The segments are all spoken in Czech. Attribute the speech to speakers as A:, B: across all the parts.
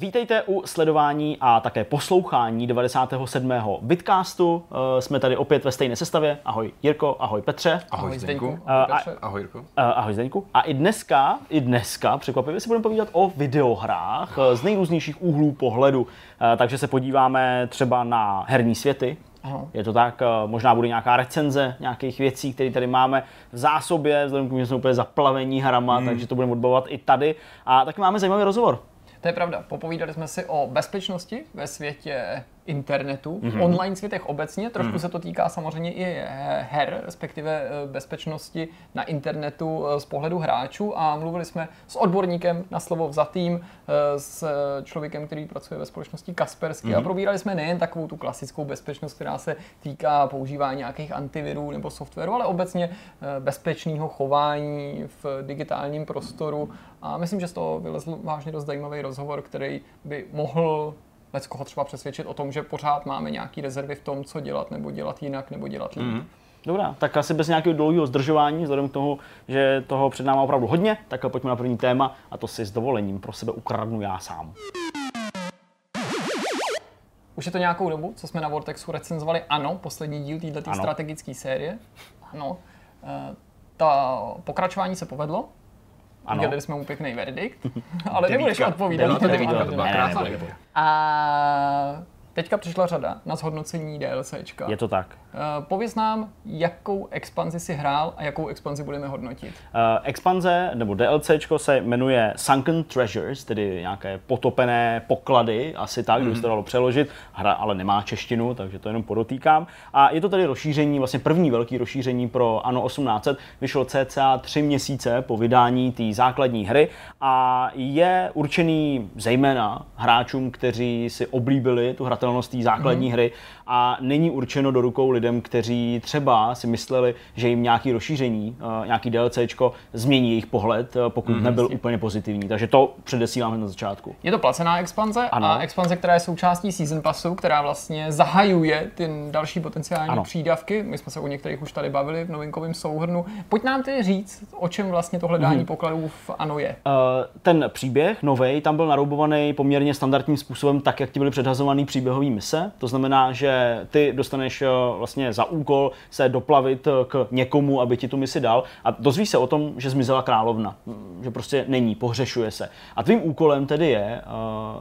A: Vítejte u sledování a také poslouchání 97. Bitcastu. Eh, Jsme tady opět ve stejné sestavě. Ahoj Jirko, ahoj Petře.
B: Ahoj,
C: Ahoj
B: Zdeňku.
C: Zdeňku.
A: A-
C: Ahoj Petře.
B: Ahoj Jirko.
A: Eh, Ahoj Zdeňku. A i dneska, i dneska, překvapivě si budeme povídat o videohrách eh, z nejrůznějších úhlů pohledu. Eh, Takže se podíváme třeba na herní světy,
C: Ano.
A: je to tak, eh, možná bude nějaká recenze nějakých věcí, které tady máme v zásobě, vzhledem k tomu, že jsme úplně zaplavení hrama, takže to budeme odbavovat i tady. A taky máme zajímavý rozhovor.
C: To je pravda. Popovídali jsme si o bezpečnosti ve světě internetu,
A: Mhm.
C: mm-hmm. online světech obecně. Trošku mm. se to týká samozřejmě i eh, her, respektive eh, bezpečnosti na internetu eh, z pohledu hráčů. A mluvili jsme s odborníkem na slovo vzatým, s člověkem, který pracuje ve společnosti Kaspersky.
A: Mhm.
C: Mm-hmm. A probírali jsme nejen takovou tu klasickou bezpečnost, která se týká používání nějakých antivirů nebo softwaru, ale obecně bezpečného chování v digitálním prostoru. A myslím, že z toho vylezl vážně dost zajímavý rozhovor, který by mohl Lec koho třeba přesvědčit o tom, že pořád máme nějaký rezervy v tom, co dělat, nebo dělat jinak, nebo dělat líp. Mm.
A: Dobrá, tak asi bez nějakého dlouhého zdržování, vzhledem k tomu, že toho před náma opravdu hodně, tak pojďme na první téma a to si s dovolením pro sebe ukradnu já sám.
C: Už je to nějakou dobu, co jsme na Vortexu recenzovali, ano, poslední díl této strategické série. Ano. Eh, Ta pokračování se povedlo.
A: Ano.
C: Udělali jsme mu pěkný verdikt, ale nebudeš odpovídat.
A: Devítka,
C: Ano,
A: devítka, to byla
C: Ne,
A: krásná
C: ne, ne. A teďka přišla řada na zhodnocení DLCčka.
A: Je to tak.
C: Eh, Pověz nám, jakou expanzi si hrál a jakou expanzi budeme hodnotit.
A: Uh, expanze nebo DLCčko se jmenuje Sunken Treasures, tedy nějaké potopené poklady, asi tak, kdyby se to dalo přeložit. Hra ale nemá češtinu, takže to jenom podotýkám. A je to tedy rozšíření, vlastně první velký rozšíření pro Anno 1800. Vyšlo cca tři měsíce po vydání té základní hry a je určený zejména hráčům, kteří si oblíbili tu hratelnost té základní hry a není určeno do rukou lidem, kteří třeba si mysleli, že jim nějaký rozšíření, eh, nějaký DLCčko změní jejich pohled, eh, pokud nebyl úplně pozitivní. Takže to předesílám hned na začátku.
C: Je to placená expanze
A: Ano.
C: a expanze, která je součástí Season Passu, která vlastně zahajuje ty další potenciální
A: Ano.
C: přídavky. My jsme se o některých už tady bavili v novinkovém souhrnu. Pojď nám tedy říct, o čem vlastně to hledání pokladů v ANO je.
A: Eh, ten příběh novej tam byl naroubovaný poměrně standardním způsobem, tak jak ti byly předhazovaný příběhový mise. To znamená, že ty dostaneš eh, vlastně za úkol se doplavit eh, k někomu, aby ti tu misi dal. A dozvíš se o tom, že zmizela královna, Mm, že prostě není, pohřešuje se. A tvým úkolem tedy je eh,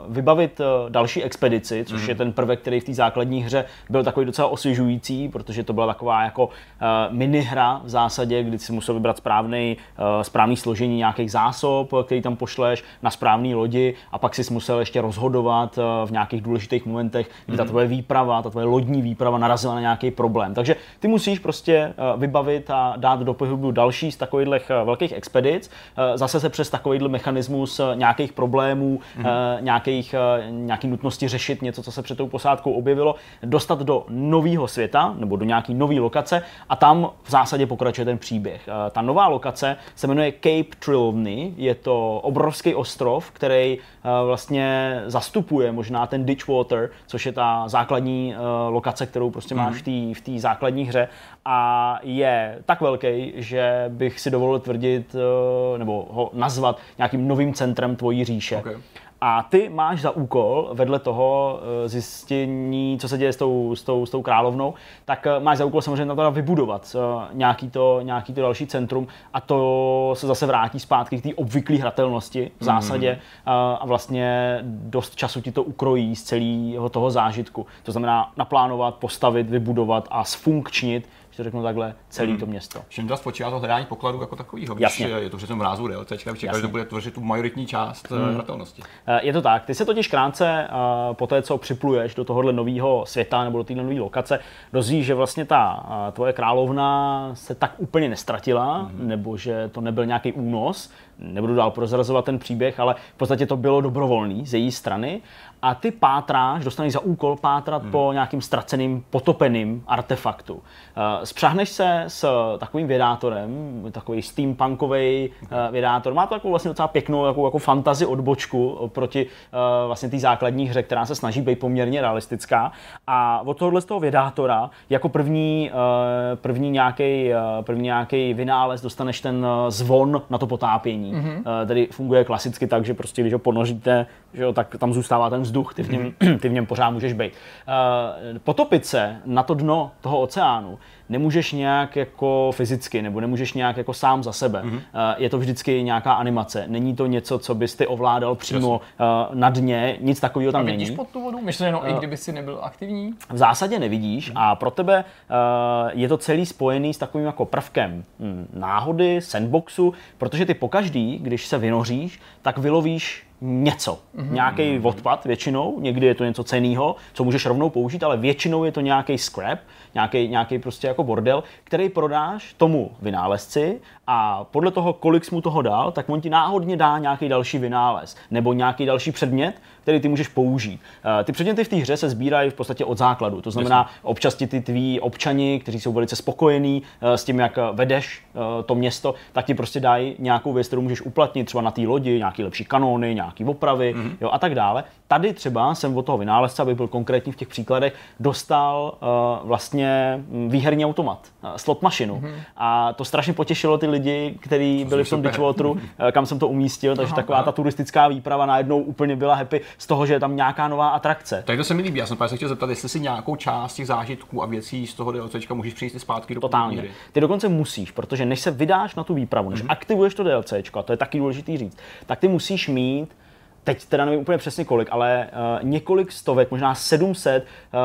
A: vybavit další expedici, což je ten prvek, který v té základní hře byl takový docela osvěžující, protože to byla taková jako eh, minihra v zásadě, kdy si musel vybrat správný, správný složení nějakých zásob, který tam pošleš na správný lodi a pak si musel ještě rozhodovat v nějakých důležitých momentech, kdy ta tvoje výprava, ta tvoje lodní výprava narazila na nějaký problém. Takže ty musíš prostě eh, vybavit a dát do pohybu další z takových velkých expedic, eh, zase se přes takovýhle mechanismus eh, nějakých problémů, eh, nějakých, eh, nějaký nutnosti řešit něco, co se před tou posádkou objevilo, dostat do nového světa nebo do nějaký nové lokace a tam v zásadě pokračuje ten příběh. Eh, Ta nová lokace se jmenuje Cape Trilony, je to obrovský ostrov, který eh, vlastně zastupuje možná ten Ditchwater, což je ta základní eh, lokace, kterou prostě máš v té v té základní hře a je tak velký, že bych si dovolil tvrdit eh, nebo ho nazvat nějakým novým centrem tvojí říše.
B: Ok.
A: A ty máš za úkol vedle toho eh, zjištění, co se děje s tou, s tou, s tou královnou, tak eh, máš za úkol samozřejmě na to vybudovat eh, nějaký to, nějaký to další centrum a to se zase vrátí zpátky k té obvyklé hratelnosti v zásadě eh, a vlastně dost času ti to ukrojí z celého toho zážitku. To znamená naplánovat, postavit, vybudovat a sfunkčnit, že to řeknu takhle, celé to město.
B: Všem to spočívá to hledání pokladu jako takového.
A: Jasně.
B: Když je to přece názvu DLC, bych čekal, že
A: Jasně.
B: to bude tvořit tu majoritní část hmm. hratelnosti.
A: Eh, Je to tak. Ty se totiž krátce eh, po té, co připluješ do tohohle nového světa nebo do téhle nové lokace, dozvíš, že vlastně ta eh, tvoje královna se tak úplně nestratila, mm-hmm. nebo že to nebyl nějaký únos. Nebudu dál prozrazovat ten příběh, ale v podstatě to bylo dobrovolný z její strany a ty pátráš, dostaneš za úkol pátrat hmm. po nějakým ztraceným, potopeným artefaktu. Uh, spřáhneš se s takovým vědátorem, takový steampunkový uh, vědátor, má to takovou vlastně docela pěknou jako, jako fantazi odbočku proti uh, vlastně té základní hře, která se snaží být poměrně realistická. A od tohohle z toho vědátora jako první, první nějaký první nějaký vynález dostaneš ten zvon na to potápění. Mm-hmm. Uh, tedy funguje klasicky tak, že prostě když ho ponoříte, že jo, tak tam zůstává ten vzduch, ty v něm, mm-hmm. ty v něm pořád můžeš být. Uh, potopit se na to dno toho oceánu nemůžeš nějak jako fyzicky, nebo nemůžeš nějak jako sám za sebe. Mm-hmm. Je to vždycky nějaká animace. Není to něco, co bys ty ovládal přímo Jasně. na dně, nic takového tam a
C: vidíš
A: není.
C: pod tu vodu? Myšleno, uh, i kdyby si nebyl aktivní?
A: V zásadě nevidíš mm-hmm. a pro tebe uh, je to celý spojený s takovým jako prvkem hm, náhody, sandboxu, protože ty pokaždý, když se vynoříš, tak vylovíš něco, mm-hmm. nějaký odpad většinou, někdy je to něco ceného, co můžeš rovnou použít, ale většinou je to nějaký scrap, nějaký, nějaký prostě jako bordel, který prodáš tomu vynálezci a podle toho, kolik jsi mu toho dal, tak on ti náhodně dá nějaký další vynález nebo nějaký další předmět, který ty můžeš použít. Eh, ty předměty v té hře se sbírají v podstatě od základu. To znamená, občas ti ty tví občani, kteří jsou velice spokojení eh, s tím, jak vedeš eh, to město, tak ti prostě dají nějakou věc, kterou můžeš uplatnit třeba na té lodi, nějaký lepší kanóny, nějaký opravy mm-hmm. jo, a tak dále. Tady třeba jsem od toho vynálezce, aby byl konkrétní v těch příkladech, dostal uh, vlastně mm, výherní automat, uh, slot mašinu. Mm-hmm. A to strašně potěšilo ty lidi, kteří byli v tom Ditchwateru, uh, kam jsem to umístil, takže aha, taková aha. ta turistická výprava najednou úplně byla happy z toho, že je tam nějaká nová atrakce.
B: Tak to se mi líbí. Já jsem se chtěl zeptat, jestli si nějakou část těch zážitků a věcí z toho DLCčka můžeš přijít zpátky do
A: Totálně. Ty dokonce musíš, protože než se vydáš na tu výpravu, než mm-hmm. aktivuješ to DLCčko, a to je taky důležitý říct, tak ty musíš mít teď teda nevím úplně přesně kolik, ale uh, několik stovek, možná 700 uh,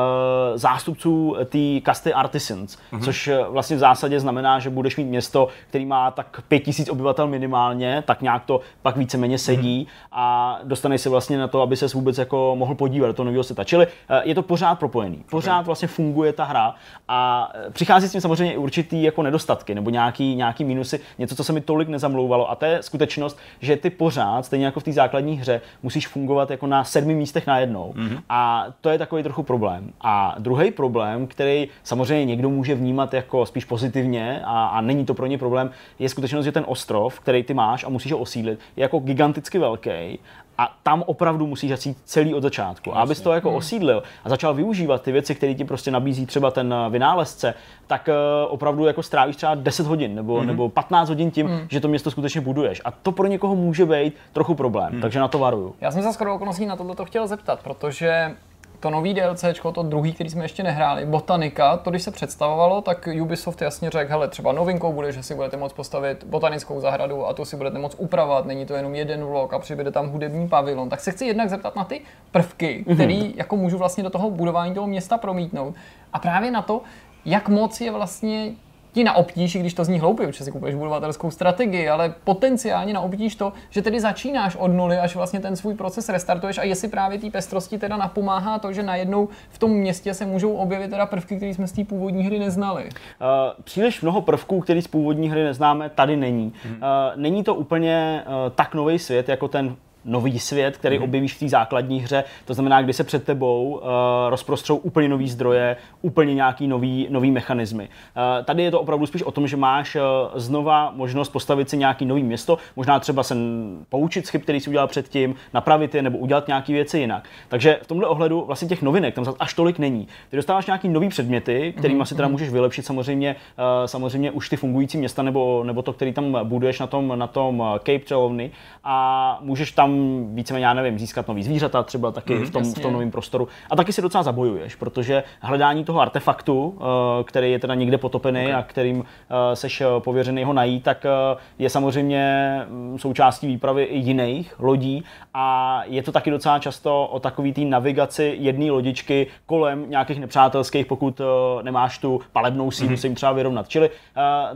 A: zástupců té kasty Artisans, mm-hmm. což uh, vlastně v zásadě znamená, že budeš mít město, který má tak 5000 obyvatel minimálně, tak nějak to pak víceméně sedí mm-hmm. a dostaneš se vlastně na to, aby se vůbec jako mohl podívat do toho nového světa. Čili uh, je to pořád propojený, pořád okay. vlastně funguje ta hra a přichází s tím samozřejmě i určitý jako nedostatky nebo nějaký, nějaký minusy, něco, co se mi tolik nezamlouvalo a to je skutečnost, že ty pořád, stejně jako v té základní hře, musíš fungovat jako na sedmi místech najednou. Mm-hmm. A to je takový trochu problém. A druhý problém, který samozřejmě někdo může vnímat jako spíš pozitivně a, a není to pro ně problém, je skutečnost, že ten ostrov, který ty máš a musíš ho osídlit, je jako giganticky velký a tam opravdu musíš začít celý od začátku. A abys to jako hmm. osídlil a začal využívat ty věci, které ti prostě nabízí třeba ten eh, vynálezce, tak uh, opravdu jako strávíš třeba 10 hodin nebo, hmm. nebo 15 hodin tím, hmm. že to město skutečně buduješ. A to pro někoho může být trochu problém, hmm. takže na to varuju.
C: Já jsem se skoro okolností na tohle chtěl zeptat, protože to nový DLC, to druhý, který jsme ještě nehráli, Botanika, to když se představovalo, tak Ubisoft jasně řekl, hele, třeba novinkou bude, že si budete moct postavit botanickou zahradu a tu si budete moct upravovat, není to jenom jeden vlog a přibude tam hudební pavilon. Tak se chci jednak zeptat na ty prvky, mhm. který mm-hmm. jako můžu vlastně do toho budování toho města promítnout. A právě na to, jak moc je vlastně ti na obtíž, když to zní hloupě, protože si kupuješ budovatelskou strategii, ale potenciálně na obtíž to, že tedy začínáš od nuly, až vlastně ten svůj proces restartuješ a jestli právě té pestrosti teda napomáhá to, že najednou v tom městě se můžou objevit teda prvky, které jsme z té původní hry neznali. Uh,
A: příliš mnoho prvků, které z původní hry neznáme, tady není. Hmm. Uh, není to úplně uh, tak nový svět, jako ten nový svět, který mm. objevíš v té základní hře. To znamená, kdy se před tebou uh, rozprostřou úplně nový zdroje, úplně nějaký nový, nový mechanismy. Uh, tady je to opravdu spíš o tom, že máš uh, znova možnost postavit si nějaký nový město, možná třeba se poučit z chyb, který jsi udělal předtím, napravit je nebo udělat nějaké věci jinak. Takže v tomhle ohledu vlastně těch novinek tam až tolik není. Ty dostáváš nějaký nový předměty, kterými mm. si teda mhm. můžeš vylepšit samozřejmě, uh, samozřejmě už ty fungující města nebo, nebo to, který tam buduješ na tom, na tom Cape Trelawney a můžeš tam víceméně, já nevím, získat nový zvířata třeba taky mm, v, tom, v tom novém prostoru. A taky si docela zabojuješ, protože hledání toho artefaktu, eh, který je teda někde potopený okay. a kterým eh, seš eh, pověřený ho najít, tak je samozřejmě mm, součástí výpravy i jiných lodí a je to taky docela často o takový té navigaci jedné lodičky kolem nějakých nepřátelských, pokud nemáš tu palebnou sílu mm. se jim třeba vyrovnat. Čili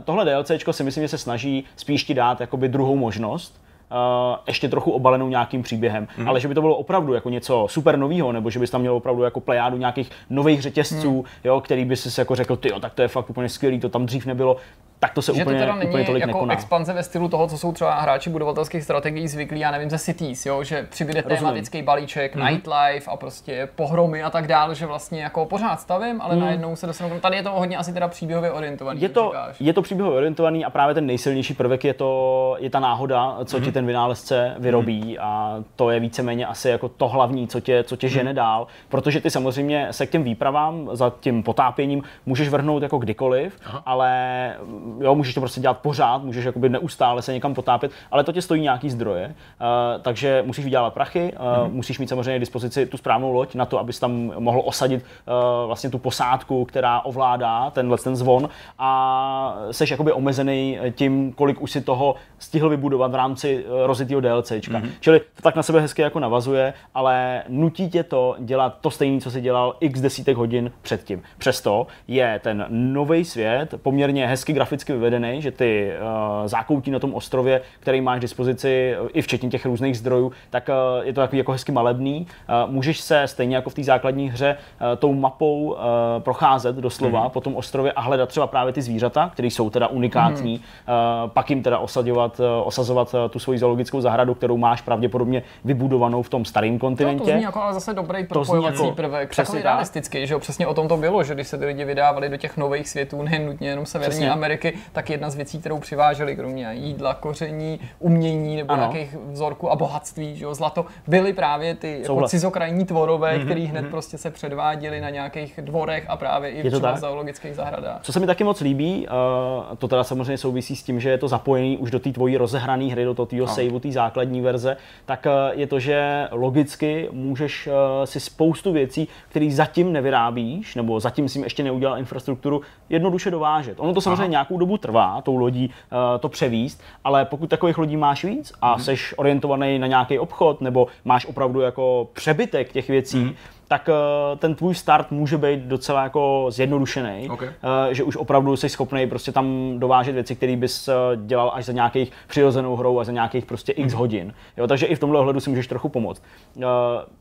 A: tohle DLCčko si myslím, že se snaží spíš ti dát jakoby druhou možnost, Uh, ještě trochu obalenou nějakým příběhem. Mm. Ale že by to bylo opravdu jako něco super nového, nebo že bys tam měl opravdu jako plejádu nějakých nových řetězců, mm. jo, který by si jako řekl, ty tak to je fakt úplně skvělý, to tam dřív nebylo. Tak to se
C: že
A: úplně,
C: to teda není
A: úplně tolik
C: jako
A: nekoná.
C: expanze ve stylu toho, co jsou třeba hráči budovatelských strategií zvyklí, já nevím, ze Cities, jo, že přibude
A: Rozumím.
C: tematický balíček,
A: Mhm.
C: mm-hmm. nightlife a prostě pohromy a tak dále, že vlastně jako pořád stavím, ale
A: Mhm.
C: mm. najednou se dostanu. Tady je to hodně asi teda příběhově orientovaný.
A: Je to,
C: říkáš.
A: je to příběhově orientovaný a právě ten nejsilnější prvek je, to, je ta náhoda, co
C: Mhm.
A: ti ten vynálezce vyrobí a to je víceméně asi jako to hlavní, co tě, co tě
C: Mhm.
A: žene dál, protože ty samozřejmě se k těm výpravám za tím potápěním můžeš vrhnout jako kdykoliv, ale jo, můžeš to prostě dělat pořád, můžeš jakoby neustále se někam potápět, ale to tě stojí nějaký zdroje, uh, takže musíš vydělat prachy, uh, musíš mít samozřejmě k dispozici tu správnou loď na to, abys tam mohl osadit uh, vlastně tu posádku, která ovládá tenhle ten zvon a seš jakoby omezený tím, kolik už si toho stihl vybudovat v rámci rozjetého DLCčka. Mm-hmm. Čili to tak na sebe hezky jako navazuje, ale nutí tě to dělat to stejné, co si dělal x desítek hodin předtím. Přesto je ten nový svět poměrně hezky graficky vyvedený, že ty uh, zákoutí na tom ostrově, který máš k dispozici, uh, i včetně těch různých zdrojů, tak uh, je to takový jako hezky malebný. Uh, můžeš se stejně jako v té základní hře uh, tou mapou uh, procházet doslova mm. po tom ostrově a hledat třeba právě ty zvířata, které jsou teda unikátní, mm. uh, pak jim teda osadovat, uh, osazovat uh, tu svoji zoologickou zahradu, kterou máš pravděpodobně vybudovanou v tom starém
C: No,
A: kontinentě.
C: to zní jako ale zase dobrý propojovací
A: jako-
C: prvek,
A: přesně
C: takový
A: tak.
C: realistický, že jo, přesně o tom to bylo, že když se ty lidi vydávali do těch nových světů, nejen nutně jenom Severní
A: Přesně.
C: Ameriky, tak jedna z věcí, kterou přiváželi, kromě jídla, koření, umění nebo
A: Ano.
C: nějakých vzorků a bohatství, že jo, zlato, byly právě ty jako cizokrajní tvorové,
A: Mhm,
C: mm-hmm, který hned prostě se předváděli na nějakých dvorech a právě i v zoologických zahradách.
A: Co se mi taky moc líbí, uh, to teda samozřejmě souvisí s tím, že je to zapojený už do té tvojí rozehrané hry, do toho tvýho saveu, té základní verze, tak uh, je to, že logicky můžeš uh, si spoustu věcí, které zatím nevyrábíš, nebo zatím si ještě neudělal infrastrukturu, jednoduše dovážet. Ono to samozřejmě
B: Aha.
A: nějakou dobu trvá, tou lodí uh, to převíst, ale pokud takových lodí máš víc a
B: Mhm.
A: seš orientovaný na nějaký obchod, nebo máš opravdu jako přebytek těch věcí,
B: Mhm.
A: Tak eh, ten tvůj start může být docela jako zjednodušený,
B: Ok.
A: Eh, že už opravdu jsi schopný prostě tam dovážet věci, které bys eh, dělal až za nějakých přirozenou hrou a za nějakých prostě x hodin. Jo, takže i v tomhle ohledu si můžeš trochu pomoct.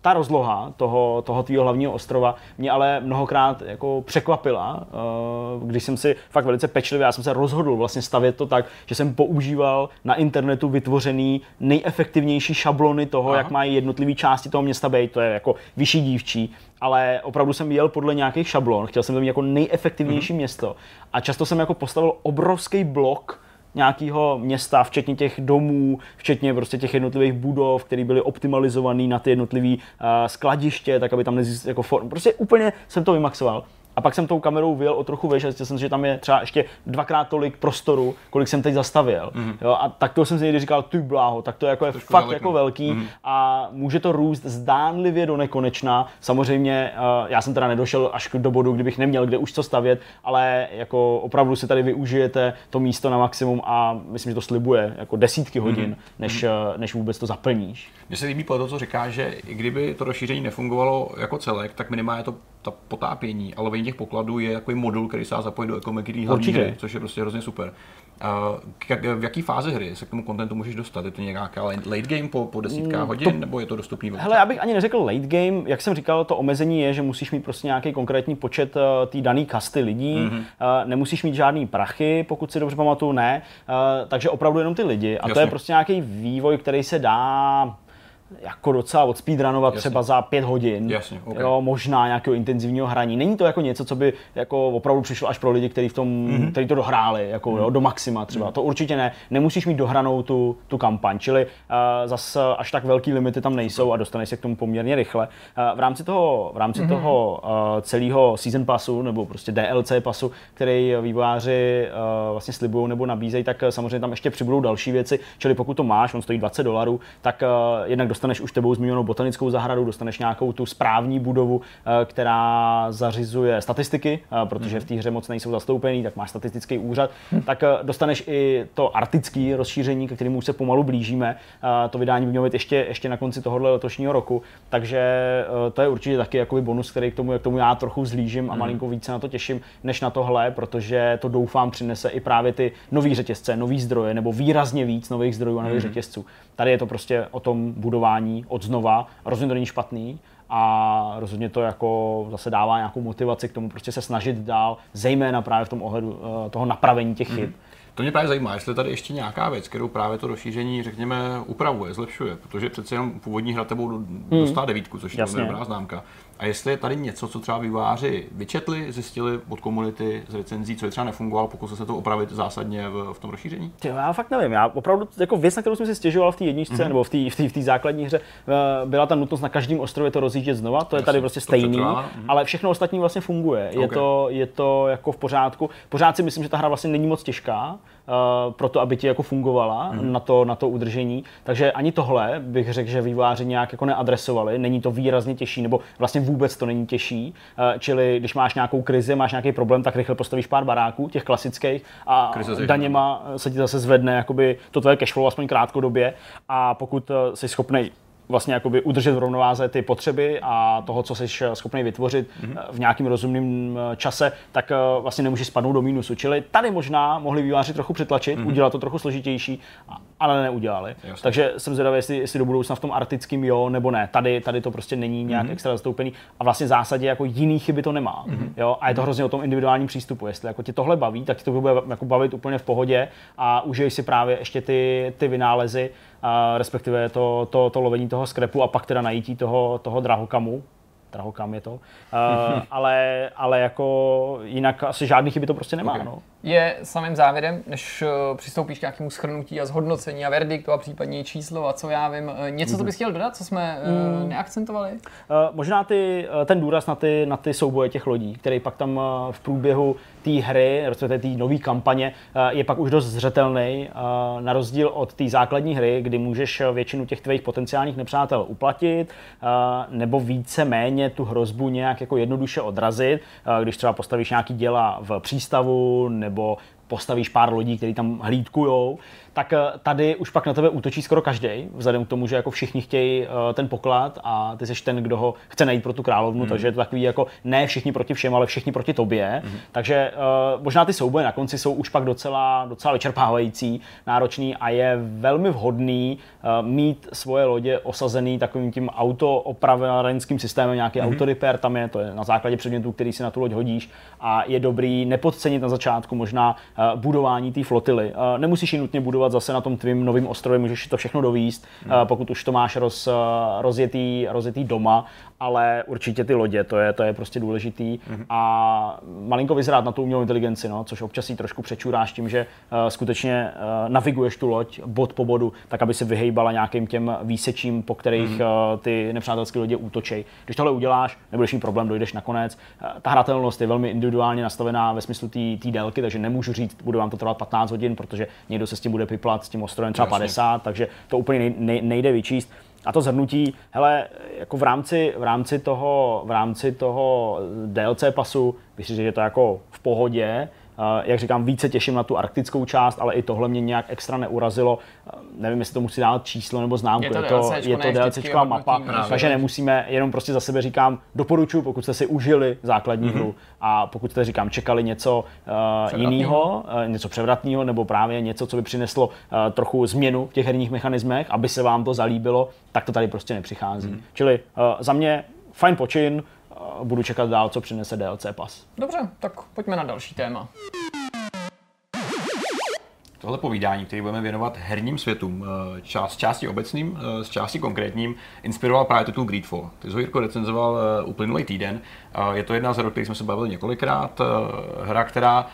A: Ta rozloha toho, toho tvýho hlavního ostrova mě ale mnohokrát jako překvapila, když jsem si fakt velice pečlivě, já jsem se rozhodl vlastně stavět to tak, že jsem používal na internetu vytvořený nejefektivnější šablony toho,
B: Aha.
A: jak mají jednotlivé části toho města být, to je jako vyšší dívčí, ale opravdu jsem jel podle nějakých šablon, chtěl jsem to mít jako nejefektivnější
B: Mhm.
A: město a často jsem jako postavil obrovský blok nějakého města, včetně těch domů, včetně prostě těch jednotlivých budov, které byly optimalizované na ty jednotlivé uh, skladiště, tak aby tam nezjistil jako form. Prostě úplně jsem to vymaxoval. A pak jsem tou kamerou vyjel o trochu vejš a zjistil jsem, že tam je třeba ještě dvakrát tolik prostoru, kolik jsem teď zastavil. Mm-hmm. Jo, a tak to jsem si někdy říkal, ty bláho, tak to je jako je
B: Trošku
A: fakt
B: daleko.
A: jako velký mm-hmm. a může to růst zdánlivě do nekonečna. Samozřejmě uh, já jsem teda nedošel až do bodu, kdybych neměl kde už co stavět, ale jako opravdu si tady využijete to místo na maximum a myslím, že to slibuje jako desítky hodin, mm-hmm. než, uh, než vůbec to zaplníš.
B: Mně se líbí toho, co říká, že i kdyby to rozšíření nefungovalo jako celek, tak minimálně to ta potápění a lovení těch pokladů je takový modul, který se dá zapojit do ekonomiky hlavní hry, což je prostě hrozně super. A k, jak, v jaký fázi hry se k tomu kontentu můžeš dostat? Je to nějaká late game po, po desítkách hodin, nebo je to dostupný?
A: Hele, já bych ani neřekl late game, jak jsem říkal, to omezení je, že musíš mít prostě nějaký konkrétní počet uh, té dané kasty lidí,
B: Mhm.
A: mm-hmm. uh, nemusíš mít žádný prachy, pokud si dobře pamatuju, ne, uh, takže opravdu jenom ty lidi a to
B: Jasně.
A: je prostě nějaký vývoj, který se dá jako docela odspeedrunovat
B: Jasně.
A: třeba za pět hodin,
B: Jasně, ok.
A: jo, možná nějakého intenzivního hraní. Není to jako něco, co by jako opravdu přišlo až pro lidi, kteří v tom,
B: Mhm.
A: mm-hmm. který to dohráli, jako jo, do maxima třeba. To určitě ne. Nemusíš mít dohranou tu, tu kampaň, čili uh, zas až tak velký limity tam nejsou a dostaneš se k tomu poměrně rychle. Uh, v rámci toho, v rámci mm-hmm. toho uh, celého season passu nebo prostě DLC pasu, který vývojáři uh, vlastně slibují nebo nabízejí, tak samozřejmě tam ještě přibudou další věci. Čili pokud to máš, on stojí 20 dolarů, tak uh, jednak dostaneš už tebou zmíněnou botanickou zahradu, dostaneš nějakou tu správní budovu, eh, která zařizuje statistiky, eh, protože v té hře moc nejsou zastoupený, tak máš statistický úřad, tak eh, dostaneš i to arktické rozšíření, ke kterému už se pomalu blížíme. To vydání by mělo být ještě, ještě na konci tohohle letošního roku, takže to je určitě taky jakoby bonus, který k tomu, k tomu já trochu zlížím a malinko více na to těším, než na tohle, protože to doufám přinese i právě ty nový řetězce, nový zdroje, nebo výrazně víc nových zdrojů a nových řetězců. Tady je to prostě o tom budování od znova, rozhodně to není špatný, a rozhodně to jako zase dává nějakou motivaci k tomu prostě se snažit dál, zejména právě v tom ohledu eh, toho napravení těch chyb. Mm-hmm.
B: To mě právě zajímá, jestli tady ještě nějaká věc, kterou právě to rozšíření, řekněme, upravuje, zlepšuje, protože přece jenom původní hra tebou hmm. dostala devítku, což je dobrá známka. A jestli je tady něco, co třeba výváři vyčetli, zjistili od komunity z recenzí, co je třeba nefungovalo, pokusil se to opravit zásadně v, v tom rozšíření?
A: Ty, já fakt nevím. Já opravdu jako věc, na kterou jsem si stěžoval v té jedničce mm-hmm. nebo v té v v základní hře, eh, byla ta nutnost na každém ostrově to rozjíždět znova. To je tady prostě stejný, mm-hmm. ale všechno ostatní vlastně funguje. Je, okay. to, je to jako v pořádku. Pořád si myslím, že ta hra vlastně není moc těžká uh, pro to, aby ti jako fungovala mm. na, to, na to udržení. Takže ani tohle bych řekl, že výváři nějak jako neadresovali. Není to výrazně těžší, nebo vlastně vůbec to není těžší. Uh, čili když máš nějakou krizi, máš nějaký problém, tak rychle postavíš pár baráků, těch klasických, a daněma se ti zase zvedne jakoby to tvoje cashflow aspoň krátkodobě. A pokud uh, jsi schopný vlastně jakoby udržet v rovnováze ty potřeby a toho, co jsi schopný vytvořit mm-hmm. v nějakým rozumném eh, čase, tak eh, vlastně nemůžeš spadnout do mínusu. Čili tady možná mohli výváři trochu přetlačit, mm-hmm. udělat to trochu složitější, ale neudělali. Jasně. Takže jsem zvědavý, jestli, jestli do budoucna v tom arktickém jo nebo ne. Tady, tady to prostě není nějak mm-hmm. extra zastoupený a vlastně v zásadě jako jiný chyby to nemá. Mm-hmm. Jo? A je to hrozně o tom individuálním přístupu. Jestli jako ti tohle baví, tak ti to bude jako bavit úplně v pohodě a užiješ si právě ještě ty, ty vynálezy, a respektive to, to, to lovení toho skrepu a pak teda najítí toho, toho drahokamu, drahokam je to, uh, ale, ale jako jinak asi žádný chyby to prostě nemá. Okay. No.
C: Je samým závěrem, než uh, přistoupíš k nějakému schrnutí a zhodnocení a verdiktu a případně číslo a co já vím, uh, něco, co bys chtěl dodat, co jsme uh, mm. neakcentovali?
A: Možná ty, ten důraz na ty, na ty souboje těch lodí, který pak tam v průběhu té hry, respektive té nové kampaně, je pak už dost zřetelný, na rozdíl od té základní hry, kdy můžeš většinu těch tvých potenciálních nepřátel uplatit, nebo více méně tu hrozbu nějak jako jednoduše odrazit, když třeba postavíš nějaký děla v přístavu nebo postavíš pár lodí, které tam hlídkujou, tak eh, tady už pak na tebe útočí skoro každý, vzhledem k tomu, že jako všichni chtějí eh, ten poklad a ty jsi ten, kdo ho chce najít pro tu královnu, mm. takže je to takový jako ne všichni proti všem, ale všichni proti tobě. Mm. Takže uh, možná ty souboje na konci jsou už pak docela, docela vyčerpávající, náročný a je velmi vhodný uh, mít svoje lodě osazený takovým tím autoopravárenským systémem, nějaký mm. autorepair tam je, to je na základě předmětů, který si na tu loď hodíš a je dobrý nepodcenit na začátku možná uh, budování té flotily. Uh, nemusíš ji nutně budovat zase na tom tvým novém ostrově, můžeš to všechno dovíst, hmm. pokud už to máš roz, rozjetý, rozjetý doma, ale určitě ty lodě, to je, to je prostě důležitý. Hmm. A malinko vyzrát na tu umělou inteligenci, no, což občas jí trošku přečuráš tím, že uh, skutečně uh, naviguješ tu loď bod po bodu, tak aby se vyhejbala nějakým těm výsečím, po kterých hmm. uh, ty nepřátelské lodě útočej. Když tohle uděláš, nebudeš mít problém, dojdeš nakonec. Uh, ta hratelnost je velmi individuálně nastavená ve smyslu té délky, takže nemůžu říct, bude vám to trvat 15 hodin, protože někdo se s tím bude vyplat s tím ostrovem třeba Jasně. 50, takže to úplně nejde vyčíst. A to zhrnutí, hele, jako v rámci, v rámci toho, v rámci toho DLC pasu, myslím, že je to jako v pohodě, jak říkám, více těším na tu arktickou část, ale i tohle mě nějak extra neurazilo. Nevím, jestli to musí dát číslo nebo známku. Je to, je to, je to DLCčková mapa, právě. takže nemusíme, jenom prostě za sebe říkám, doporučuji, pokud jste si užili základní mm-hmm. hru a pokud jste říkám, čekali něco uh, jiného, uh, něco převratného, nebo právě něco, co by přineslo uh, trochu změnu v těch herních mechanismech, aby se vám to zalíbilo, tak to tady prostě nepřichází. Mm-hmm. Čili uh, za mě fajn počin, budu čekat dál, co přinese DLC pas.
C: Dobře, tak pojďme na další téma.
B: Tohle povídání, který budeme věnovat herním světům, eh, část, části obecným, eh, z části konkrétním, inspiroval právě titul Greedfall. Ty jsi Jirko recenzoval eh, uplynulý týden. Je to jedna z her, o jsme se bavili několikrát. Hra, která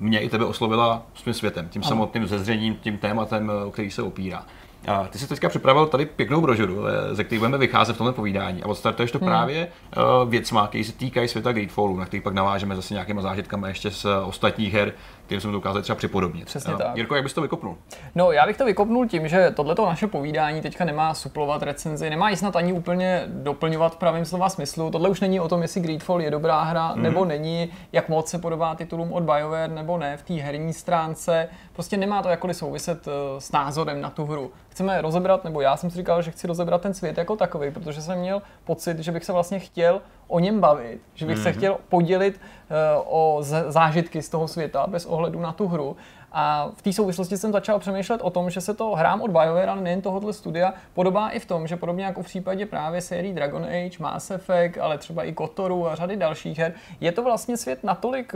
B: mě i tebe oslovila svým světem, tím samotným zezřením, tím tématem, o který se opírá. A ty jsi teďka připravil tady pěknou brožuru, eh, ze které budeme vycházet v tomhle povídání. A odstartuješ to hmm. právě uh, věcma, které se týkají světa Greedfallu, na který pak navážeme zase nějakýma zážitkami ještě z uh, ostatních her, kterým jsme to ukázali třeba připodobnit.
C: Přesně uh, tak.
B: Jirko, jak bys to vykopnul?
C: No, já bych to vykopnul tím, že tohleto naše povídání teďka nemá suplovat recenzi, nemá ji snad ani úplně doplňovat v pravém slova smyslu. Tohle už není o tom, jestli Greedfall je dobrá hra mm-hmm. nebo není, jak moc se podobá titulům od BioWare nebo ne v té herní stránce. Prostě nemá to jakkoliv souviset s názorem na tu hru chceme rozebrat, nebo já jsem si říkal, že chci rozebrat ten svět jako takový, protože jsem měl pocit, že bych se vlastně chtěl o něm bavit, že bych mm-hmm. se mhm. chtěl podělit uh, o zážitky z toho světa bez ohledu na tu hru. A v té souvislosti jsem začal přemýšlet o tom, že se to hrám od BioWare, ale nejen tohohle studia, podobá i v tom, že podobně jako v případě právě sérii Dragon Age, Mass Effect, ale třeba i Kotoru a řady dalších her, je to vlastně svět natolik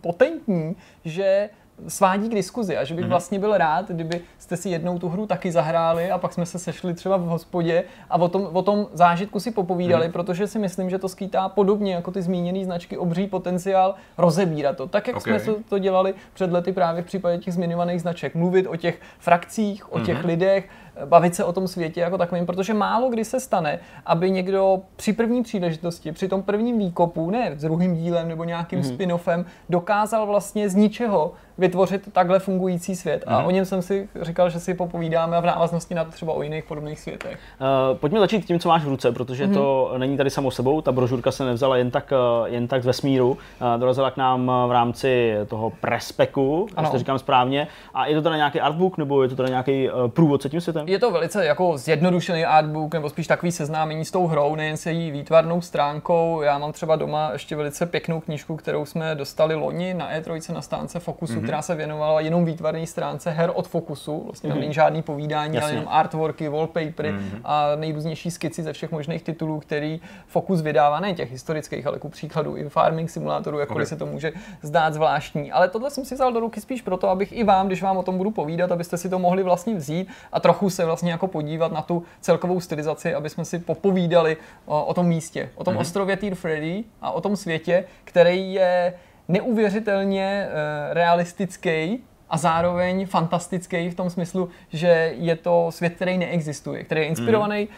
C: potentní, že svádí k diskuzi a že bych mm-hmm. vlastně byl rád, kdyby jste si jednou tu hru taky zahráli a pak jsme se sešli třeba v hospodě a o tom, o tom zážitku si popovídali, mm-hmm. protože si myslím, že to skýtá podobně jako ty zmíněné značky obří potenciál rozebírat to. Tak, jak okay. jsme to dělali před lety právě v případě těch zmiňovaných značek. Mluvit o těch frakcích, o těch mm-hmm. lidech, bavit se o tom světě jako takovým, protože málo kdy se stane, aby někdo při první příležitosti, při tom prvním výkopu, ne s druhým dílem nebo nějakým mm-hmm. spin-offem, dokázal vlastně z ničeho vytvořit takhle fungující svět. Mm-hmm. A mhm. o něm jsem si říkal, že si popovídáme a v návaznosti na to třeba o jiných podobných světech.
A: Uh, pojďme začít tím, co máš v ruce, protože mm-hmm. to není tady samo sebou. Ta brožurka se nevzala jen tak, eh, jen tak z vesmíru. Uh, dorazila k nám v rámci toho prespeku, to říkám správně. A je to teda nějaký artbook nebo je to teda nějaký průvodce tím světem?
C: Je to velice jako zjednodušený artbook, nebo spíš takový seznámení s tou hrou, nejen se její výtvarnou stránkou. Já mám třeba doma ještě velice pěknou knížku, kterou jsme dostali loni na E3 na stánce Focusu, mm-hmm. která se věnovala jenom výtvarné stránce her od Focusu. Vlastně mm-hmm. tam mhm. není žádný povídání, Jasně. ale jenom artworky, wallpapery mm-hmm. a nejrůznější skici ze všech možných titulů, který Focus vydává, ne těch historických, ale ku příkladu i farming simulátoru, jakkoliv okay. se to může zdát zvláštní. Ale tohle jsem si vzal do ruky spíš proto, abych i vám, když vám o tom budu povídat, abyste si to mohli vlastně vzít a trochu se vlastně jako podívat na tu celkovou stylizaci, aby jsme si popovídali o, o tom místě, o tom mm-hmm. ostrově Tear Freddy a o tom světě, který je neuvěřitelně uh, realistický a zároveň fantastický v tom smyslu, že je to svět, který neexistuje, který je inspirovaný mm.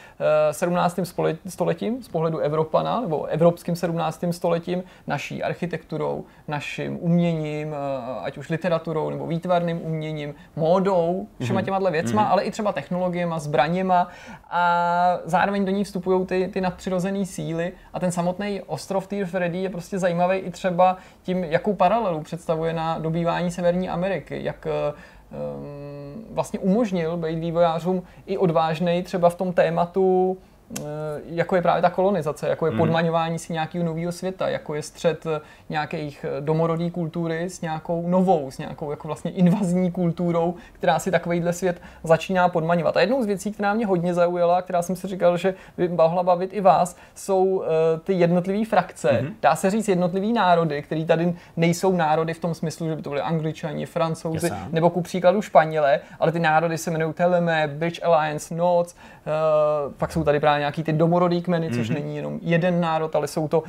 C: 17. stoletím z pohledu Evropana, nebo evropským 17. stoletím, naší architekturou, naším uměním, eh, ať už literaturou nebo výtvarným uměním, módou, všema mhm. těma věcma, mm. ale i třeba technologiemi, zbraněma a zároveň do ní vstupují ty, ty nadpřirozené síly a ten samotný ostrov Tear Freddy je prostě zajímavý i třeba tím, jakou paralelu představuje na dobývání Severní Ameriky jak um, vlastně umožnil být vývojářům i odvážnej třeba v tom tématu jako je právě ta kolonizace, jako je hmm. podmaňování si nějakého nového světa, jako je střed eh, nějakých eh, domorodý kultury s nějakou novou, s nějakou jako vlastně invazní kulturou, která si takovýhle svět začíná podmaňovat. A jednou z věcí, která mě hodně zaujala, která jsem si říkal, že by mohla bavit i vás, jsou ty jednotlivé frakce. Hmm. Dá se říct jednotlivý národy, které tady nejsou národy v tom smyslu, že by to byly angličani, francouzi yes, nebo ku příkladu Španělé, ale ty národy se jmenují Teleme, Bridge Alliance, Noc, pak jsou tady právě nějaký ty domorodý kmeny, což mm-hmm. není jenom jeden národ, ale jsou to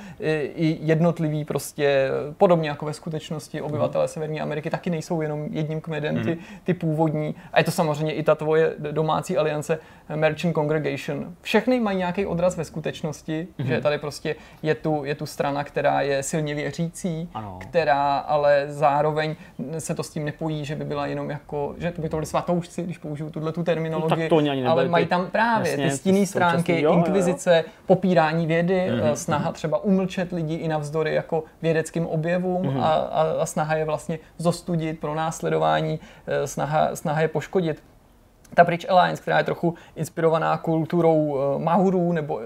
C: i jednotlivý prostě, podobně jako ve skutečnosti obyvatele mm-hmm. Severní Ameriky taky nejsou jenom jedním kmenem, mm-hmm. ty, ty původní. A je to samozřejmě i ta tvoje domácí aliance Merchant Congregation. Všechny mají nějaký odraz ve skutečnosti, mm-hmm. že tady prostě je tu, je tu strana, která je silně věřící, ano. která ale zároveň se to s tím nepojí, že by byla jenom jako, že to by to byly svatoušci, když použiju tuhle tu terminologii, no, ale mají tam právě Jasně, ty stinné stránky, jo, inkvizice, jo. popírání vědy, mm-hmm. snaha třeba umlčet lidi i navzdory jako vědeckým objevům mm-hmm. a, a, a snaha je vlastně zostudit pro následování, eh, snaha, snaha je poškodit ta Bridge Alliance, která je trochu inspirovaná kulturou uh, Maurů, nebo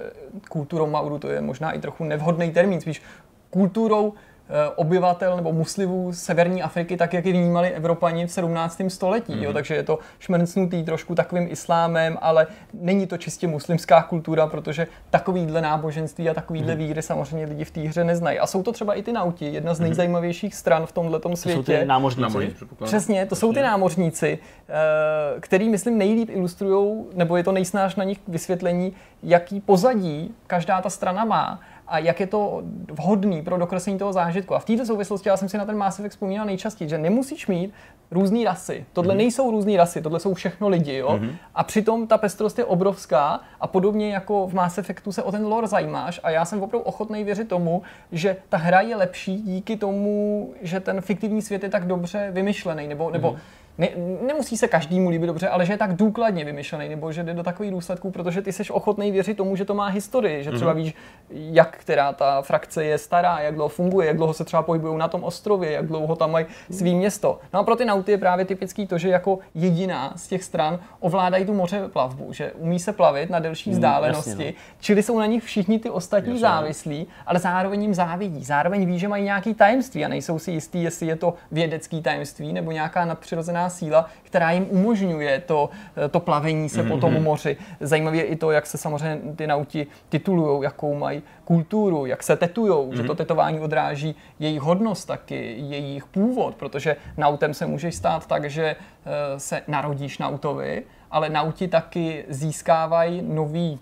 C: kulturou Maurů, to je možná i trochu nevhodný termín, spíš kulturou Eh, obyvatel nebo muslimů severní Afriky, tak jak je vnímali Evropani v 17. století. Mm-hmm. Jo? Mhm. Takže je to šmrcnutý trošku takovým islámem, ale není to čistě muslimská kultura, protože takovýhle náboženství a takovýhle mm-hmm. víry samozřejmě lidi v té hře neznají. A jsou to třeba i ty nauti, jedna z mhm. nejzajímavějších stran v tomhle světě. To jsou
A: ty námořníci.
C: Přesně, to jsou ty námořníci, eh, který, myslím, nejlíp ilustrují, nebo je to nejsnáš na nich vysvětlení, jaký pozadí každá ta strana má a jak je to vhodný pro dokreslení toho zážitku. A v této souvislosti já jsem si na ten Mass Effect vzpomínal nejčastěji, že nemusíš mít různé rasy. Tohle mm-hmm. nejsou různé rasy, tohle jsou všechno lidi. Jo? Mm-hmm. A přitom ta pestrost je obrovská a podobně jako v Mass Effectu se o ten lore zajímáš a já jsem opravdu ochotný věřit tomu, že ta hra je lepší díky tomu, že ten fiktivní svět je tak dobře vymyšlený nebo, nebo mm-hmm ne, nemusí se každému líbit dobře, ale že je tak důkladně vymyšlený, nebo že jde do takových důsledků, protože ty jsi ochotný věřit tomu, že to má historii, že třeba mm-hmm. víš, jak která ta frakce je stará, jak dlouho funguje, jak dlouho se třeba pohybují na tom ostrově, jak dlouho tam mají svý město. No a pro ty nauty je právě typický to, že jako jediná z těch stran ovládají tu moře plavbu, že umí se plavit na delší vzdálenosti, mm, jasně, no. čili jsou na nich všichni ty ostatní jasně. závislí, ale zároveň jim závidí. Zároveň ví, že mají nějaký tajemství a nejsou si jistý, jestli je to vědecký tajemství nebo nějaká nadpřirozená síla, která jim umožňuje to, to plavení se mm-hmm. po tom mhm. moři. Zajímavé je i to, jak se samozřejmě ty nauti titulují, jakou mají kulturu, jak se tetujou, mm-hmm. že to mhm. tetování odráží jejich hodnost taky, jejich původ, protože nautem se může stát tak, že eh, se narodíš nautovi, ale nauti taky získávají nový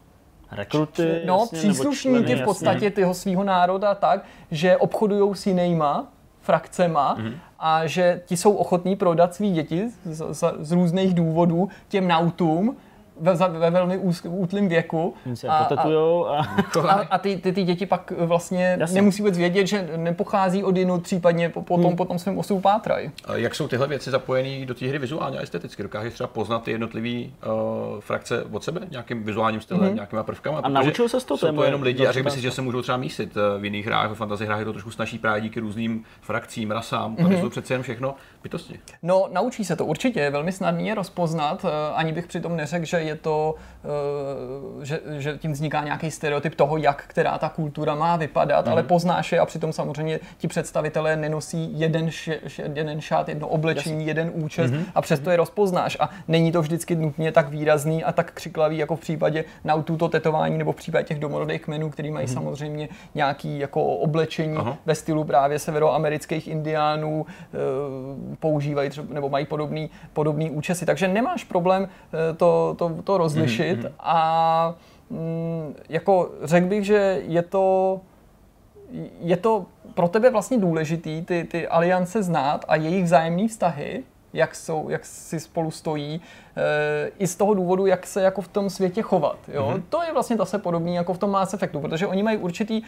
A: rekruty.
C: No, jasně, příslušníky v podstatě tyho svého národa tak, že obchodují s jinýma frakcema mm-hmm. A že ti jsou ochotní prodat svý děti z, z, z různých důvodů těm nautům, ve, ve velmi útlým věku.
A: A, a,
C: a, a, a ty, ty, ty děti pak vlastně Jasně. nemusí vůbec vědět, že nepochází od jinut, případně po, potom, hmm. potom svým osudu pátrají.
B: Jak jsou tyhle věci zapojené do té hry vizuálně a esteticky? Dokážeš třeba poznat ty jednotlivé uh, frakce od sebe nějakým vizuálním stylem, hmm. nějakýma prvkama?
A: A naučil se to?
B: Jsou to jenom lidi a řekl si, že se můžou třeba mísit uh, v jiných hrách, v fantasy hrách je to trošku snaží právě díky různým frakcím, rasám. Tady hmm. jsou přece jen všechno bytosti.
C: No, naučí se to určitě, je velmi snadné je rozpoznat, uh, ani bych přitom neřekl, že je to, eh, že, že tím vzniká nějaký stereotyp toho, jak která ta kultura má vypadat, mm. ale poznáš je a přitom samozřejmě ti představitelé nenosí jeden, š, jeden šát, jedno oblečení, Jasně. jeden účes mm-hmm. a přesto je rozpoznáš. A není to vždycky nutně tak výrazný a tak křiklavý, jako v případě na to tetování nebo v případě těch domorodých kmenů, který mají mm-hmm. samozřejmě nějaký jako oblečení Aha. ve stylu právě severoamerických indiánů, eh, používají třeba, nebo mají podobný, podobný účesy. Takže nemáš problém eh, to, to, to rozlišit mm-hmm. a mm, jako řekl bych, že je to je to pro tebe vlastně důležitý ty, ty aliance znát a jejich vzájemné vztahy, jak, jsou, jak si spolu stojí, i z toho důvodu, jak se jako v tom světě chovat. Jo? Mm-hmm. To je vlastně zase podobný jako v tom Mass Effectu, protože oni mají určitý e,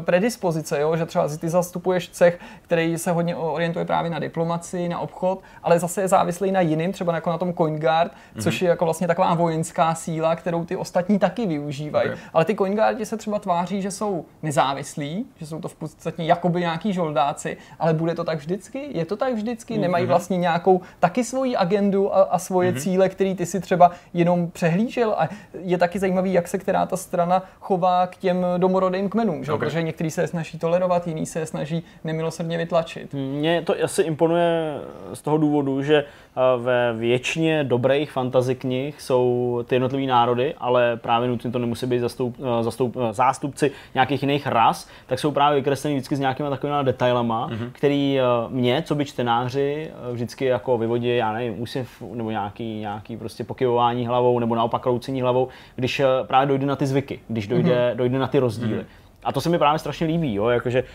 C: predispozice, jo? že třeba ty zastupuješ cech, který se hodně orientuje právě na diplomaci, na obchod, ale zase je závislý na jiným, třeba jako na tom CoinGuard, mm-hmm. což je jako vlastně taková vojenská síla, kterou ty ostatní taky využívají. Okay. Ale ty CoinGuardi se třeba tváří, že jsou nezávislí, že jsou to v podstatě jakoby nějaký žoldáci, ale bude to tak vždycky? Je to tak vždycky? Mm-hmm. Nemají vlastně nějakou taky svoji agendu a, a svoje mm-hmm. cíle, který ty si třeba jenom přehlížel a je taky zajímavý, jak se která ta strana chová k těm domorodým kmenům, že? Okay. protože některý se snaží tolerovat, jiný se snaží nemilosrdně vytlačit.
A: Mně to asi imponuje z toho důvodu, že ve většině dobrých fantasy knih jsou ty jednotlivé národy, ale právě nutně to nemusí být zastup, zastup, zástupci nějakých jiných ras, tak jsou právě vykresleni vždycky s nějakými takovými detailama, mm-hmm. který mě, co by čtenáři, vždycky jako vyvodí, já nevím, úsměv nebo nějaký, nějaký prostě pokyvování hlavou nebo naopak kroucení hlavou, když právě dojde na ty zvyky, když dojde, mm-hmm. dojde na ty rozdíly. Mm-hmm. A to se mi právě strašně líbí, jo? Jakože uh,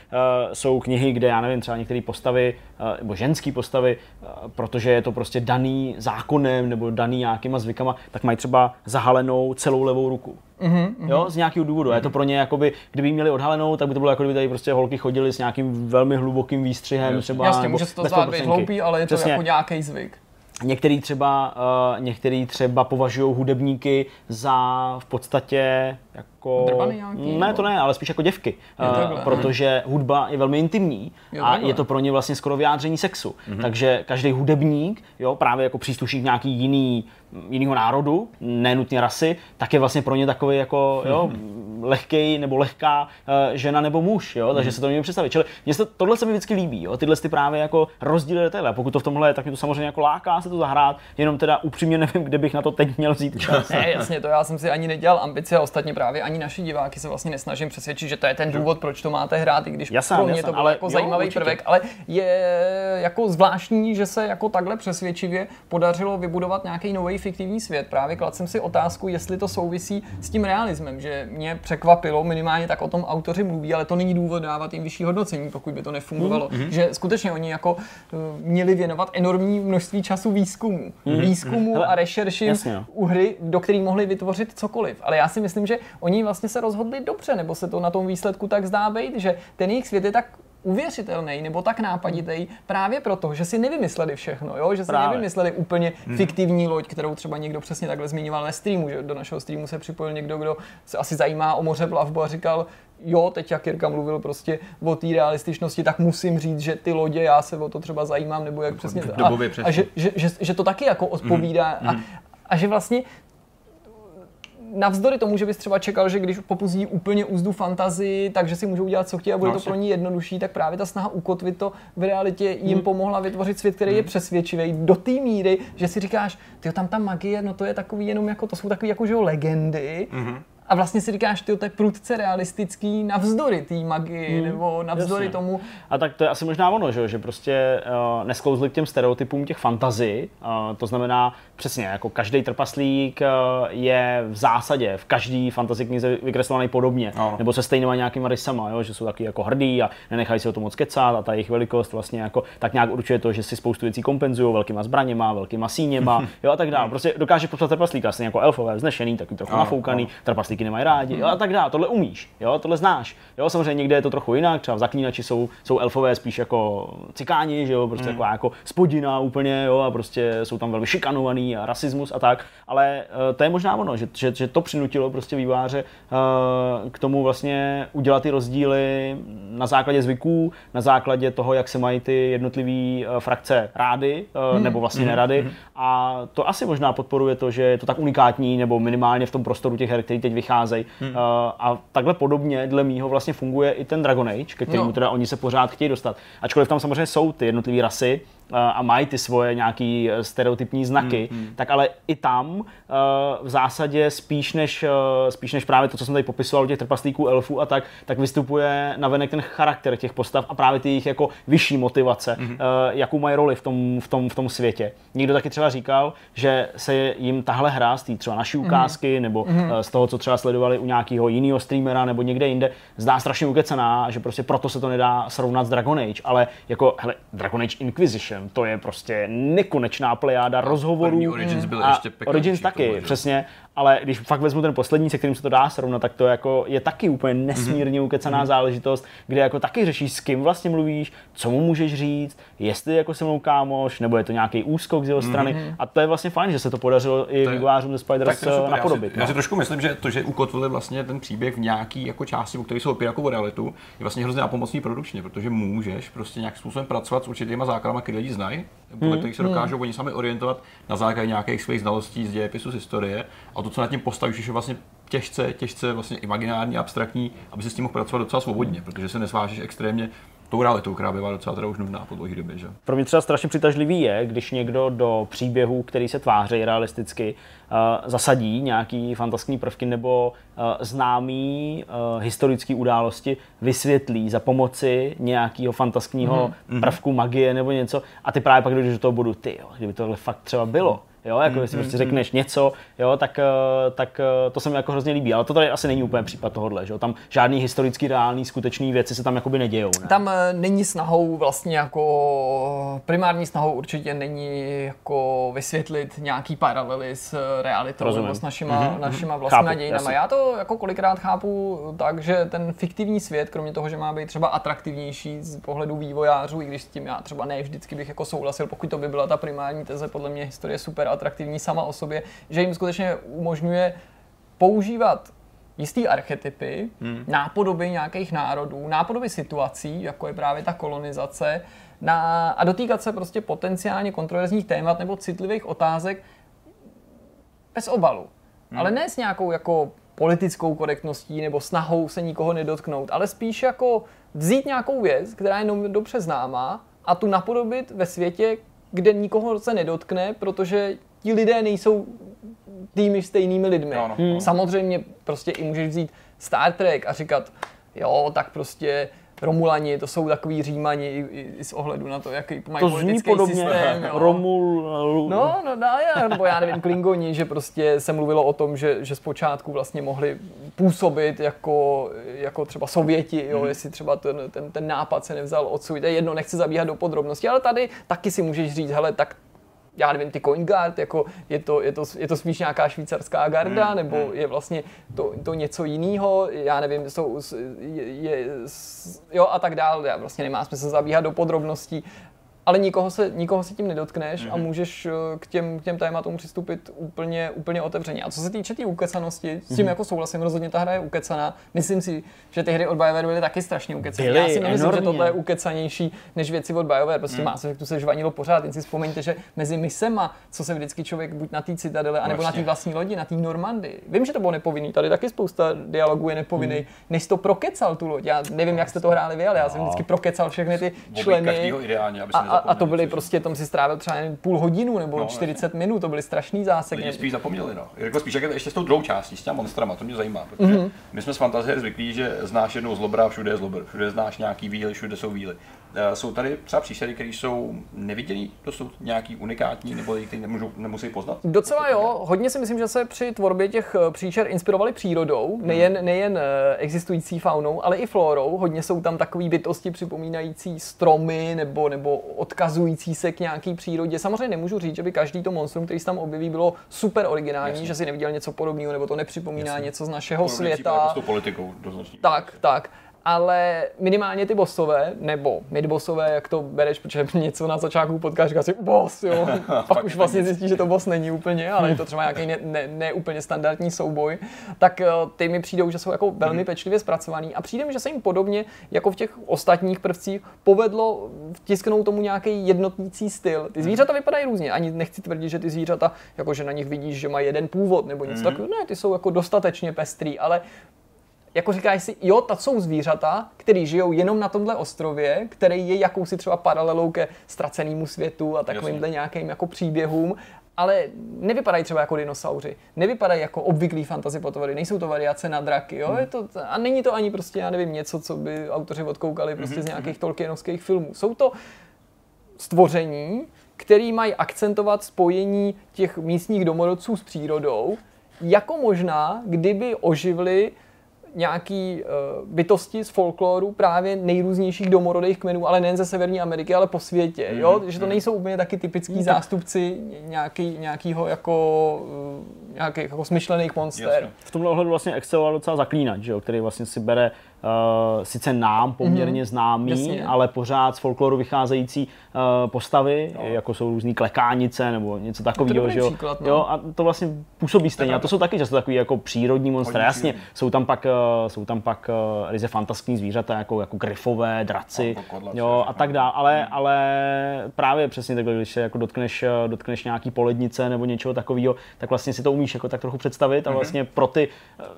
A: jsou knihy, kde já nevím, třeba některé postavy, uh, nebo ženské postavy, uh, protože je to prostě daný zákonem nebo daný nějakýma zvykama, tak mají třeba zahalenou celou levou ruku. Mm-hmm, jo, z nějakého důvodu. Mm-hmm. Je to pro ně, jakoby, kdyby měli odhalenou, tak by to bylo jako kdyby tady prostě holky chodily s nějakým velmi hlubokým výstřihem. Třeba,
C: Jasně, může se to zdát být hloupý, ale je to Přesně. jako nějaký zvyk.
A: Některý třeba, uh, některý třeba považují hudebníky za v podstatě jako...
C: nějaký,
A: ne, to ne, ale spíš jako děvky. Uh, protože hudba je velmi intimní jo, a takhle. je to pro ně vlastně skoro vyjádření sexu. Mm-hmm. Takže každý hudebník, jo, právě jako příslušník nějaký jiný jiného národu, nenutně rasy, tak je vlastně pro ně takový jako jo, lehký nebo lehká uh, žena nebo muž, jo, takže se to nemůžu představit. Čili mě se, tohle se mi vždycky líbí, jo, tyhle ty právě jako rozdíly detaily. Pokud to v tomhle je, tak mě to samozřejmě jako láká se to zahrát, jenom teda upřímně nevím, kde bych na to teď měl vzít čas.
C: ne, jasně, to já jsem si ani nedělal ambice a ostatně právě ani naši diváky se vlastně nesnažím přesvědčit, že to je ten důvod, proč to máte hrát, i když jasám, pro mě jasám, to byl jako jo, zajímavý určitě. prvek, ale je jako zvláštní, že se jako takhle přesvědčivě podařilo vybudovat nějaký nový fiktivní svět. Právě kladl jsem si otázku, jestli to souvisí s tím realismem, že mě překvapilo, minimálně tak o tom autoři mluví, ale to není důvod dávat jim vyšší hodnocení, pokud by to nefungovalo. Mm-hmm. Že skutečně oni jako uh, měli věnovat enormní množství času výzkumu. Mm-hmm. Výzkumu Hele, a rešerši u hry, do které mohli vytvořit cokoliv. Ale já si myslím, že oni vlastně se rozhodli dobře, nebo se to na tom výsledku tak zdá být, že ten jejich svět je tak uvěřitelný nebo tak nápaditý právě proto, že si nevymysleli všechno, jo? že si
A: Právě.
C: nevymysleli úplně fiktivní loď, kterou třeba někdo přesně takhle zmiňoval na streamu, že do našeho streamu se připojil někdo, kdo se asi zajímá o moře plavbu a říkal, jo, teď jak Jirka mluvil prostě o té realističnosti, tak musím říct, že ty lodě, já se o to třeba zajímám, nebo jak přesně. A, a že, že, že, že, to taky jako odpovídá. A, a že vlastně navzdory tomu, že bys třeba čekal, že když popuzí úplně úzdu fantazii, takže si můžou dělat, co chtějí a bude
B: No,
C: to pro ní jednodušší, tak právě ta snaha ukotvit to v realitě jim pomohla vytvořit svět, který je přesvědčivý. Do té míry, že si říkáš, ty tam ta magie, no to je takový jenom jako, to jsou takový jako, že jo, legendy. A vlastně si říkáš, ty to je prudce realistický navzdory té magii, nebo navzdory
A: jasně.
C: tomu,
A: A tak to je asi možná ono, že, jo, že prostě uh, nesklouzli k těm stereotypům těch fantazí. Uh, to znamená přesně, jako každý trpaslík uh, je v zásadě v každý fantasy knize vykreslovaný podobně.
B: Ano.
A: Nebo se stejnýma nějakýma rysama, jo, že jsou taky jako hrdí a nenechají se o tom moc kecat a ta jejich velikost vlastně jako tak nějak určuje to, že si spoustu věcí kompenzují velkýma zbraněma, velkýma síněma, jo, a tak dále. Prostě dokáže popsat trpaslíka, stejně jako elfové, vznešený, taky trochu
B: Ano,
A: nafoukaný,
B: ano.
A: Trpaslíky nemají rádi, jo, a tak dále. Tohle umíš, jo, tohle znáš. Jo, samozřejmě někde je to trochu jinak, třeba v zaklínači jsou, jsou elfové spíš jako cikáni, že jo, prostě taková jako spodina úplně, jo, a prostě jsou tam velmi šikanovaný a rasismus a tak, ale eh, to je možná ono, že, že, že to přinutilo prostě výváře eh, k tomu vlastně udělat ty rozdíly na základě zvyků, na základě toho, jak se mají ty jednotlivé frakce rády, eh, nebo vlastně nerady. A to asi možná podporuje to, že je to tak unikátní, nebo minimálně v tom prostoru těch her, který teď vycházejí. Eh, A takhle podobně, dle mýho, vlastně funguje i ten Dragon Age, ke kterému
C: No.
A: teda oni se pořád chtějí dostat. Ačkoliv tam samozřejmě jsou ty jednotlivé rasy, a mají ty svoje nějaký eh, stereotypní znaky, tak ale i tam eh, v zásadě spíš než, eh, spíš než právě to, co jsem tady popisoval u těch trpaslíků, elfů a tak, tak vystupuje navenek ten charakter těch postav a právě ty jejich jako vyšší motivace, eh, jakou mají roli v tom, v, tom, v tom světě. Někdo taky třeba říkal, že se jim tahle hra z té třeba naší ukázky nebo eh, z toho, co třeba sledovali u nějakého jiného streamera nebo někde jinde, zdá strašně ukecená, že prostě proto se to nedá srovnat s Dragon Age, ale jako hele, Dragon Age Inquisition, to je prostě nekonečná plejáda rozhovorů.
B: první Origins byl
A: a
B: ještě peklinější
A: Origins taky, přesně, ale když fakt vezmu ten poslední, se kterým se to dá srovnat, tak to jako je taky úplně nesmírně ukecená záležitost, kde jako taky řešíš, s kým vlastně mluvíš, co mu můžeš říct, jestli jako se mnou kámoš, nebo je to nějaký úskok z jeho strany. A to je vlastně fajn, že se to podařilo i vývojářům ze Spiders
B: super. Já
A: napodobit.
B: si, já si
A: no.
B: trošku myslím, že to, že ukotvili vlastně ten příběh v nějaký jako části, které jsou opět jako o realitu, je vlastně hrozně napomocný produkčně, protože můžeš prostě nějakým způsobem pracovat s určitýma základama, které lidi znají, podle kterých se dokážou oni sami orientovat na základě nějakých svých znalostí z dějepisu, z historie. A to, co nad tím postavíš, je vlastně těžce, těžce vlastně imaginární, abstraktní, aby si s tím mohl pracovat docela svobodně, protože se nesvážeš extrémně tou realitou, která bývá docela teda už nudná po dlouhé době. Že?
A: Pro mě třeba strašně přitažlivý je, když někdo do příběhů, který se tváří realisticky, uh, zasadí nějaký fantastický prvky nebo uh, známý uh, historické události vysvětlí za pomoci nějakého fantaskního mm-hmm. prvku magie nebo něco a ty právě pak jdeš do toho bodu, ty jo, kdyby tohle fakt třeba bylo. Jo, jako jestli prostě řekneš něco, jo, tak, eh, tak eh, to se mi jako hrozně líbí. Ale to tady asi není úplně případ tohohle, že jo. Tam žádný historický, reálný, skutečný věci se tam jakoby nedějou. Ne?
C: Tam eh, není snahou vlastně jako, primární snahou určitě není jako vysvětlit nějaký paralely s realitou
A: Rozumím.
C: nebo s našima, mm-hmm. našima vlastníma dějinama.
A: jasně.
C: Já to jako kolikrát chápu tak, že ten fiktivní svět, kromě toho, že má být třeba atraktivnější z pohledu vývojářů, i když s tím já třeba ne vždycky bych jako souhlasil, pokud to by byla ta primární teze, podle mě historie super atraktivní sama o sobě, že jim skutečně umožňuje používat jistý archetypy, hmm. nápodoby nějakých národů, nápodoby situací, jako je právě ta kolonizace, na, a dotýkat se prostě potenciálně kontroverzních témat nebo citlivých otázek bez obalu. Hmm. Ale ne s nějakou jako politickou korektností nebo snahou se nikoho nedotknout, ale spíš jako vzít nějakou věc, která je jenom dobře známá a tu napodobit ve světě, kde nikoho se nedotkne, protože ti lidé nejsou tými stejnými lidmi.
B: Ano.
C: Hmm. Samozřejmě prostě i můžeš vzít Star Trek a říkat, jo, tak prostě Romulani, to jsou takový římani i, i, i s ohledu na to, jaký mají
A: to zní
C: politický
A: podobně
C: systém. jo.
A: Romul,
C: No, no, no, já, nebo já nevím, Klingoni, že prostě se mluvilo o tom, že, že zpočátku vlastně mohli působit jako, jako třeba Sověti, jo, mm. jestli třeba ten, ten, ten nápad se nevzal odsud. Je jedno, nechci zabíhat do podrobností, ale tady taky si můžeš říct, hele, tak já nevím, ty coin guard, jako je to, je to, je to spíš nějaká švýcarská garda, hmm, nebo hmm. je vlastně to, to něco jiného, já nevím, jsou, je, je, jo a tak dále, já vlastně nemá smysl zabíhat do podrobností, ale nikoho se, nikoho se tím nedotkneš mm-hmm. a mhm. můžeš eh, k těm, k těm tématům přistupit úplně, úplně otevřeně. A co se týče té tý ukecanosti, s tím mm-hmm. jako souhlasím, rozhodně ta hra je ukecaná. Myslím si, že ty hry od BioWare byly taky strašně ukecané. Já si nemyslím, enormně. že tohle je ukecanější než věci od BioWare. Prostě mm. Mass Effectu se žvanilo pořád. Jen si vzpomeňte, že mezi misema, co se vždycky člověk buď na té citadele, anebo vlastně. na té vlastní lodi, na té Normandy. Vím, že to bylo nepovinný, tady taky spousta dialogů je nepovinný, mm. než to prokecal tu loď. Já nevím, jak jste to hráli vy, ale já jsem no. vždycky prokecal všechny ty členy.
B: Ideálně, aby
C: a, a, to byly prostě, tam si strávil třeba jen půl hodinu nebo no, 40 jasně. minut, to byly strašný záseky.
B: Lidi spíš zapomněli, no. Jako spíš jako ještě s tou druhou částí, s těma monstrama, to mě zajímá, protože mm-hmm. my jsme z fantazie zvyklí, že znáš jednou zlobra, všude je zlobr, všude znáš nějaký víly, všude jsou víly. Eh, jsou tady třeba příšery, které jsou nevidělý, to jsou nějaký unikátní, nebo které nemůžou, nemusí poznat?
C: Docela jo, hodně si myslím, že se při tvorbě těch eh, příšer inspirovali přírodou, hmm. nejen, nejen eh, existující faunou, ale i florou. Hodně jsou tam takové bytosti připomínající stromy nebo, nebo odkazující se k nějaký přírodě. Samozřejmě nemůžu říct, že by každý to monstrum, který se tam objeví, bylo super originální, Jasně. že si neviděl něco podobného, nebo to nepřipomíná Jasně. něco z našeho Podobný světa.
B: Jako s tou politikou
C: Tak, tak ale minimálně ty bossové, nebo midbossové, jak to bereš, protože něco na začátku potkáš, říkáš si boss, jo. Pak už vlastně zjistíš, že to boss není úplně, ale je to třeba nějaký ne, ne, ne úplně standardní souboj, tak eh, ty mi přijdou, že jsou jako velmi mhm. pečlivě zpracovaný a přijde mi, že se jim podobně jako v těch ostatních prvcích povedlo vtisknout tomu nějaký jednotnící styl. Ty zvířata mhm. vypadají různě, ani nechci tvrdit, že ty zvířata, jakože na nich vidíš, že mají jeden původ nebo něco mm. takového, ne, ty jsou jako dostatečně pestrý, ale jako říkáš si, jo, ta jsou zvířata, které žijou jenom na tomhle ostrově, který je jakousi třeba paralelou ke ztracenému světu a takovýmhle nějakým jako příběhům, ale nevypadají třeba jako dinosauři, nevypadají jako obvyklý fantasy potvory, nejsou to variace na draky, jo? Hmm. Je to, a není to ani prostě, já nevím, něco, co by autoři odkoukali prostě mm-hmm. z nějakých Tolkienovských filmů. Jsou to stvoření, který mají akcentovat spojení těch místních domorodců s přírodou, jako možná, kdyby oživili nějaký uh, bytosti z folkloru právě nejrůznějších domorodých kmenů, ale nejen ze Severní Ameriky, ale po světě, mm, jo? že to mhm. nejsou úplně taky typický mm, zástupci nějaký, nějakýho jako, uh, nějakých jako smyšlených monster.
A: V tomhle ohledu vlastně exceloval docela zaklínač, že jo? který vlastně si bere uh, sice nám poměrně mm-hmm. známý, Jasně. ale pořád z folkloru vycházející uh, postavy, no. jako jsou různý klekánice nebo něco takového, že jo? Příklad, no. jo. A to vlastně působí stejně. A to jsou taky často takový jako přírodní monstra. Jasně, jsou tam pak, uh, jsou tam pak uh, ryze fantastický zvířata, jako, jako grifové, draci, jo, a tak dále. Ale, hmm. ale právě přesně takhle, když se jako dotkneš, dotkneš nějaký polednice nebo něčeho takového, tak vlastně si to umíš jako tak trochu představit a mhm. vlastně pro ty,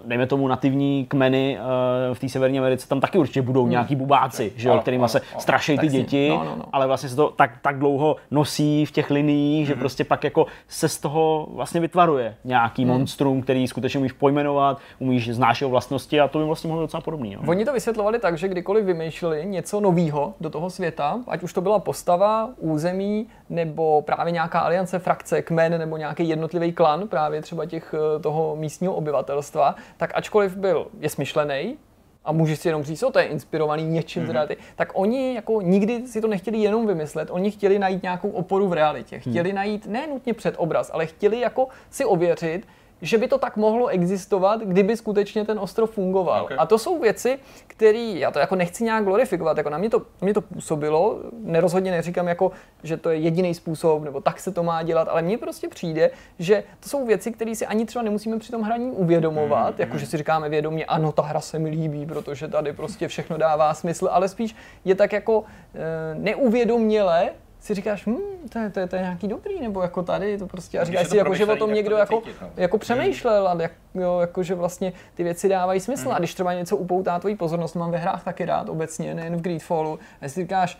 A: dejme tomu nativní kmeny uh, v té severní Severní Americe tam taky určitě budou hmm. nějaký bubáci, že jo, kterými se straší ty děti, no, no, no. ale vlastně se to tak, tak dlouho nosí v těch liniích, hmm. že prostě pak jako se z toho vlastně vytvaruje nějaký hmm. monstrum, který skutečně umíš pojmenovat, umíš znáš jeho vlastnosti a to by vlastně mohlo docela podobný. Jo.
C: Oni to vysvětlovali tak, že kdykoliv vymýšleli něco nového do toho světa, ať už to byla postava, území, nebo právě nějaká aliance, frakce, kmen, nebo nějaký jednotlivý klan, právě třeba těch eh, toho místního obyvatelstva, tak ačkoliv byl je smyšlený, a můžeš si jenom říct, co to je inspirovaný něčím, mm-hmm. teda ty, tak oni jako nikdy si to nechtěli jenom vymyslet, oni chtěli najít nějakou oporu v realitě, chtěli hmm. najít ne nutně předobraz, ale chtěli jako si ověřit, že by to tak mohlo existovat, kdyby skutečně ten ostrov fungoval. Okay. A to jsou věci, které, já to jako nechci nějak glorifikovat, jako na mě to, mě to působilo, nerozhodně neříkám jako, že to je jediný způsob, nebo tak se to má dělat, ale mně prostě přijde, že to jsou věci, které si ani třeba nemusíme při tom hraní uvědomovat, mm, jako že si říkáme vědomě, ano, ta hra se mi líbí, protože tady prostě všechno dává smysl, ale spíš je tak jako e, neuvědoměle si říkáš, hm, to je, to, je, to je nějaký dobrý, nebo jako tady, to prostě, a říkáš si, jako, že o tom někdo to jako, cítit, no. jako přemýšlel, a jak, jo, jako, že vlastně ty věci dávají smysl. Mm. A když třeba něco upoutá tvoji pozornost, mám ve hrách taky rád obecně, nejen v Greedfallu, a si říkáš,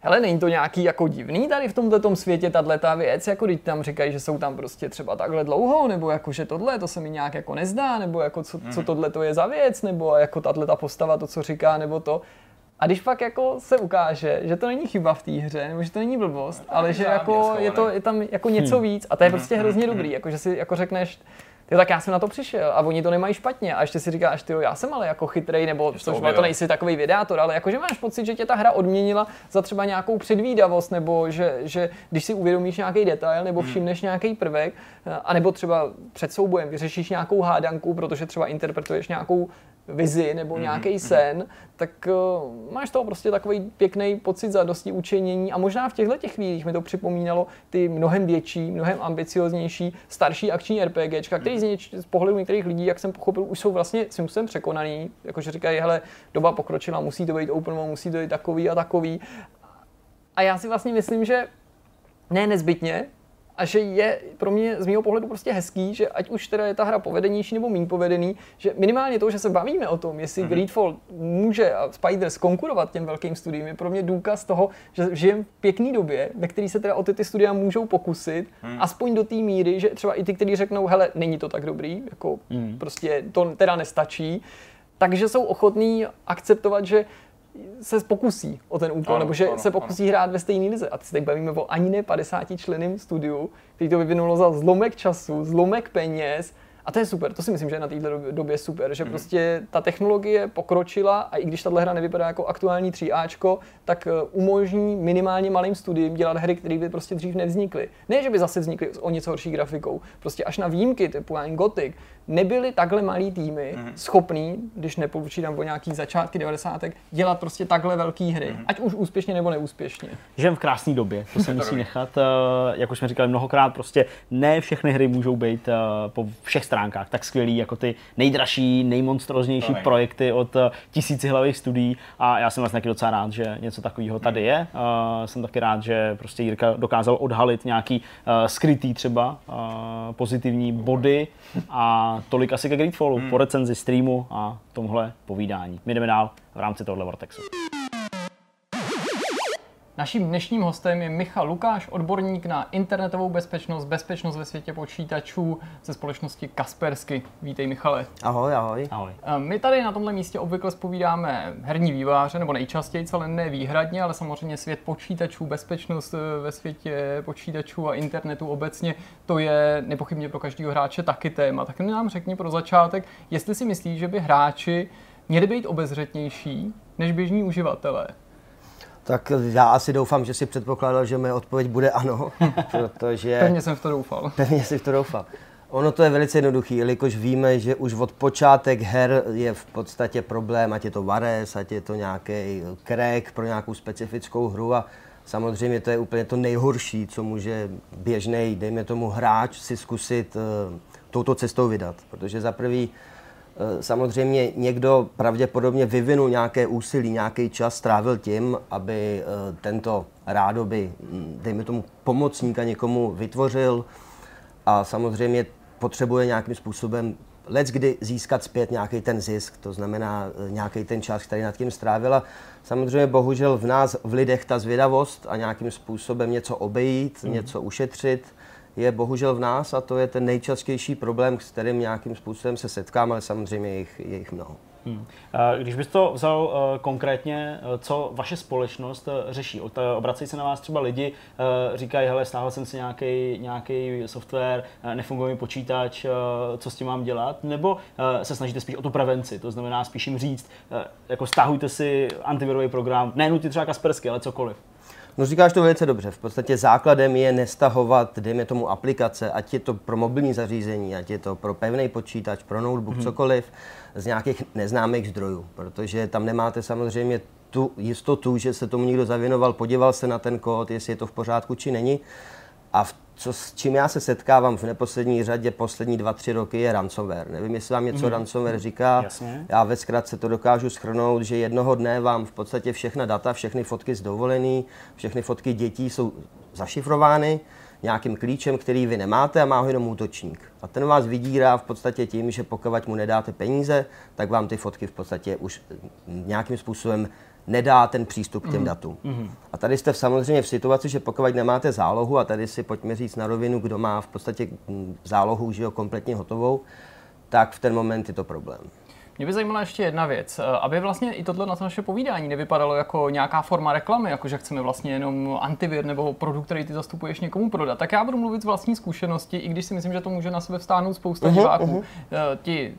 C: hele, není to nějaký jako divný tady v tomto světě, tahle ta věc, jako když tam říkají, že jsou tam prostě třeba takhle dlouho, nebo jako, že tohle, to se mi nějak jako nezdá, nebo jako co, co mhm. tohle to je za věc, nebo jako tahle ta postava to, co říká, nebo to. A když pak jako se ukáže, že to není chyba v té hře, nebo že to není blbost, ale že jako je, to, je tam jako něco hmm. víc. A to je prostě hrozně dobrý, jako že si jako řekneš, ty tak já jsem na to přišel. A oni to nemají špatně. A ještě si říkáš, ty já jsem ale jako chytrej, nebo což to nejsi takový videátor, ale jakože máš pocit, že tě ta hra odměnila za třeba nějakou předvídavost, nebo že, že když si uvědomíš nějaký detail, nebo všimneš hmm. nějaký prvek, a nebo třeba před soubojem vyřešíš nějakou hádanku, protože třeba interpretuješ nějakou vizi nebo mm-hmm. nějaký sen, tak uh, máš toho prostě takový pěkný pocit zadosti učenění a možná v těchto těch chvílích mi to připomínalo ty mnohem větší, mnohem ambicioznější, starší akční RPGčka, který z, něč, z pohledu některých lidí, jak jsem pochopil, už jsou vlastně svým způsobem překonaný, jakože říkají, hele, doba pokročila, musí to být open musí to být takový a takový. A já si vlastně myslím, že ne nezbytně, a že je pro mě z mého pohledu prostě hezký, že ať už teda je ta hra povedenější nebo méně povedený, že minimálně to, že se bavíme o tom, jestli mm-hmm. Greedfall může a Spiders konkurovat těm velkým studiím, je pro mě důkaz toho, že žijeme v pěkné době, ve které se teda o ty, ty studia můžou pokusit, mm. aspoň do té míry, že třeba i ty, kteří řeknou, hele, není to tak dobrý, jako mm. prostě to teda nestačí, takže jsou ochotní akceptovat, že se pokusí o ten úkol, ano, nebo že ano, se pokusí ano. hrát ve stejné lize. A teď se teď bavíme o ani ne 50 členým studiu, který to vyvinulo za zlomek času, zlomek peněz, a to je super, to si myslím, že je na této době super, že mm. prostě ta technologie pokročila a i když tahle hra nevypadá jako aktuální 3Ačko, tak eh, umožní minimálně malým studiím dělat hry, které by prostě dřív nevznikly. Ne, že by zase vznikly o něco horší grafikou, prostě až na výjimky typu Gothic, nebyly takhle malý týmy mm. schopný, když nepočítám o nějaký začátky 90. dělat prostě takhle velké hry, mm. ať už úspěšně nebo neúspěšně.
A: Žijeme v krásné době, to se musí nechat. Eh, jak už jsme říkali mnohokrát, prostě ne všechny hry můžou být eh, po všech stránkách tak skvělý jako ty nejdražší, nejmonstroznější projekty od eh, tisíci hlavých studií a já jsem vlastně taky docela rád, že něco takového tady mhm. je. Jsem taky rád, že prostě Jirka dokázal odhalit nějaký skrytý třeba pozitivní body a tolik asi ke Greedfallu, hmm. po recenzi streamu a tomhle povídání. My jdeme dál v rámci tohle Vortexu.
C: Naším dnešním hostem je Michal Lukáš, odborník na internetovou bezpečnost, bezpečnost ve světě počítačů ze společnosti Kaspersky. Vítej Michale.
D: Ahoj, ahoj.
A: ahoj.
C: My tady na tomhle místě obvykle spovídáme herní výváře, nebo nejčastěji, ale ne výhradně, ale samozřejmě svět počítačů, bezpečnost eh, ve světě počítačů a internetu obecně, to je nepochybně pro každého hráče taky téma. Tak nám řekni pro začátek, jestli si myslíš, že by hráči měli být obezřetnější než běžní uživatelé.
D: Tak já asi doufám, že si předpokládal, že moje odpověď bude ano, protože...
C: Pevně jsem v to doufal.
D: Pevně si v to doufal. Ono to je velice jednoduché, jelikož víme, že už od počátek her je v podstatě problém, ať je to Vares, ať je to nějaký crack pro nějakou specifickou hru a samozřejmě to je úplně to nejhorší, co může běžný, dejme tomu hráč si zkusit uh, touto cestou vydat. Protože za prvý samozřejmě někdo pravděpodobně vyvinul nějaké úsilí, nějaký čas strávil tím, aby eh, tento rádoby, hm, dejme tomu, pomocníka někomu vytvořil a samozřejmě potřebuje nějakým způsobem let kdy získat zpět nějaký ten zisk, to znamená eh, nějaký ten čas, který nad tím strávila. Samozřejmě bohužel v nás, v lidech, ta zvědavost a nějakým způsobem něco obejít, mm. něco ušetřit, je bohužel v nás a to je ten nejčastější problém, s kterým nějakým způsobem se setkám, ale samozřejmě je jich, je jich mnoho. Hmm.
A: Když bys to vzal eh, konkrétně, eh, co vaše společnost eh, řeší? Obracejí se na vás třeba lidi, říkají, hele, stáhl jsem si nějaký, nějaký software, nefunguje mi počítač, co s tím mám dělat? Nebo se snažíte spíš o tu prevenci, to znamená spíš jim říct, jako stáhujte si antivirový program, nutně třeba Kaspersky, ale cokoliv.
D: No říkáš to velice dobře. V podstatě základem je nestahovat, dejme tomu, aplikace, ať je to pro mobilní zařízení, ať je to pro pevný počítač, pro notebook, mm-hmm. cokoliv, z nějakých neznámých zdrojů, protože tam nemáte samozřejmě tu jistotu, že se tomu někdo zavěnoval, podíval se na ten kód, jestli je to v pořádku či není. A v co, s čím já se setkávám v neposlední řadě poslední dva, tři roky je ransomware. Nevím, jestli vám něco mm. ransomware říká.
A: Jasně.
D: Já ve zkratce to dokážu schrnout, že jednoho dne vám v podstatě všechna data, všechny fotky z dovolený, všechny fotky dětí jsou zašifrovány nějakým klíčem, který vy nemáte a má ho jenom útočník. A ten vás vydírá v podstatě tím, že pokud mu nedáte peníze, tak vám ty fotky v podstatě už nějakým způsobem nedá ten přístup k těm mm. datům. Mm. A tady jste v, samozřejmě v situaci, že pokud nemáte zálohu, a tady si pojďme říct na rovinu, kdo má v podstatě zálohu jo, kompletně hotovou, tak v ten moment je to problém.
C: Mě by zajímala ještě jedna věc, eh, aby vlastně i tohle na to naše povídání nevypadalo jako nějaká forma reklamy, jako že chceme vlastně jenom antivir nebo produkt, který ty zastupuješ někomu prodat. Tak já budu mluvit z vlastní zkušenosti, i když si myslím, že to může na sebe vstáhnout spousta uh-huh, diváků. Uh-huh. Ti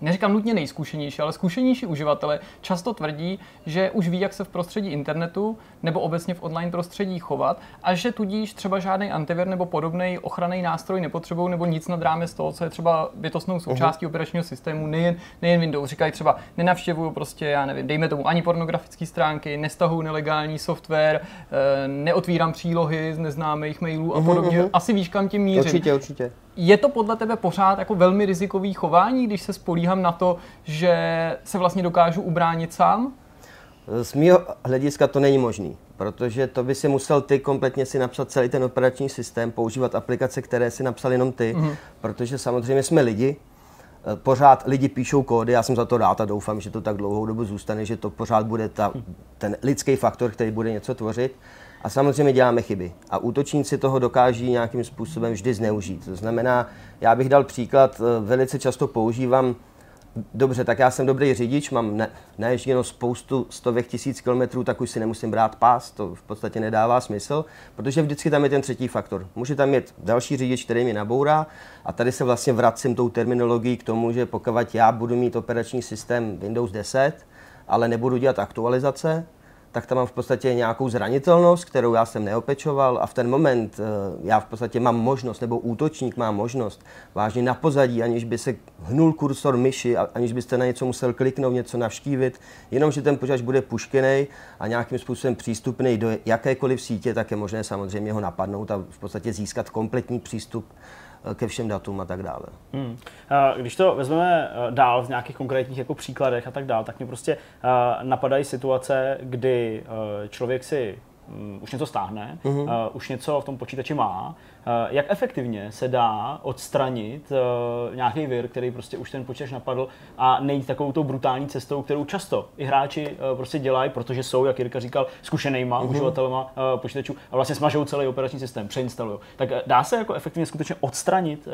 C: neříkám nutně nejzkušenější, ale zkušenější uživatelé často tvrdí, že už ví, jak se v prostředí internetu nebo obecně v online prostředí chovat a že tudíž třeba žádný antivir nebo podobný ochranný nástroj nepotřebují nebo nic nad rámec toho, co je třeba bytostnou součástí uh-huh. operačního systému, nejen, nejen Windows. Říkají třeba, nenavštěvuju prostě, já nevím, dejme tomu ani pornografické stránky, nestahuju nelegální software, eh, neotvírám přílohy z neznámých mailů a podobně. Uh-huh. Asi víš, kam tím mířím.
D: Určitě, určitě.
C: Je to podle tebe pořád jako velmi rizikový chování, když se spolíhám na to, že se vlastně dokážu ubránit sám?
D: Z mého hlediska to není možný, protože to by si musel ty kompletně si napsat celý ten operační systém, používat aplikace, které si napsal jenom ty, mm-hmm. protože samozřejmě jsme lidi, eh, pořád lidi píšou kódy, já jsem za to rád a doufám, že to tak dlouhou dobu zůstane, že to pořád bude ta, ten lidský faktor, který bude něco tvořit. A samozřejmě děláme chyby. A útočníci toho dokáží nějakým způsobem vždy zneužít. To znamená, já bych dal příklad, eh, velice často používám Dobře, tak já jsem dobrý řidič, mám ne, naježděno spoustu stovek tisíc kilometrů, tak už si nemusím brát pás, to v podstatě nedává smysl, protože vždycky tam je ten třetí faktor. Může tam mít další řidič, který mi nabourá a tady se vlastně vracím tou terminologií k tomu, že pokud já budu mít operační systém Windows 10, ale nebudu dělat aktualizace, tak tam mám v podstatě nějakou zranitelnost, kterou já jsem neopečoval a v ten moment eh, já v podstatě mám možnost, nebo útočník má možnost vážně na pozadí, aniž by se hnul kursor myši, aniž byste na něco musel kliknout, něco navštívit, jenom že ten počítač bude puškený a nějakým způsobem přístupný do jakékoliv sítě, tak je možné samozřejmě ho napadnout a v podstatě získat kompletní přístup ke všem datům a tak dále. Hmm.
A: Když to vezmeme eh, dál v nějakých konkrétních jako příkladech a tak dále, tak mě prostě eh, napadají situace, kdy člověk si mm, už něco stáhne, uh-huh. uh, už něco v tom počítači má Eh, jak efektivně se dá odstranit uh, nějaký vir, který prostě už ten počítač napadl a nejít takovou tou brutální cestou, kterou často i hráči uh, prostě dělají, protože jsou, jak Jirka říkal, zkušenýma uh-huh. uživatelema počítačů a vlastně smažou celý operační systém, přeinstalují. Tak dá se jako efektivně skutečně odstranit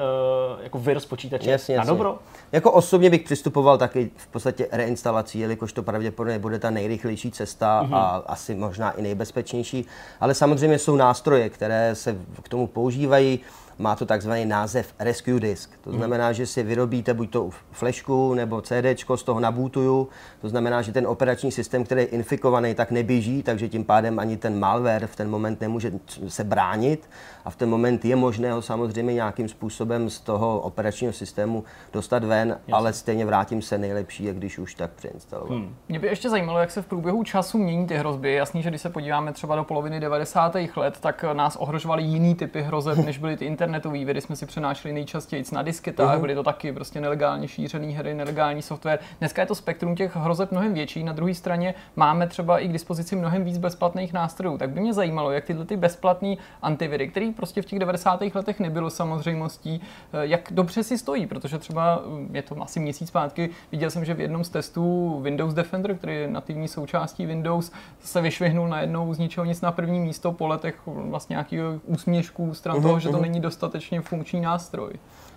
A: jako vir z počítače jasně, na jasně. dobro?
D: Jako osobně bych přistupoval taky v podstatě reinstalací, jelikož to pravděpodobně bude ta nejrychlejší cesta uh-huh. a asi možná i nejbezpečnější, ale samozřejmě jsou nástroje, které se k tomu používají používají má to takzvaný název Rescue Disk. To hmm. znamená, že si vyrobíte buď to flešku nebo CD, z toho nabootuju. To znamená, že ten operační systém, který je infikovaný, tak neběží, takže tím pádem ani ten malware v ten moment nemůže se bránit a v ten moment je možné ho samozřejmě nějakým způsobem z toho operačního systému dostat ven, Jasně. ale stejně vrátím se nejlepší, je když už tak přeinstalovat. Hmm.
C: Mě by ještě zajímalo, jak se v průběhu času mění ty hrozby. Jasný, že když se podíváme třeba do poloviny 90. let, tak nás ohrožovaly jiný typy hrozeb, než byly ty internetový viry jsme si přenášeli nejčastěji na disketách, uh-huh. byly to taky prostě nelegálně šířené hry, nelegální software. Dneska je to spektrum těch hrozeb mnohem větší, na druhé straně máme třeba i k dispozici mnohem víc bezplatných nástrojů. Tak by mě zajímalo, jak tyhle ty bezplatné antiviry, který prostě v těch 90. letech nebylo samozřejmostí, eh, jak dobře si stojí, protože třeba hm, je to asi měsíc zpátky, viděl jsem, že v jednom z testů Windows Defender, který je nativní součástí Windows, se vyšvihnul najednou z ničeho nic na první místo po letech vlastně nějakého úsměšku stran uh-huh, toho, že to uh-huh. není dostatečně funkční nástroj.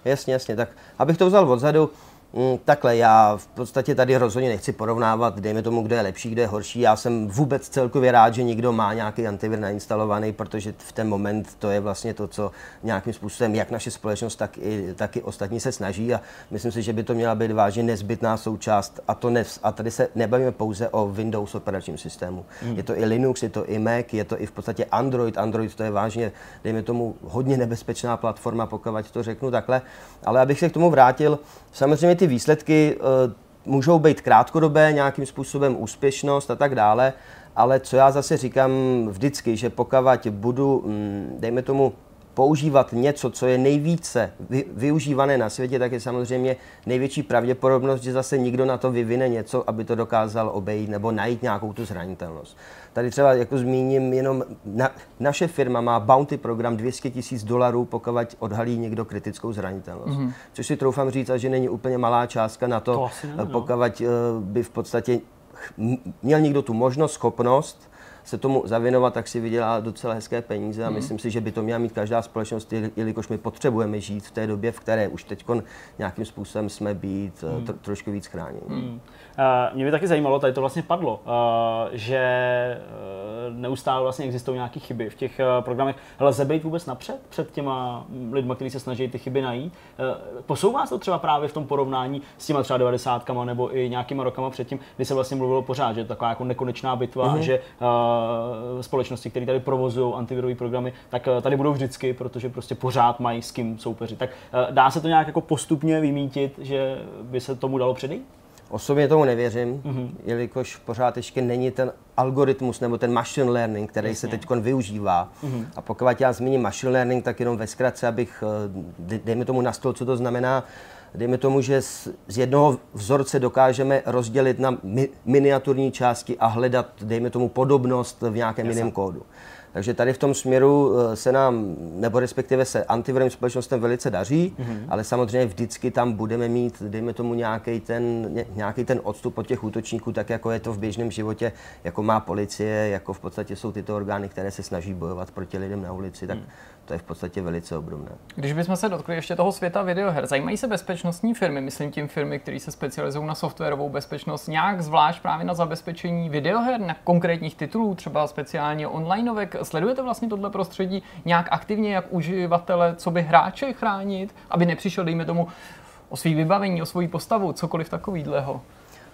D: Jasně, jasně. Tak abych to vzal odzadu, takhle, já v podstatě tady rozhodně nechci porovnávat, dejme tomu, kdo je lepší, kdo je horší. Já jsem vůbec celkově rád, že někdo má nějaký antivir nainstalovaný, protože v ten moment to je vlastně to, co nějakým způsobem jak naše společnost, tak i, tak i ostatní se snaží a myslím si, že by to měla být vážně nezbytná součást. A, to ne, a tady se nebavíme pouze o Windows operačním systému. Hmm. Je to i Linux, je to i Mac, je to i v podstatě Android. Android to je vážně, dejme tomu, hodně nebezpečná platforma, pokud to řeknu takhle. Ale abych se k tomu vrátil, samozřejmě ty výsledky uh, můžou být krátkodobé, nějakým způsobem úspěšnost a tak dále, ale co já zase říkám vždycky, že pokud budu, mm, dejme tomu, používat něco, co je nejvíce využívané na světě, tak je samozřejmě největší pravděpodobnost, že zase nikdo na to vyvine něco, aby to dokázal obejít nebo najít nějakou tu zranitelnost. Tady třeba jako zmíním jenom, na, naše firma má bounty program 200 tisíc dolarů, pokud odhalí někdo kritickou zranitelnost. Mm-hmm. Což si troufám říct, že není úplně malá částka na to, to no. pokud uh, by v podstatě měl někdo tu možnost, schopnost se tomu zavěnovat, tak si vydělá docela hezké peníze a myslím si, že by to měla mít každá společnost, jeli- jelikož my potřebujeme žít v té době, v které už teď nějakým způsobem jsme být eh, tro, trošku víc chráněni.
A: Uh, mě by taky zajímalo, tady to vlastně padlo, uh, že uh, neustále vlastně existují nějaké chyby v těch programech. Lze být vůbec napřed před těma lidmi, kteří se snaží ty chyby najít? Posouvá se to třeba právě v tom porovnání s těma třeba 90 nebo i nějakýma rokama předtím, kdy se vlastně mluvilo pořád, že je to taková jako nekonečná bitva mm-hmm. že společnosti, které tady provozují antivirové programy, tak tady budou vždycky, protože prostě pořád mají s kým soupeřit. Tak dá se to nějak jako postupně vymítit, že by se tomu dalo předejít?
D: Osobně tomu nevěřím, mm-hmm. jelikož pořád ještě není ten algoritmus nebo ten machine learning, který Jasně. se teď využívá. Mm-hmm. A pokud já zmíním machine learning, tak jenom ve zkratce, abych, dejme tomu na stůl, co to znamená, dejme tomu, že z, z jednoho vzorce dokážeme rozdělit na mi, miniaturní části a hledat, dejme tomu, podobnost v nějakém Jasně. jiném kódu. Takže tady v tom směru eh, se nám, nebo respektive se antivirovým společnostem velice daří, mm-hmm. ale samozřejmě vždycky tam budeme mít, dejme tomu, nějaký ten, nějaký ten odstup od těch útočníků, tak jako je to v běžném životě, jako má policie, jako v podstatě jsou tyto orgány, které se snaží bojovat proti lidem na ulici, tak mm to je v podstatě velice obdobné.
C: Když bychom se dotkli ještě toho světa videoher, zajímají se bezpečnostní firmy, myslím tím firmy, které se specializují na softwarovou bezpečnost, nějak zvlášť právě na zabezpečení videoher, na konkrétních titulů, třeba speciálně onlineovek. Sledujete vlastně tohle prostředí nějak aktivně, jak uživatele, co by hráče chránit, aby nepřišel, dejme tomu, o svý vybavení, o svoji postavu, cokoliv takového?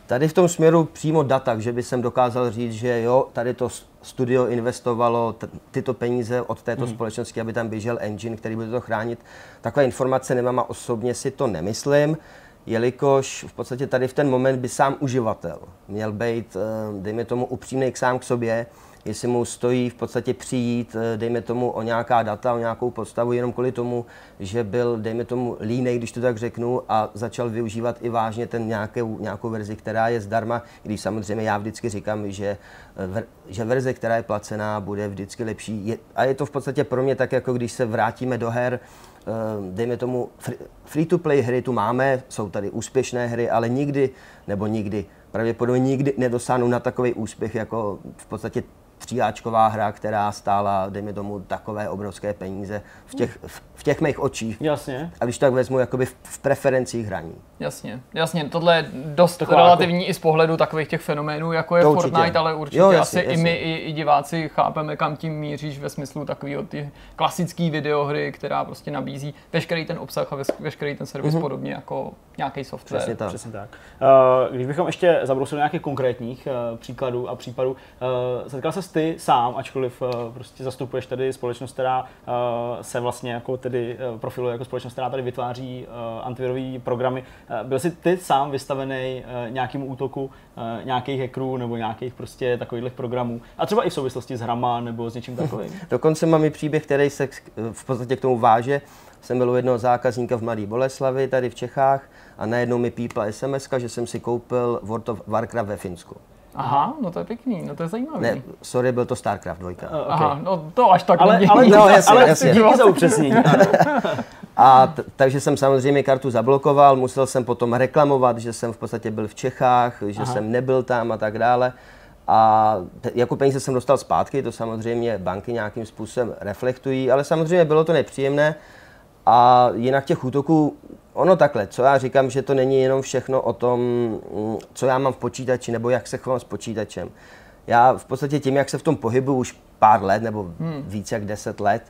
D: Tady v tom směru přímo data, že by jsem dokázal říct, že jo, tady to studio investovalo tyto peníze od této hmm. společnosti, aby tam běžel engine, který bude to chránit. Takové informace nemám a osobně si to nemyslím, jelikož v podstatě tady v ten moment by sám uživatel měl být, eh, dejme tomu, upřímný k sám k sobě, jestli mu stojí v podstatě přijít, eh, dejme tomu, o nějaká data, o nějakou postavu, jenom kvůli tomu, že byl, dejme tomu, línej, když to tak řeknu, a začal využívat i vážně ten nějakou, nějakou verzi, která je zdarma, když samozřejmě já vždycky říkám, že, eh, že verze, která je placená, bude vždycky lepší. Je, a je to v podstatě pro mě tak, jako když se vrátíme do her, eh, dejme tomu, free-to-play hry tu máme, jsou tady úspěšné hry, ale nikdy, nebo nikdy, pravděpodobně nikdy nedosáhnou na takový úspěch, jako v podstatě tříáčková hra, která stála, dejme tomu, takové obrovské peníze v těch, v, v těch mých očích.
A: Jasně.
D: A když tak vezmu, jakoby v, v preferencích hraní.
C: Jasně, jasně, tohle je dost Taková relativní jako... i z pohledu takových těch fenoménů, jako je to Fortnite, určitě. ale určitě jo, jasně, asi jasně. i my, i, i diváci chápeme, kam tím míříš ve smyslu takového ty klasické videohry, která prostě nabízí veškerý ten obsah a veškerý ten servis mm-hmm. podobně jako nějaký software.
A: Přesně tak. Přesně tak. Uh, když bychom ještě zabrousili nějakých konkrétních uh, příkladů a případů, uh, setkal se ty sám, ačkoliv uh, prostě zastupuješ tady společnost, která uh, se vlastně jako tedy uh, profiluje jako společnost, která tady vytváří antivirové programy. Byl jsi ty sám vystavený nějakému útoku nějakých hackerů nebo nějakých prostě takových programů? A třeba i v souvislosti s hrama nebo s něčím takovým?
D: Dokonce mám i příběh, který se v podstatě k tomu váže. Jsem byl u jednoho zákazníka v Mladé Boleslavi, tady v Čechách, a najednou mi pípla SMS, že jsem si koupil World of Warcraft ve Finsku.
C: Aha, no to je pěkný, no to je zajímavé.
D: Ne, sorry, byl to StarCraft 2. Uh,
C: okay. Aha, no to až tak
A: ale, ale, no, jasně, ale
D: jasně.
A: díky za upřesnění.
D: A t- takže jsem samozřejmě kartu zablokoval, musel jsem potom reklamovat, že jsem v podstatě byl v Čechách, že Aha. jsem nebyl tam a tak dále. A t- jako peníze jsem dostal zpátky, to samozřejmě banky nějakým způsobem reflektují, ale samozřejmě bylo to nepříjemné. A jinak těch útoků Ono takhle, co já říkám, že to není jenom všechno o tom, mm, co já mám v počítači nebo jak se chovám s počítačem. Já v podstatě tím, jak se v tom pohybu už pár let nebo hmm. víc jak deset let,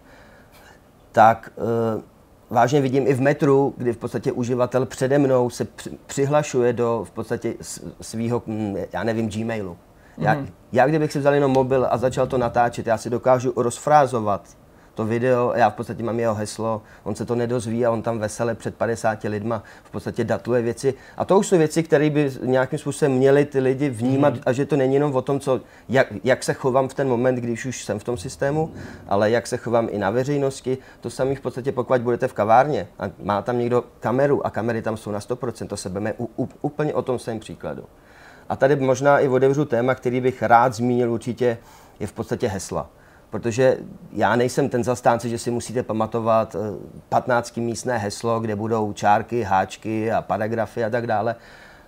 D: tak uh, vážně vidím i v metru, kdy v podstatě uživatel přede mnou se při, přihlašuje do v podstatě svého, mm, já nevím, Gmailu. Já, hmm. já kdybych si vzal jenom mobil a začal to natáčet, já si dokážu rozfrázovat to video, já v podstatě mám jeho heslo, on se to nedozví a on tam vesele před 50 lidma v podstatě datuje věci. A to už jsou věci, které by nějakým způsobem měli ty lidi vnímat mm. a že to není jenom o tom, co, jak, jak se chovám v ten moment, když už jsem v tom systému, ale jak se chovám i na veřejnosti. To samé v podstatě, pokud budete v kavárně a má tam někdo kameru a kamery tam jsou na 100%, to se budeme úplně o tom svém příkladu. A tady možná i otevřu téma, který bych rád zmínil určitě, je v podstatě hesla protože já nejsem ten zastánce, že si musíte pamatovat 15 eh, místné heslo, kde budou čárky, háčky a paragrafy a tak dále.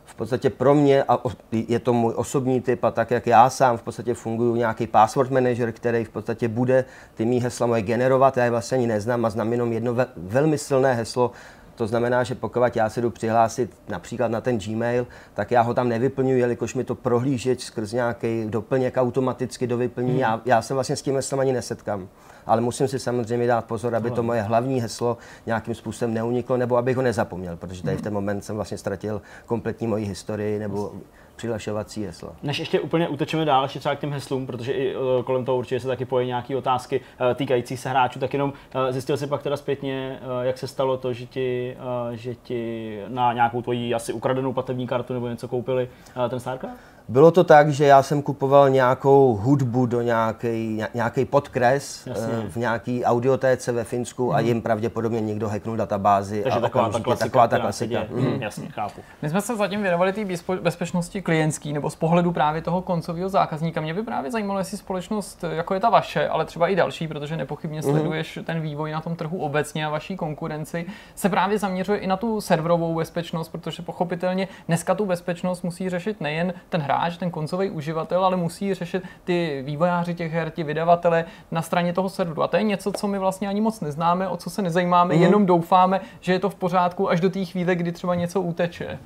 D: v podstatě pro mě, a je to můj osobní typ a tak, jak já sám v podstatě funguji nějaký password manager, který v podstatě bude ty mý hesla moje generovat, já je vlastně ani neznám a znám jenom jedno ve, velmi silné heslo, to znamená, že pokud já se jdu přihlásit například na ten Gmail, tak já ho tam nevyplňuji, jelikož mi to prohlížeč skrz nějaký doplněk automaticky dovyplní. Hmm. Já, já se vlastně s tím heslem ani nesetkám. Ale musím si samozřejmě dát pozor, aby to moje hlavní heslo nějakým způsobem neuniklo, nebo abych ho nezapomněl, protože tady v ten moment jsem vlastně ztratil kompletní moji historii nebo přihlašovací heslo.
A: Než ještě úplně utečeme dál, ještě třeba k těm heslům, protože i uh, kolem toho určitě se taky pojí nějaké otázky uh, týkající se hráčů, tak jenom uh, zjistil si pak teda zpětně, jak se stalo to, že ti, že ti na nějakou tvoji asi ukradenou platební kartu nebo něco koupili ten StarCraft?
D: Bylo to tak, že já jsem kupoval nějakou hudbu do nějaký, nějaký podkres Jasně. v nějaký audiotéce ve Finsku mm. a mhm. jim pravděpodobně někdo hacknul databázi.
A: Takže
D: a
A: taková ta klasika. Taková ta klasika.
C: Mm. Jasně, chápu. My jsme se zatím věnovali té bezpečnosti klientský nebo z pohledu právě toho koncového zákazníka. Mě by právě zajímalo, jestli společnost, jako je ta vaše, ale třeba i další, protože nepochybně mhm. sleduješ mm. ten vývoj na tom trhu obecně a vaší konkurenci, se právě zaměřuje i na tu serverovou bezpečnost, protože pochopitelně dneska tu bezpečnost musí řešit nejen ten hráč, hráč, ten koncový uživatel, ale musí řešit ty vývojáři těch her, ti vydavatele na straně toho serveru. A to je něco, co my vlastně ani moc neznáme, o co se nezajímáme, mm. jenom doufáme, že je to v pořádku až do té chvíle, kdy třeba něco uteče.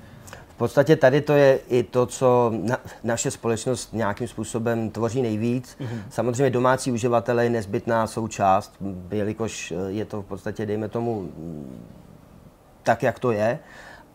D: V podstatě tady to je i to, co na, naše společnost nějakým způsobem tvoří nejvíc. Mm-hmm. Samozřejmě domácí uživatelé je nezbytná součást, jelikož je to v podstatě, dejme tomu, tak, jak to je.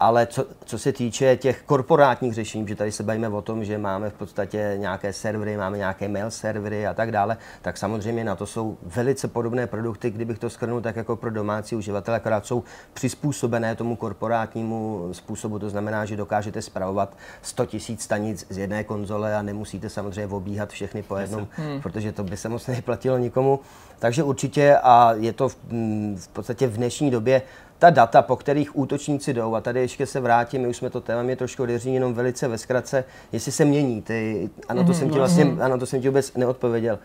D: Ale co, co se týče těch korporátních řešení, že tady se bavíme o tom, že máme v podstatě nějaké servery, máme nějaké mail servery a tak dále, tak samozřejmě na to jsou velice podobné produkty, kdybych to schrnul tak jako pro domácí uživatele, akorát jsou přizpůsobené tomu korporátnímu způsobu. To znamená, že dokážete zpravovat 100 000 stanic z jedné konzole a nemusíte samozřejmě obíhat všechny po jednom, hmm. protože to by se moc neplatilo nikomu. Takže určitě a je to v, v podstatě v dnešní době ta data, po kterých útočníci jdou, a tady ještě se vrátím, my už jsme to téma mě trošku odjeří, jenom velice ve zkratce, jestli se mění, ty, ano, to mm-hmm, jsem ti vlastně, mm-hmm. ano, to jsem ti vůbec neodpověděl.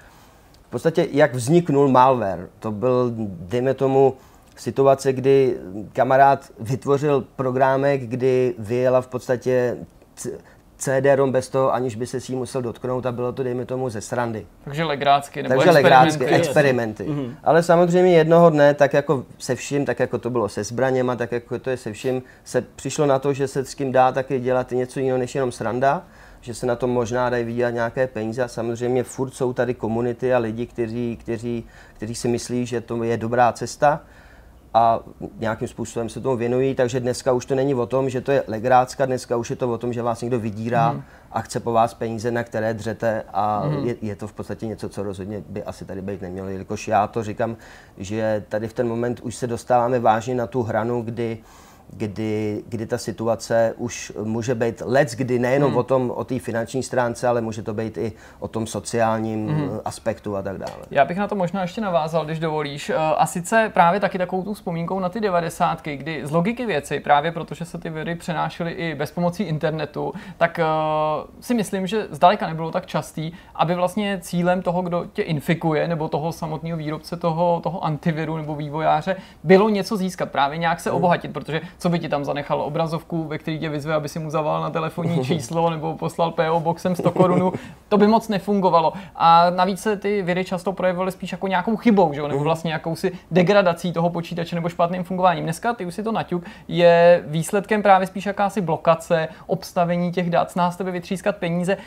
D: V podstatě, jak vzniknul malware, to byl, dejme tomu, situace, kdy kamarád vytvořil programek, kdy vyjela v podstatě CD-ROM bez toho, aniž by se s ním musel dotknout a bylo to, dejme tomu, ze srandy.
C: Takže legrácky nebo
D: Takže experimenty. legrácky, experimenty. Mm-hmm. Ale samozřejmě jednoho dne, tak jako se vším, tak jako to bylo se zbraněma, tak jako to je se vším, se přišlo na to, že se s tím dá taky dělat něco jiného než jenom sranda že se na tom možná dají vydělat nějaké peníze a samozřejmě furt jsou tady komunity a lidi, kteří, kteří, kteří si myslí, že to je dobrá cesta a nějakým způsobem se tomu věnují, takže dneska už to není o tom, že to je legrácka, dneska už je to o tom, že vás někdo vydírá mm. a chce po vás peníze, na které dřete a mm. je, je to v podstatě něco, co rozhodně by asi tady být nemělo, jelikož já to říkám, že tady v ten moment už se dostáváme vážně na tu hranu, kdy uh, kdy, kdy ta situace už může být let, kdy nejenom hmm. o tom, o té finanční stránce, ale může to být i o tom sociálním hmm. aspektu a tak dále.
C: Já bych na to možná ještě navázal, když dovolíš. Eh, a sice právě taky takovou tu vzpomínkou na ty devadesátky, kdy z logiky věci, právě protože se ty viry přenášely i bez pomocí internetu, tak uh, si myslím, že zdaleka nebylo tak častý, aby vlastně cílem toho, kdo tě infikuje, nebo toho samotného výrobce toho, toho antiviru nebo vývojáře, bylo něco získat, právě nějak se hmm. obohatit, protože co by ti tam zanechal obrazovku, ve který tě vyzve, aby si mu zavolal na telefonní číslo nebo poslal PO boxem 100 korun, to by moc nefungovalo. A navíc se ty viry často projevovaly spíš jako nějakou chybou, že? nebo mhm. vlastně jakousi degradací toho počítače nebo špatným fungováním. Dneska, ty už si to naťuk, je výsledkem právě spíš jakási blokace, obstavení těch dat, nás tebe vytřískat peníze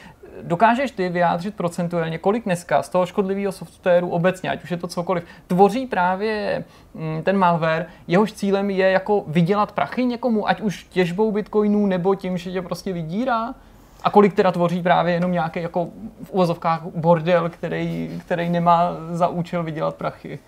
C: dokážeš ty vyjádřit procentuálně, kolik dneska z toho škodlivého softwaru obecně, ať už je to cokoliv, tvoří právě mm, ten malware, jehož cílem je jako vydělat prachy někomu, ať už těžbou bitcoinů nebo tím, že tě prostě vydírá? A kolik teda tvoří právě jenom nějaký jako v uvozovkách bordel, který, který nemá za účel vydělat prachy?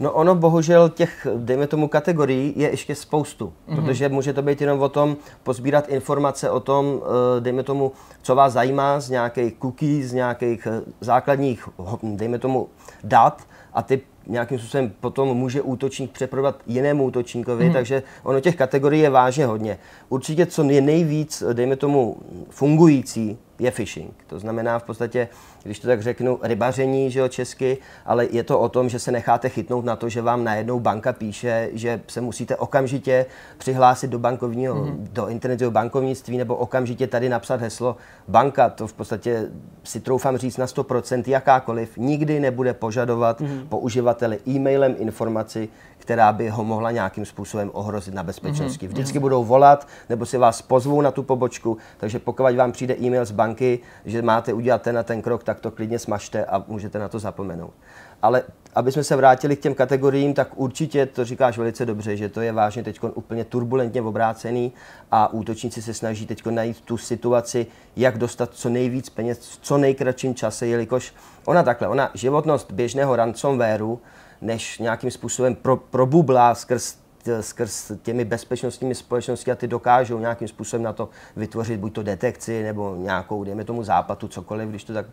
D: No ono bohužel těch, dejme tomu, kategorií je ještě spoustu, mm-hmm. protože může to být jenom o tom pozbírat informace o tom, eh, dejme tomu, co vás zajímá z nějakých cookies, z nějakých eh, základních, dejme tomu, dat a ty nějakým způsobem potom může útočník přeprodat jinému útočníkovi, mm. takže ono těch kategorií je vážně hodně. Určitě co je nejvíc, dejme tomu, fungující je phishing. To znamená v podstatě, když to tak řeknu, rybaření, že jo, česky, ale je to o tom, že se necháte chytnout na to, že vám najednou banka píše, že se musíte okamžitě přihlásit do bankovního, mm-hmm. do internetového bankovnictví nebo okamžitě tady napsat heslo. Banka, to v podstatě si troufám říct na 100%, jakákoliv, nikdy nebude požadovat mm-hmm. po uživateli e-mailem informaci, která by ho mohla nějakým způsobem ohrozit na bezpečnosti. Mm-hmm. Vždycky budou volat nebo si vás pozvou na tu pobočku, takže pokud vám přijde e-mail z banky, že máte udělat ten a ten krok, tak to klidně smažte a můžete na to zapomenout. Ale aby jsme se vrátili k těm kategoriím, tak určitě to říkáš velice dobře, že to je vážně teď úplně turbulentně obrácený a útočníci se snaží teď najít tu situaci, jak dostat co nejvíc peněz v co nejkratším čase, jelikož ona takhle, ona životnost běžného ransomwareu než nějakým způsobem pro, probublá skrz skrz těmi bezpečnostními společnosti a ty dokážou nějakým způsobem na to vytvořit buď to detekci nebo nějakou, dejme tomu zápatu, cokoliv, když to tak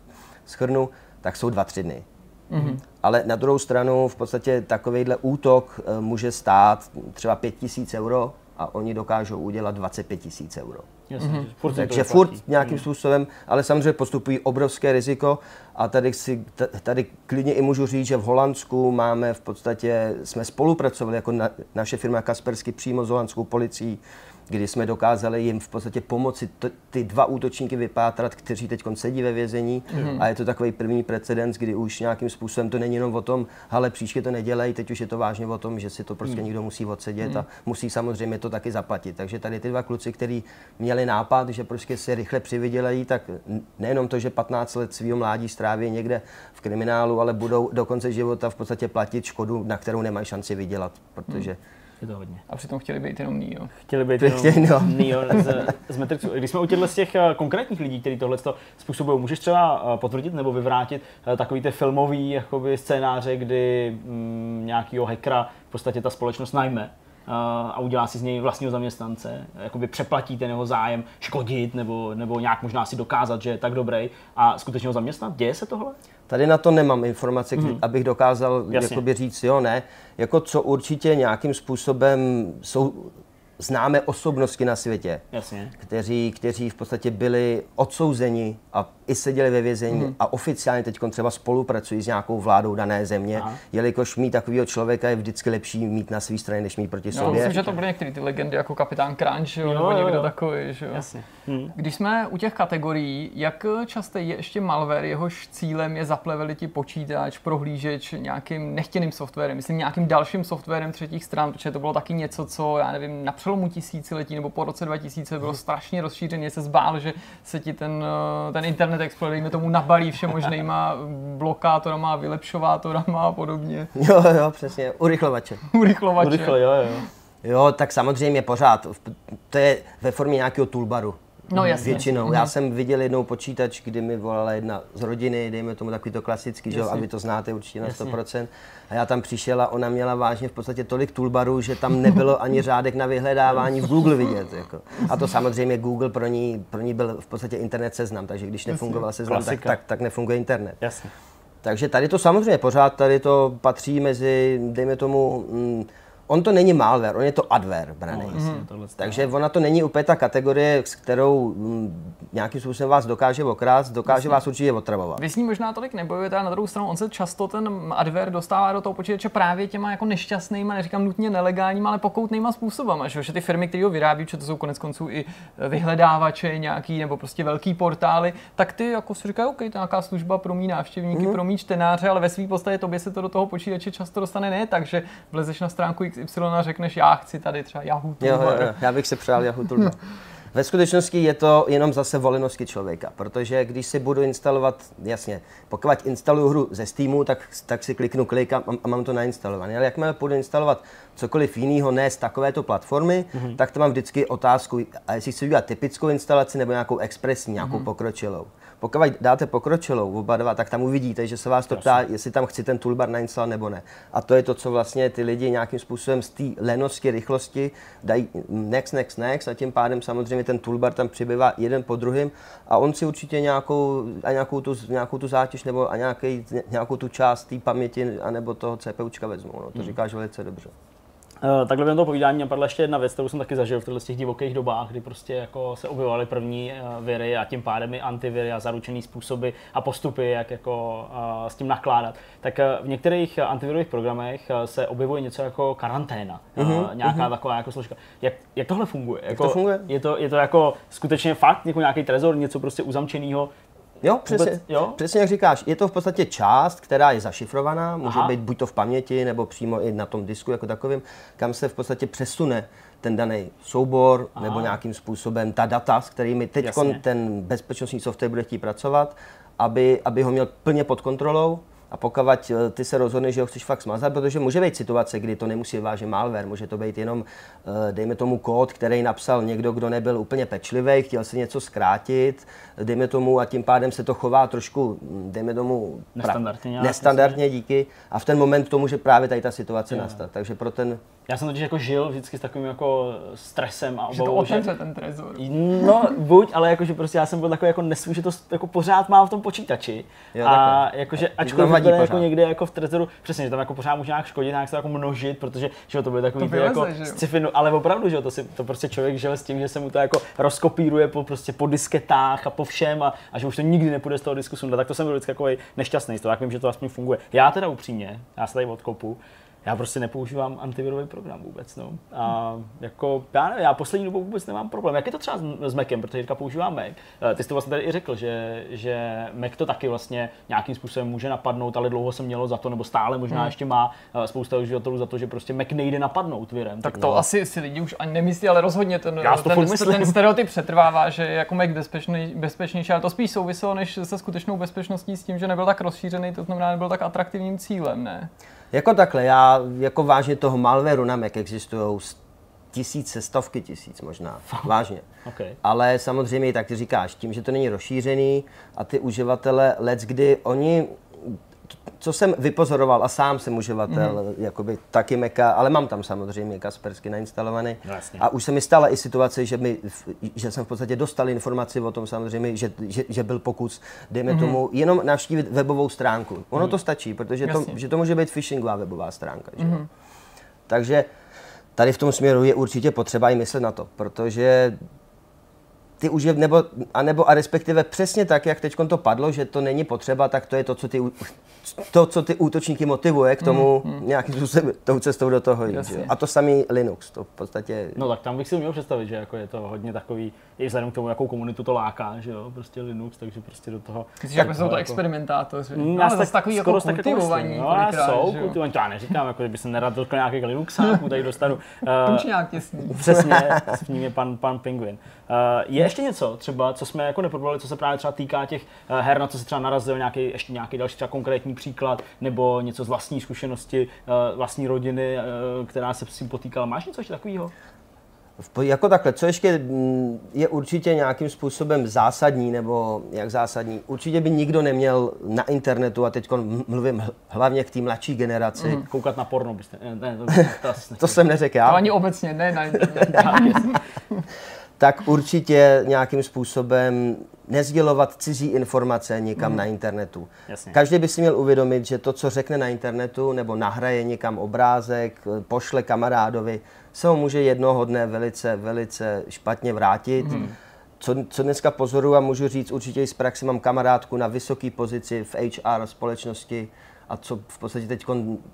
D: schrnu, tak jsou dva, tři dny. Mm-hmm. Ale na druhou stranu v podstatě takovýhle útok eh, může stát třeba 5 tisíc euro a oni dokážou udělat 25 tisíc euro. Jasně, mm-hmm. furt Takže furt nějakým mm. způsobem, ale samozřejmě postupují obrovské riziko a tady, si, tady klidně i můžu říct, že v Holandsku máme v podstatě, jsme spolupracovali jako na, naše firma Kaspersky přímo s holandskou policií, kdy jsme dokázali jim v podstatě pomoci t- ty dva útočníky vypátrat, kteří teď sedí ve vězení mm. a je to takový první precedens, kdy už nějakým způsobem to není jenom o tom, ale příště to nedělej, teď už je to vážně o tom, že si to prostě mm. někdo musí odsedět mm. a musí samozřejmě to taky zaplatit. Takže tady ty dva kluci, kteří měli nápad, že prostě se rychle přivydělají, tak nejenom to, že 15 let svého mládí stráví někde v kriminálu, ale budou do konce života v podstatě platit škodu, na kterou nemají šanci vydělat, protože mm
A: je to hodně.
C: A přitom chtěli být jenom Neo.
A: Chtěli být jenom no. Neo z, z Matrixu. Když jsme u těchto z těch eh, konkrétních lidí, kteří tohle způsobují, můžeš třeba eh, potvrdit nebo vyvrátit eh, takový ty filmový jakoby, scénáře, kdy mm, nějakýho hackera v podstatě ta společnost najme a udělá si z něj vlastního zaměstnance, jakoby přeplatíte nebo zájem škodit nebo, nebo nějak možná si dokázat, že je tak dobrý a skutečně ho zaměstnat? Děje se tohle?
D: Tady na to nemám informace, mm. abych dokázal jakoby říct jo, ne. Jako co určitě nějakým způsobem jsou známé osobnosti na světě,
A: Jasně.
D: Kteří, kteří v podstatě byli odsouzeni a i seděli ve vězení mm-hmm. a oficiálně teď třeba spolupracují s nějakou vládou dané země, Aha. jelikož mít takového člověka je vždycky lepší mít na své straně, než mít proti
C: no,
D: sobě.
C: Myslím, že to byly některé ty legendy jako kapitán Crunch jo, nebo někdo jo. takový. Že jo?
A: Jasně.
C: Hmm. Když jsme u těch kategorií, jak často je ještě malware, jehož cílem je zaplevelit počítač, prohlížeč nějakým nechtěným softwarem, myslím nějakým dalším softwarem třetích stran, protože to bylo taky něco, co já nevím, na přelomu tisíciletí nebo po roce 2000 bylo strašně rozšířené, se zbál, že se ti ten, eh, ten internet Explorer, dejme tomu, nabalí vše možnýma blokátorama, vylepšovátorama a podobně.
D: Jo, jo, přesně, urychlovače.
C: urychlovače.
A: Urychle, jo, jo.
D: Jo, tak samozřejmě pořád. To je ve formě nějakého toolbaru.
C: No jasně.
D: Většinou. Já mhm. jsem viděl jednou počítač, kdy mi volala jedna z rodiny, dejme tomu takový to klasický, že aby to znáte určitě na 100%. A já tam přišel a ona měla vážně v podstatě tolik toolbarů, že tam nebylo ani řádek na vyhledávání v Google vidět. Jako. A to samozřejmě Google pro ní, pro ní byl v podstatě internet seznam, takže když nefungoval seznam, tak, tak, tak nefunguje internet.
A: Jasně.
D: Takže tady to samozřejmě pořád tady to patří mezi, dejme tomu, mm, on to není malware, on je to adware braný. No, mm. Takže ona to není úplně ta kategorie, s kterou m, mm, nějakým způsobem vás dokáže okrást, dokáže Jasně. vás určitě otravovat.
C: Vy s ním možná tolik nebojujete, ale na druhou stranu on se často ten adware dostává do toho počítače právě těma jako nešťastnýma, neříkám nutně nelegálníma, ale pokoutnýma způsobama, že, že ty firmy, které ho vyrábí, že to jsou konec konců i vyhledávače nějaký nebo prostě velký portály, tak ty jako si říkají, OK, to je nějaká služba pro mý návštěvníky, mm. pro mý čtenáře, ale ve své podstatě tobě se to do toho počítače často dostane ne tak, že vlezeš na stránku XY a řekneš, já chci tady třeba Yahoo
D: Toolbar. Jo, jo, já bych si přál Yahoo Toolbar. Ve skutečnosti je to jenom zase volenosti člověka, protože když si budu instalovat, jasně, pokud instaluju hru ze Steamu, tak, tak si kliknu klik a, a mám to nainstalované. Ale jakmile budu instalovat cokoliv jiného ne z takovéto platformy, mm-hmm. tak to mám vždycky otázku, a jestli chci udělat typickou instalaci nebo nějakou expresní, nějakou mm-hmm. pokročilou. Pokud dáte pokročilou oba dva, tak tam uvidíte, že se vás to ptá, jestli tam chci ten toolbar nainstalovat nebo ne. A to je to, co vlastně ty lidi nějakým způsobem z té lenosti, rychlosti dají next, next, next a tím pádem samozřejmě ten toolbar tam přibývá jeden po druhém a on si určitě nějakou, a nějakou, tu, nějakou tu zátěž nebo a nějaký, nějakou tu část té paměti anebo toho CPUčka vezmou. No. To hmm. říkáš velice dobře.
A: Uh, takhle během toho povídání napadla ještě jedna věc, kterou jsem taky zažil v těchto těch divokých dobách, kdy prostě jako se objevovaly první uh, viry a tím pádem i antiviry a zaručený způsoby a postupy, jak jako uh, s tím nakládat. Tak v některých antivirových programech se objevuje něco jako karanténa, uh-huh, uh, nějaká uh-huh. taková jako složka. Jak, jak tohle funguje?
D: Jak jako, to funguje?
A: Je to, je to jako skutečně fakt, jako nějaký trezor, něco prostě uzamčeného,
D: Jo, přesně, Vůbec, jo? přesně jak říkáš. Je to v podstatě část, která je zašifrovaná, může Aha. být buď to v paměti, nebo přímo i na tom disku jako takovým, kam se v podstatě přesune ten daný soubor Aha. nebo nějakým způsobem ta data, s kterými teď ten bezpečnostní software bude chtít pracovat, aby, aby ho měl plně pod kontrolou a pokud eh, ty se rozhodneš, že ho chceš fakt smazat, protože může být situace, kdy to nemusí vážit malware, může to být jenom, eh, dejme tomu, kód, který napsal někdo, kdo nebyl úplně pečlivý, chtěl si něco zkrátit, dejme tomu, a tím pádem se to chová trošku, hm, dejme tomu,
A: nestandardně,
D: nestandardně díky. A v ten moment to může právě tady ta situace je. nastat. Takže pro ten
A: já jsem totiž jako žil vždycky s takovým jako stresem a
C: obavou, že... To ten trezor.
A: No, buď, ale jakože prostě já jsem byl takový jako nesmí, že to jako pořád mám v tom počítači. Jo, a jakože ačkoliv to jako někde jako v trezoru, přesně, že tam jako pořád může nějak škodit, nějak se jako množit, protože že to bylo takový
C: to
A: jako
C: sci-fi,
A: no, ale opravdu, že to, si, to prostě člověk žil s tím, že se mu to jako rozkopíruje po, prostě po disketách a po všem a, a že už to nikdy nepůjde z toho disku sundat, tak to jsem byl vždycky takový nešťastný z toho, jak vím, že to aspoň funguje. Já teda upřímně, já se tady odkopu, já prostě nepoužívám antivirový program vůbec. No. A jako, já, nevím, já poslední dobou vůbec nemám problém. Jak je to třeba s Macem, protože Jirka používá Mac. Eh, ty jsi to vlastně tady i řekl, že, že Mac to taky vlastně nějakým způsobem může napadnout, ale dlouho se mělo za to, nebo stále možná hmm. ještě má eh, spousta uživatelů za to, že prostě Mac nejde napadnout virem.
C: Tak to no. asi si lidi už ani nemyslí, ale rozhodně ten, ten, ten stereotyp přetrvává, že jako Mac bezpečný, bezpečnější, ale to spíš souviselo než se skutečnou bezpečností s tím, že nebyl tak rozšířený, to znamená, nebyl tak atraktivním cílem, ne?
D: Jako takhle, já jako vážně toho malwareu na Mac existují tisíce, stovky tisíc možná, vážně.
A: Okay.
D: Ale samozřejmě, tak ty říkáš, tím, že to není rozšířený a ty uživatele let's kdy, oni co jsem vypozoroval a sám jsem uživatel, mm-hmm. jakoby taky Meka, ale mám tam samozřejmě Kaspersky nainstalovaný.
A: No,
D: a už se mi stala i situace, že, mi, že jsem v podstatě dostal informaci o tom samozřejmě, že, že, že byl pokus, dejme mm-hmm. tomu, jenom navštívit webovou stránku. Ono mm-hmm. to stačí, protože to, že to může být phishingová webová stránka. Že? Mm-hmm. Takže tady v tom směru je určitě potřeba i myslet na to, protože ty už je, nebo, a nebo a respektive přesně tak, jak teď to padlo, že to není potřeba, tak to je to, co ty, to, co ty útočníky motivuje k tomu mm, mm. nějakým způsobem tou cestou do toho jít. A to samý Linux, to v podstatě...
A: No tak tam bych si měl představit, že jako je to hodně takový, i vzhledem k tomu, jakou komunitu to láká, že jo, prostě Linux, takže prostě do toho...
C: Myslíš, jako jsou to jako... experimentátoři?
A: Mm, já tak, takový jako kultivovaní. No, jsou kultivovaní, to já neříkám, jako, že by se nerad dotkl nějakých Linuxáků, tady dostanu.
C: Uh, nějak těsný.
A: Přesně, s ním je pan, pan Penguin. Uh, je ještě něco třeba, co jsme jako neprobrali, co se právě třeba týká těch uh, her, na co se třeba narazil nějaký, ještě nějaký další třeba konkrétní příklad, nebo něco z vlastní zkušenosti, uh, vlastní rodiny, která se s tím potýkala. Máš něco ještě takového?
D: Jako takhle, co ještě mm, je určitě nějakým způsobem zásadní, nebo jak zásadní, určitě by nikdo neměl na internetu, a teď mluvím hlavně k té mladší generaci. Mm.
A: Koukat na porno byste, ne, ne, to,
D: to, to jsem neřekl já.
C: To ani obecně, ne na internetu.
D: tak určitě nějakým způsobem nezdělovat cizí informace nikam mm. na internetu.
A: Jasně.
D: Každý by si měl uvědomit, že to, co řekne na internetu nebo nahraje někam obrázek, pošle kamarádovi, se ho může jednoho dne velice, velice špatně vrátit. Mm. Co, co dneska pozoruju a můžu říct určitě i z praxi, mám kamarádku na vysoké pozici v HR společnosti, a co v podstatě teď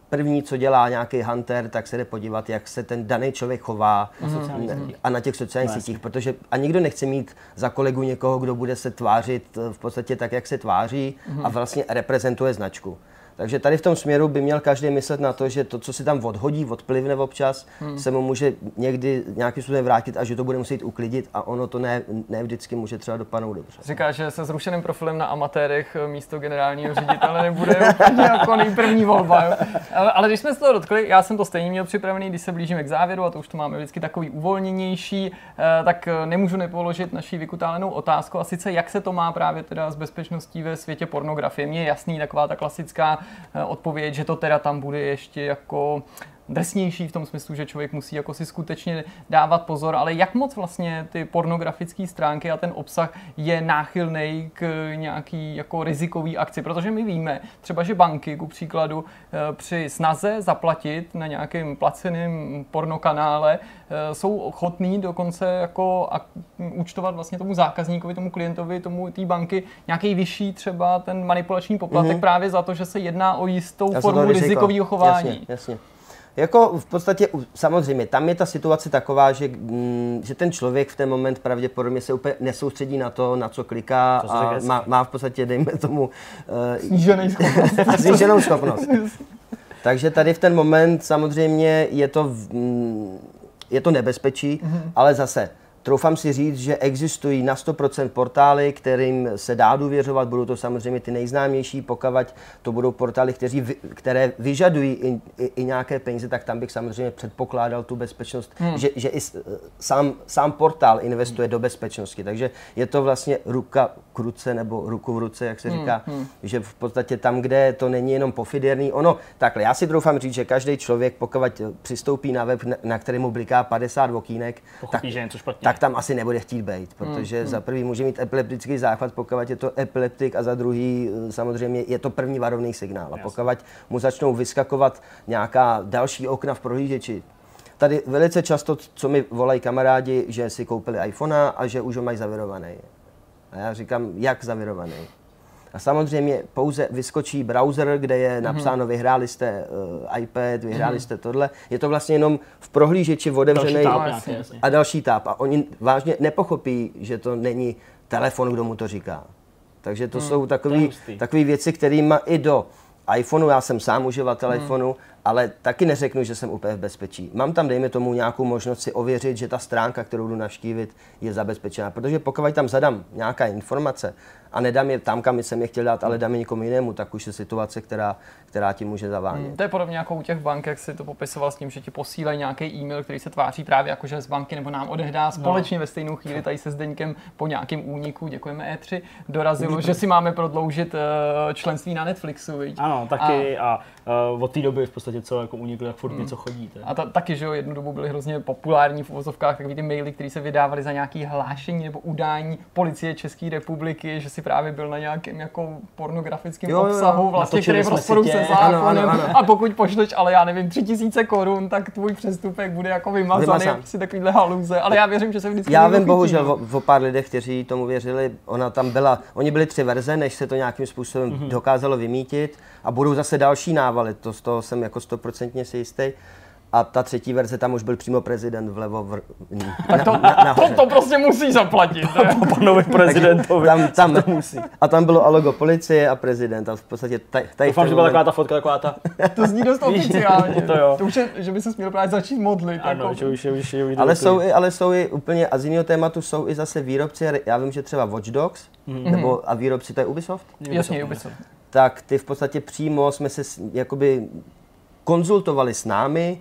D: první, co dělá nějaký hunter, tak se jde podívat, jak se ten daný člověk chová
A: mm-hmm.
D: a na těch sociálních no, sítích, protože a nikdo nechce mít za kolegu někoho, kdo bude se tvářit v podstatě tak, jak se tváří mm-hmm. a vlastně reprezentuje značku. Takže tady v tom směru by měl každý myslet na to, že to, co si tam odhodí, odplivne občas, hmm. se mu může někdy nějakým způsobem vrátit a že to bude muset uklidit a ono to ne, ne vždycky může třeba dopadnout dobře.
C: Říká, že se zrušeným profilem na amatérech místo generálního ředitele nebude úplně jako nejprvní volba. Ale, ale když jsme se toho dotkli, já jsem to stejně měl připravený, když se blížíme k závěru, a to už to máme vždycky takový uvolněnější, eh, tak nemůžu nepoložit naší vykutálenou otázku, a sice jak se to má právě teda s bezpečností ve světě pornografie. Mně je jasný taková ta klasická Eh, odpověď, že to teda tam bude ještě jako drsnější v tom smyslu, že člověk musí jako si skutečně dávat pozor, ale jak moc vlastně ty pornografické stránky a ten obsah je náchylný k nějaký jako rizikový akci, protože my víme třeba, že banky ku příkladu eh, při snaze zaplatit na nějakém placeném pornokanále eh, jsou ochotní dokonce jako účtovat vlastně tomu zákazníkovi, tomu klientovi, tomu té banky nějaký vyšší třeba ten manipulační poplatek mm-hmm. právě za to, že se jedná o jistou Já formu rizikového chování.
D: Jasně, jasně. Jako v podstatě, samozřejmě, tam je ta situace taková, že, mm, že ten člověk v ten moment pravděpodobně se úplně nesoustředí na to, na co kliká to a má, má v podstatě, dejme tomu,
C: uh,
D: sníženou schopnost. Takže tady v ten moment samozřejmě je to, mm, je to nebezpečí, mm-hmm. ale zase Troufám si říct, že existují na 100% portály, kterým se dá důvěřovat. Budou to samozřejmě ty nejznámější, pokud to budou portály, kteří, které vyžadují i, i, i nějaké peníze, tak tam bych samozřejmě předpokládal tu bezpečnost, hmm. že, že i sám, sám portál investuje hmm. do bezpečnosti. Takže je to vlastně ruka k ruce nebo ruku v ruce, jak se hmm, říká, hmm. že v podstatě tam, kde to není jenom pofiderný, ono, takhle, já si troufám říct, že každý člověk, pokud přistoupí na web, na kterému bliká 50 okýnek,
A: Pochopí, tak, že něco špatně
D: tak tam asi nebude chtít být, protože hmm. za prvý může mít epileptický záchvat, pokud je to epileptik a za druhý eh, samozřejmě je to první varovný signál. A pokud mu začnou vyskakovat nějaká další okna v prohlížeči, tady velice často, co mi volají kamarádi, že si koupili iPhone a že už ho mají zavirovaný. A já říkám, jak zavirovaný? A samozřejmě pouze vyskočí browser, kde je mhm. napsáno, vyhráli jste uh, iPad, vyhráli mm-hmm. jste tohle. Je to vlastně jenom v prohlížeči otevřený a další táp. A oni vážně nepochopí, že to není telefon, kdo mu to říká. Takže to mm, jsou takové věci, kterými i do iPhoneu, já jsem sám uživatel mm. iPhoneu, ale taky neřeknu, že jsem úplně v bezpečí. Mám tam, dejme tomu, nějakou možnost si ověřit, že ta stránka, kterou jdu navštívit, je zabezpečená. Protože pokud tam zadám nějaká informace a nedám je tam, kam jsem je chtěl dát, ale dám je někomu jinému, tak už je situace, která, která ti může zavánět. Hmm,
C: to je podobně jako u těch bank, jak si to popisoval s tím, že ti posílají nějaký e-mail, který se tváří právě jako, že z banky nebo nám odehdá no. společně no. ve stejnou chvíli tady se Zdeňkem po nějakém úniku, děkujeme E3, dorazilo, Díky. že si máme prodloužit uh, členství na Netflixu. Viď?
A: Ano, taky a, a uh, od té doby v podstatě co jako uniklo, jak furt hmm. něco chodí.
C: A ta, taky, že jo, jednu dobu byly hrozně populární v uvozovkách takový ty maily, které se vydávaly za nějaký hlášení nebo udání policie České republiky, že si právě byl na nějakém jako pornografickém jo, obsahu, jo, vlastně, který je v rozporu se zákonem. Ano, ano, ano. A pokud pošleš, ale já nevím, tři tisíce korun, tak tvůj přestupek bude jako vymazaný, si takovýhle haluze. Ale já věřím, že se vždycky
D: Já vím bohužel o, o, pár lidech, kteří tomu věřili. Ona tam byla, oni byli tři verze, než se to nějakým způsobem mm-hmm. dokázalo vymítit. A budou zase další návaly, to z toho jsem jako stoprocentně si jistý. A ta třetí verze, tam už byl přímo prezident vlevo. V,
C: tak to, na, na, to, to prostě musí zaplatit.
A: po panovi prezidentovi.
D: Tam, tam, to musí. A tam bylo a logo policie a prezident. A v podstatě
A: tady, tady Doufám, že byla taková ta fotka, taková ta.
C: to zní dost oficiálně. to, jo. to už je, že by se měl právě začít modlit.
A: Ano, jako. že už, že už,
D: už ale, jsou i, ale jsou i úplně, a z jiného tématu jsou i zase výrobci, já vím, že třeba Watch Dogs, mm-hmm. nebo a výrobci, to je Ubisoft?
C: Jasně, Ubisoft.
D: Tak ty v podstatě přímo jsme se jakoby konzultovali s námi,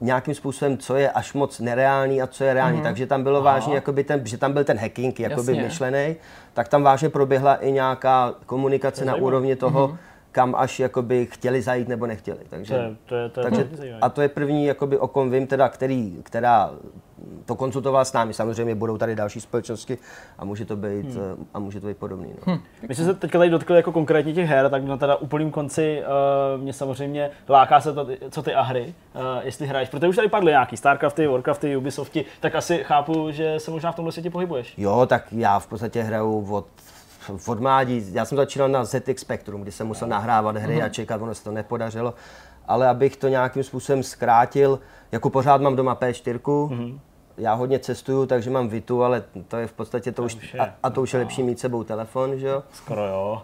D: nějakým způsobem, co je až moc nereálný a co je reálný. Mm-hmm. Takže tam bylo Aha. vážně, jakoby ten, že tam byl ten hacking jakoby myšlený, tak tam vážně proběhla i nějaká komunikace to na zajímavé. úrovni toho, mm-hmm. kam až jakoby chtěli zajít nebo nechtěli. Takže, to je, to je, to je takže, a to je první, jakoby, o kom vím, teda, který, která to konzultoval s námi. Samozřejmě budou tady další společnosti a může to být, hmm. a může to být podobný. No. Hmm.
A: My jsme se teď tady dotkli jako konkrétně těch her, tak na teda úplným konci uh, mě samozřejmě láká se to, co ty a hry, uh, jestli hraješ, protože už tady padly nějaký Starcrafty, Warcrafty, Ubisofty, tak asi chápu, že se možná v tomhle světě pohybuješ.
D: Jo, tak já v podstatě hraju od od mládí, já jsem začínal na ZX Spectrum, kdy jsem musel nahrávat hry a čekat, ono se to nepodařilo. Ale abych to nějakým způsobem zkrátil, jako pořád mám doma P4, mm-hmm já hodně cestuju, takže mám Vitu, ale to je v podstatě to, to už, je, a, a to už je lepší mít sebou telefon, že jo?
A: Skoro jo.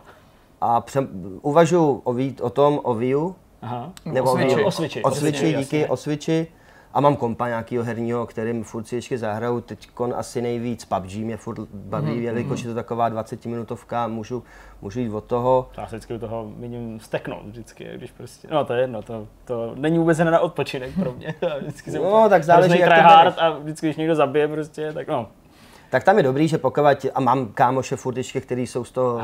D: A přem, uvažuji o, o tom, o Viu,
A: Aha.
D: nebo
A: o, Switchi.
D: o Switchi. O Switchi, díky, o Switchi. A mám kompa nějakého herního, kterým furt si ještě zahraju. Teď asi nejvíc PUBG mě furt baví, mm-hmm. jelikož je to taková 20-minutovka, můžu, můžu jít od toho.
A: Já se vždycky do toho miním steknout vždycky, když prostě, no to je jedno, to, to není vůbec jen na odpočinek pro mě. vždycky
D: no, tak záleží, jak
A: to hard a vždycky, když někdo zabije prostě, tak no.
D: Tak tam je dobrý, že pokud, a mám kámoše furt ještě, který jsou z toho,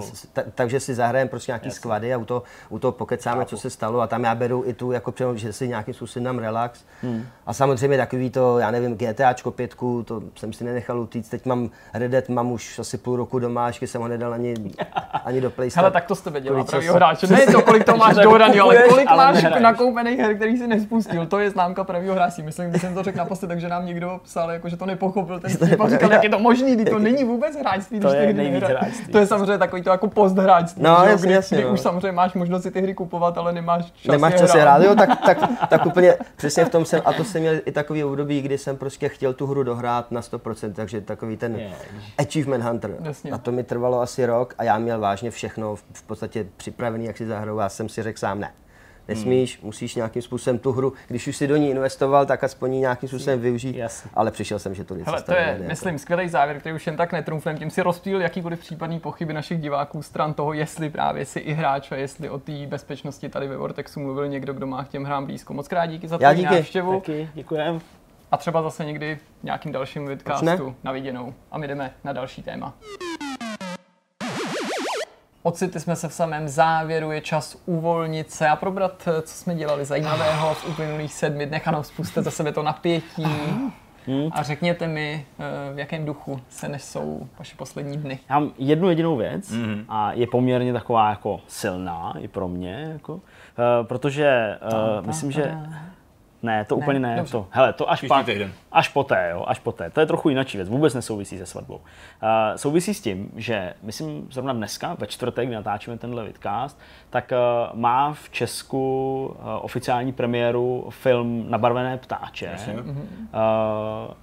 D: s- ta, takže si zahrajeme prostě nějaký
A: Jasně.
D: skvady a u toho, u toho pokecáme, co se stalo a tam já beru i tu, jako přemo, že si nějakým způsobem dám relax. Hmm. A samozřejmě takový to, já nevím, GTAčko pětku, to jsem si nenechal utíct, teď mám Red Dead, mám už asi půl roku doma, ještě jsem ho nedal ani, ani do PlayStation.
C: Hele, tak to dělá
D: Kolik
C: pravýho hráče. Ne to, kolik to máš dohraný, ale kolik
A: ale
C: máš
A: nehraješ.
C: nakoupených her, který si nespustil. To je známka pravýho hráče. Myslím, když jsem to řekl naposledy, takže nám někdo psal, jako, že to nepochopil. Ten říkal, jak je to možný, když to není vůbec hráčství, když
A: To je
C: ty hry
A: hráčství.
C: To je samozřejmě takový to jako posthráčství,
D: No,
C: že
D: jasně,
C: kdy,
D: jasně,
C: kdy
D: no.
C: už samozřejmě máš možnost si ty hry kupovat, ale nemáš čas
D: Nemáš čas je hrát, jo, tak, tak, tak úplně přesně v tom jsem, a to jsem měl i takový období, kdy jsem prostě chtěl tu hru dohrát na 100%, takže takový ten achievement hunter.
C: Jasně.
D: A to mi trvalo asi rok a já měl vážně všechno v podstatě připravený, jak si zahraju, já jsem si řekl sám ne. Nesmíš,
A: Hmm.
D: musíš nějakým způsobem tu hru, když už si do ní investoval, tak aspoň ji nějakým způsobem využít.
A: Jasně.
D: Ale přišel jsem, že to něco
C: Hele, to je,
D: ne,
C: myslím, skvělý závěr, který už jen tak netrumfnem. Tím si rozptýlil jakýkoliv případný pochyby našich diváků stran toho, jestli právě si i hráč a jestli o té bezpečnosti tady ve Vortexu mluvil někdo, kdo má k těm hrám blízko. Moc krát díky za
D: díky.
C: návštěvu
A: Taky, děkujem.
C: a třeba zase někdy v nějakým dalším vidcastu na viděnou. A my jdeme na další téma. Ocitli jsme se v samém závěru, je čas uvolnit se a probrat, eh, co jsme dělali zajímavého v uplynulých sedmi dnech. Ano, spuste za sebe to napětí a řekněte mi, eh, v jakém duchu se nesou vaše poslední dny.
A: Já mám jednu jedinou věc mm-hmm. a je poměrně taková jako silná i pro mě, jako, uh, protože uh, myslím, že ne, to úplně ne,
C: dobře.
A: to, hele, to až
B: Příští
A: pak,
B: týden.
A: až poté, jo, až poté, to je trochu jináčí věc, vůbec nesouvisí se svatbou. Uh, souvisí s tím, že myslím zrovna dneska, ve čtvrtek, kdy natáčíme tenhle vidcast, tak uh, má v Česku uh, oficiální premiéru film Nabarvené ptáče. Uh,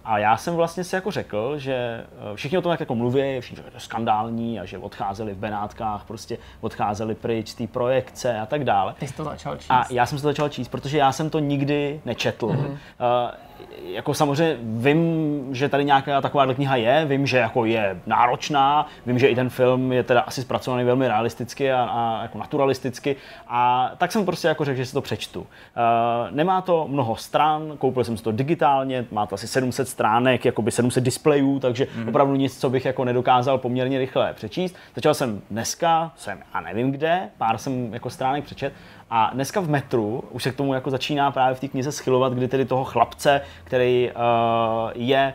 A: a já jsem vlastně si jako řekl, že uh, všichni o tom jak jako mluví, všichni, že je to skandální a že odcházeli v Benátkách, prostě odcházeli pryč z té projekce a tak dále.
C: Ty jsi to začal číst.
A: A já jsem se to začal číst, protože já jsem to nikdy nečetl.
C: Mhm.
A: Mm-hmm. Uh, jako samozřejmě vím, že tady nějaká taková kniha je, vím, že jako je náročná, vím, že i ten film je teda asi zpracovaný velmi realisticky a, a jako naturalisticky a tak jsem prostě jako řekl, že si to přečtu. Uh, nemá to mnoho stran, koupil jsem si to digitálně, má to asi 700 stránek, jakoby 700 displejů, takže mm. opravdu nic, co bych jako nedokázal poměrně rychle přečíst. Začal jsem dneska, jsem a nevím kde, pár jsem jako stránek přečet a dneska v metru už se k tomu jako začíná právě v té knize schylovat, kdy tedy toho chlapce, který uh, je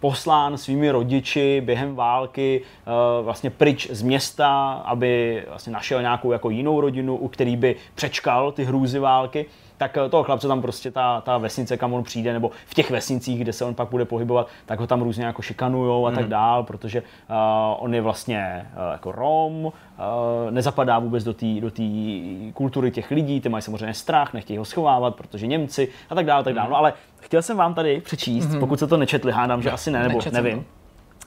A: poslán svými rodiči během války uh, vlastně pryč z města, aby vlastně našel nějakou jako jinou rodinu, u který by přečkal ty hrůzy války, tak eh, toho chlapce tam prostě ta, ta vesnice, kam on přijde, nebo v těch vesnicích, kde se on pak bude pohybovat, tak ho tam různě jako šikanujou a tak dál, protože uh, on je vlastně uh, jako Rom, uh, nezapadá vůbec do té do tý kultury těch lidí, ty mají samozřejmě strach, nechtějí ho schovávat, protože Němci a tak dále, tak dále. No ale chtěl jsem vám tady přečíst, pokud se to nečetli, hádám, že asi ne, nebo nevím.
C: to.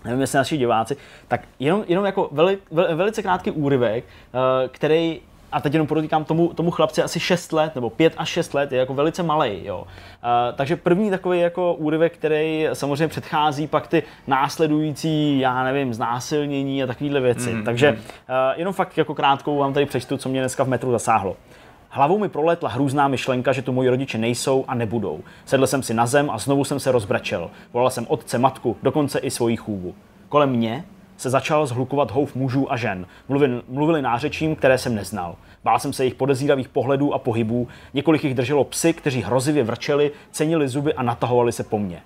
A: Nevím, jestli naši diváci, tak jenom, jenom jako veli, vel, velice krátký úryvek, který a teď jenom podotýkám tomu, tomu chlapci asi 6 let, nebo 5 až 6 let, je jako velice malý. Jo. Uh, takže první takový jako úryvek, který samozřejmě předchází pak ty následující, já nevím, znásilnění a takovéhle věci. Mm, takže uh, jenom fakt jako krátkou vám tady přečtu, co mě dneska v metru zasáhlo. Hlavou mi proletla hrůzná myšlenka, že tu moji rodiče nejsou a nebudou. Sedl jsem si na zem a znovu jsem se rozbrečel. Volal jsem otce, matku, dokonce i svoji chůvu. Kolem mě se začal zhlukovat houf mužů a žen. Mluvili, mluvili nářečím, které jsem neznal. Bál jsem se jejich podezíravých pohledů a pohybů. Několik jich drželo psy, kteří hrozivě vrčeli, cenili zuby a natahovali se po mně.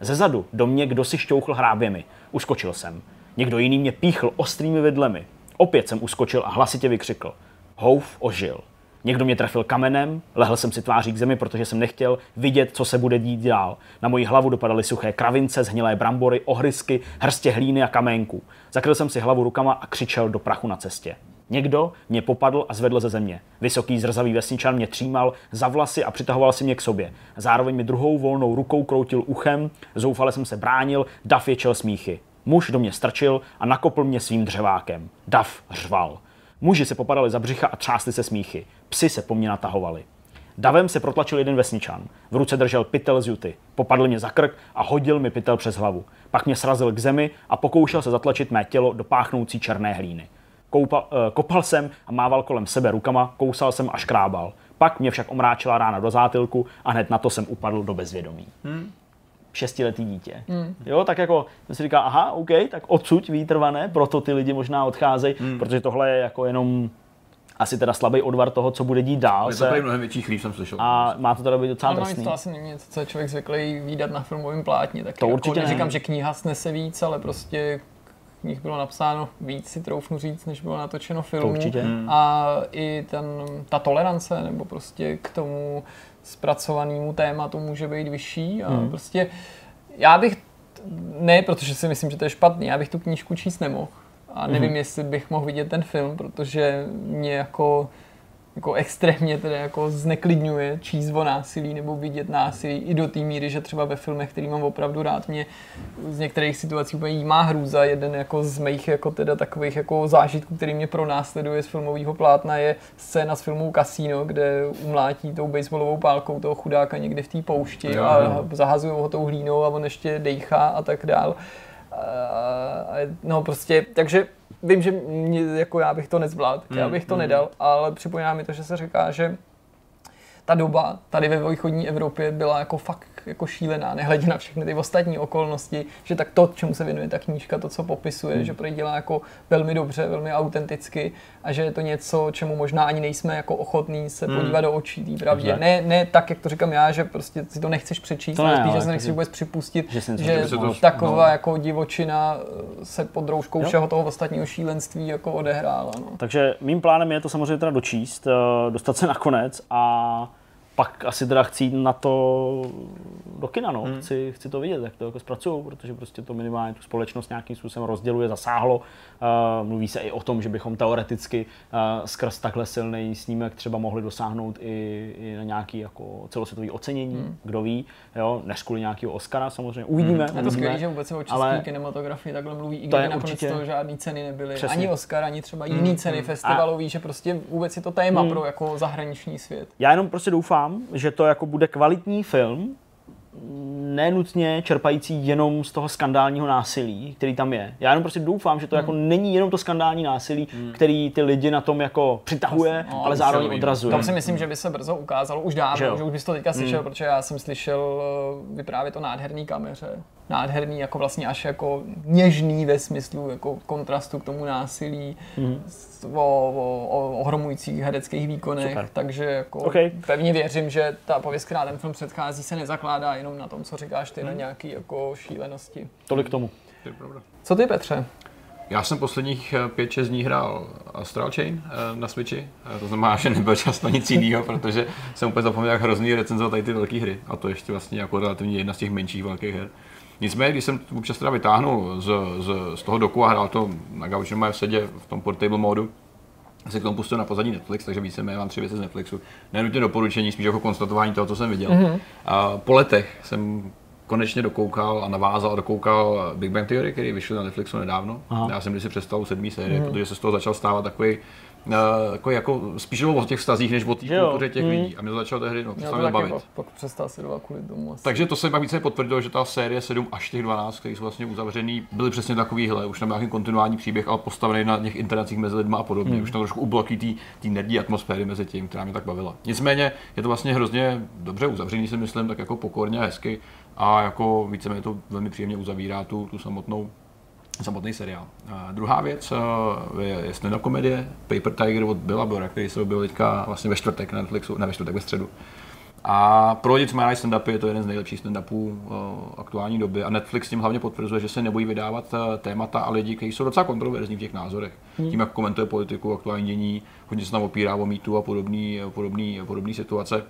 A: Ze zadu do mě kdo si šťouchl hráběmi. Uskočil jsem. Někdo jiný mě píchl ostrými vidlemi. Opět jsem uskočil a hlasitě vykřikl. Houf ožil. Někdo mě trefil kamenem, lehl jsem si tváří k zemi, protože jsem nechtěl vidět, co se bude dít dál. Na moji hlavu dopadaly suché kravince, zhnilé brambory, ohrysky, hrstě hlíny a kamenků. Zakryl jsem si hlavu rukama a křičel do prachu na cestě. Někdo mě popadl a zvedl ze země. Vysoký zrzavý vesničan mě třímal za vlasy a přitahoval si mě k sobě. Zároveň mi druhou volnou rukou kroutil uchem, zoufale jsem se bránil, dav ječel smíchy. Muž do mě strčil a nakopl mě svým dřevákem. Dav řval. Muži se popadali za břicha a třásli se smíchy. Psi se po mně natahovali. Davem se protlačil jeden vesničan. V ruce držel pytel z juty. Popadl mě za krk a hodil mi pytel přes hlavu. Pak mě srazil k zemi a pokoušel se zatlačit mé tělo do páchnoucí černé hlíny. Koupal, eh, kopal jsem a mával kolem sebe rukama, kousal jsem a škrábal. Pak mě však omráčila rána do zátylku a hned na to jsem upadl do bezvědomí. Šestiletý dítě. Hmm. Jo, tak jako jsem si říkal, aha, OK, tak odsud výtrvané, proto ty lidi možná odcházejí, hmm. protože tohle je jako jenom asi teda slabý odvar toho, co bude dít dál.
B: Je to se... mnohem větší chlív, jsem slyšel.
A: A má to teda být docela
C: no,
A: drsný.
C: to asi není něco, co je člověk zvyklý výdat na filmovém plátně. Tak to jako určitě neříkám, ne. že kniha snese víc, ale prostě knih bylo napsáno víc, si troufnu říct, než bylo natočeno filmů.
A: To určitě.
C: Hmm. A i ten, ta tolerance, nebo prostě k tomu zpracovanému tématu může být vyšší. A hmm. prostě já bych, ne protože si myslím, že to je špatný, já bych tu knížku číst nemohl. A nevím, hmm. jestli bych mohl vidět ten film, protože mě jako jako extrémně teda jako zneklidňuje číst o násilí nebo vidět násilí i do té míry, že třeba ve filmech, který mám opravdu rád, mě z některých situací úplně má hrůza. Jeden jako z mých jako teda takových jako zážitků, který mě pronásleduje z filmového plátna je scéna z filmu Casino, kde umlátí tou baseballovou pálkou toho chudáka někde v té poušti jo, a jo. zahazují ho tou hlínou a on ještě dejchá a tak dál. No prostě, takže vím, že mě, jako já bych to nezvládl, hmm, já bych to hmm. nedal, ale připomíná mi to, že se říká, že ta doba tady ve východní Evropě byla jako fakt jako šílená, nehledě na všechny ty ostatní okolnosti, že tak to, čemu se věnuje ta knížka, to, co popisuje, hmm. že prý dělá jako velmi dobře, velmi autenticky a že je to něco, čemu možná ani nejsme jako ochotní se hmm. podívat do očí, tý pravdě. Ne, ne tak, jak to říkám já, že prostě si to nechceš přečíst, to ale spíš, že se nechceš vůbec připustit, že, že to, taková no. jako divočina eh, se pod rouškou jo. všeho toho ostatního šílenství jako odehrála. No.
A: Takže mým plánem je to samozřejmě teda dočíst, eh, dostat se na konec a pak asi teda chci jít na to do kina, no. Hmm. Chci, chci to vidět, jak to jako zpracují, protože prostě to minimálně tu společnost nějakým způsobem rozděluje, zasáhlo. Uh, mluví se i o tom, že bychom teoreticky uh, skrz takhle silný snímek třeba mohli dosáhnout i, i na nějaký jako celosvětový ocenění, hmm. kdo ví, jo, než kvůli nějakého Oscara samozřejmě. Uvidíme. Hmm.
C: Je to skvělé, že vůbec se o české ale kinematografii takhle mluví, i nakonec určitě... to žádné ceny nebyly. Přesně. Ani Oscar, ani třeba hmm. jiný ceny hmm. festivalový, a... že prostě vůbec je to téma hmm. pro jako zahraniční svět.
A: Já jenom prostě doufám, že to jako bude kvalitní film, nenutně čerpající jenom z toho skandálního násilí, který tam je. Já jenom prostě doufám, že to jako hmm. jako není jenom to skandální násilí, hmm. který ty lidi na tom jako přitahuje, no, ale zároveň odrazuje.
C: Tam si myslím, že by se brzo ukázalo, už dávno, že, že už bys to teďka slyšel, hmm. protože já jsem slyšel eh, vyprávět o nádherný kameře. Nádherný, jako vlastně až jako něžný ve smyslu jako kontrastu k tomu násilí, hmm. o, o, o ohromujících hereckých výkonech, Super. takže jako okay. pevně věřím, že ta pověst, která ten film předchází, se nezakládá jenom na tom, co říkáš ty, hmm. na nějaký jako šílenosti.
A: Tolik k tomu.
C: Co ty, Petře?
B: Já jsem posledních 5-6 dní hrál Astral Chain eh, na Switchi, eh, to znamená, že nebyl čas na nic jiného, protože jsem úplně zapomněl, jak hrozný recenzovat tady ty velké hry. A to ještě vlastně jako relativně jedna z těch menších velkých her. Nicméně, když jsem občas teda vytáhnul z, z, z toho doku a hrál to na gauči v sedě v tom portable modu, se k tomu pustil na pozadí Netflix, takže víceméně mám tři věci z Netflixu. Nenutně doporučení, spíš jako konstatování toho, co jsem viděl. Mm-hmm. A po letech jsem konečně dokoukal a navázal a dokoukal Big Bang Theory, který vyšel na Netflixu nedávno. Aha. Já jsem si představil sedmý série, mm. protože se z toho začal stávat takový jako, jako spíš o těch vztazích, než o té kultuře těch mm. lidí. A mě to začalo tehdy no,
C: přestal bavit. Pak, pak přestal sledovat kvůli tomu. Asi.
B: Takže to se pak více potvrdilo, že ta série 7 až těch 12, které jsou vlastně uzavřený, byly přesně takovýhle. Už tam nějaký kontinuální příběh, ale postavený na těch interakcích mezi lidmi a podobně. Mm. Už tam trošku ubloky té nerdí atmosféry mezi tím, která mě tak bavila. Nicméně je to vlastně hrozně dobře uzavřený, si myslím, tak jako pokorně a hezky a jako víceméně to velmi příjemně uzavírá tu, tu samotnou samotný seriál. A druhá věc eh, je, stand komedie Paper Tiger od Billa Bora, který se objevil teďka vlastně ve čtvrtek na Netflixu, ne ve čtvrtek, ve středu. A pro lidi, co mají stand-upy, je to jeden z nejlepších stand-upů uh, aktuální doby. A Netflix tím hlavně potvrzuje, že se nebojí vydávat uh, témata a lidi, kteří jsou docela kontroverzní v těch názorech. Hmm. Tím, jak komentuje politiku, aktuální dění, hodně se tam opírá o mýtu a podobné podobný, podobný situace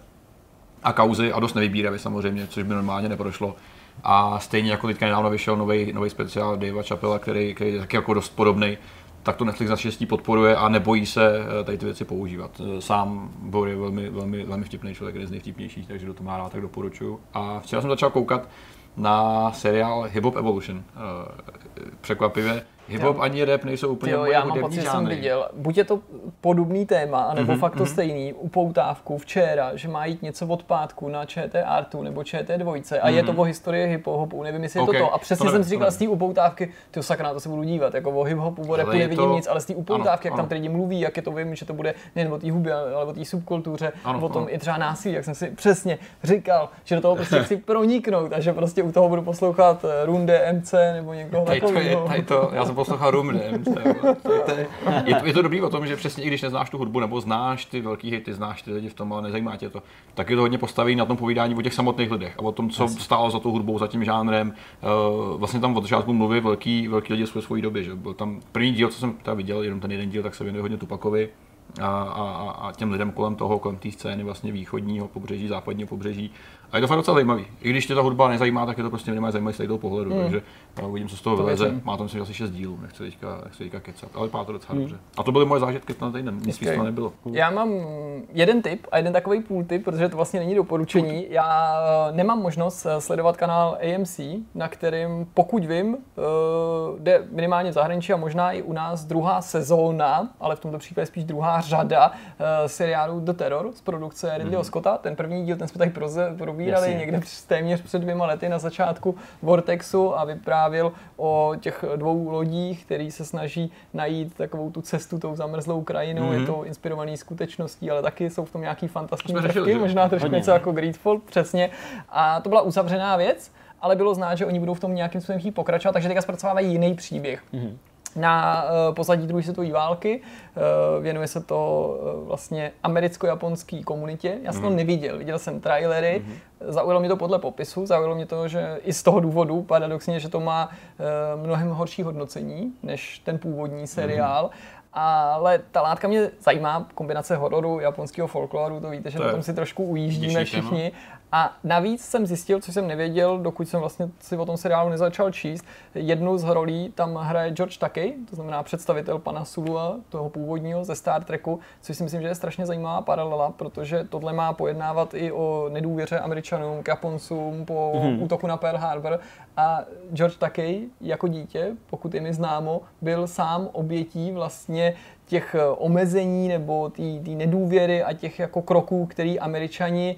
B: a kauzy a dost nevybíravě samozřejmě, což by normálně neprošlo. A stejně jako teďka nedávno vyšel nový speciál Davea Chapela, který, který je taky jako dost podobný, tak to Netflix na štěstí podporuje a nebojí se eh, tady ty věci používat. Eh, sám Bor je velmi, velmi, velmi vtipný člověk, jeden z nejvtipnějších, takže do toho má rád, tak doporučuju. A včera jsem začal koukat na seriál Hip Hop Evolution. Eh, překvapivě. Hip hop ani rap nejsou úplně
C: jo, já mám pocit, jsem viděl. Buď je to podobný téma, anebo
B: Mhm,
C: mm-hmm, fakt to stejný, upoutávku včera, že má jít něco od pátku na ČT Artu nebo ČT dvojce a je to o historii hip-hopu, nevím, jestli je
B: Mhm. Ok,
C: to to. A
B: to
C: přesně
B: nevím,
C: jsem si
B: to
C: říkal z té upoutávky, ty sakra, na to se budu dívat, jako o hip-hopu, o rapu
B: je
C: nevidím
B: to-
C: nic, ale z té upoutávky,
B: Ano,
C: jak tam
B: ano.
C: ty lidi mluví, jak je to vím, že to bude nejen o té hubě, ale o té subkultuře,
B: Ano,
C: o tom
B: ano.
C: i třeba násilí, jak jsem si přesně říkal, že do toho prostě chci proniknout a že prostě u toho budu poslouchat eh, Runde MC nebo někoho
B: to, je,
C: takového.
B: Poslouchal Room je, to je, to, dobrý o tom, že přesně i když neznáš tu hudbu, nebo znáš ty velký hity, znáš ty lidi v tom, ale nezajímá tě to, tak je to hodně postaví na tom povídání o těch samotných lidech a o tom, co stálo za tou hudbou, za tím žánrem. Uh, vlastně tam od začátku mluví velký, velký lidi své době, že byl tam první díl, co jsem teda viděl, jenom ten jeden díl, tak se věnuje hodně Tupakovi, a, a- a těm lidem kolem toho, kolem té scény vlastně východního pobřeží, západního pobřeží. A je to fakt docela zajímavý. I když tě ta hudba nezajímá, tak je to prostě minimálně zajímavý z toho pohledu. Mm. Takže no, uvidím, co z toho vyleze.
C: věřím.
B: Má to myslím asi 6 dílů, nechci teďka, nechci teďka kecat, ale vypadá to docela mm. dobře. A to byly moje zážitky na týden, nic víc
C: Ok.
B: to nebylo.
C: Já mám jeden tip a jeden takový půl tip, protože to vlastně není doporučení. Já eh, nemám možnost eh, sledovat kanál AMC, na kterým, pokud vím, eh, jde minimálně v zahraničí a možná i u nás druhá sezóna, ale v tomto případě spíš druhá řada eh, seriálu The Terror z produkce Ridleyho Scotta. Ten první díl, ten jsme tady proze, probírali
A: Jasně.
C: někde téměř před dvěma lety na začátku Vortexu a vyprávěl o těch dvou lodích, který se snaží najít takovou tu cestu tou zamrzlou krajinou. Mm-hmm. Je to inspirovaný skutečností, ale taky jsou v tom nějaký fantastické prvky, možná trošku něco jako Greedfall, přesně. A to byla uzavřená věc, ale bylo znát, že oni budou v tom nějakým způsobem chtít pokračovat, takže teďka zpracovávají jiný příběh. Mm-hmm na uh, pozadí druhé světové války. Uh, věnuje se to uh, vlastně americko-japonské komunitě. Já jsem to neviděl, viděl jsem trailery, zaujalo mě to podle popisu, zaujalo mě to, že i z toho důvodu, paradoxně, že to má mnohem horší hodnocení než ten původní seriál. Ale ta látka mě zajímá, kombinace hororu, japonského folkloru, to víte, že
B: To
C: na tom si trošku ujíždíme
B: téma.
C: A navíc jsem zjistil, co jsem nevěděl, dokud jsem vlastně si o tom seriálu nezačal číst. Jednu z rolí tam hraje George Takei, to znamená představitel pana Sulua, toho původního ze Star Treku, což si myslím, že je strašně zajímavá paralela, protože tohle má pojednávat i o nedůvěře Američanům k Japoncům po mm-hmm. útoku na Pearl Harbor. A George Takei jako dítě, pokud je mi známo, byl sám obětí vlastně těch omezení nebo té nedůvěry a těch jako kroků, který američani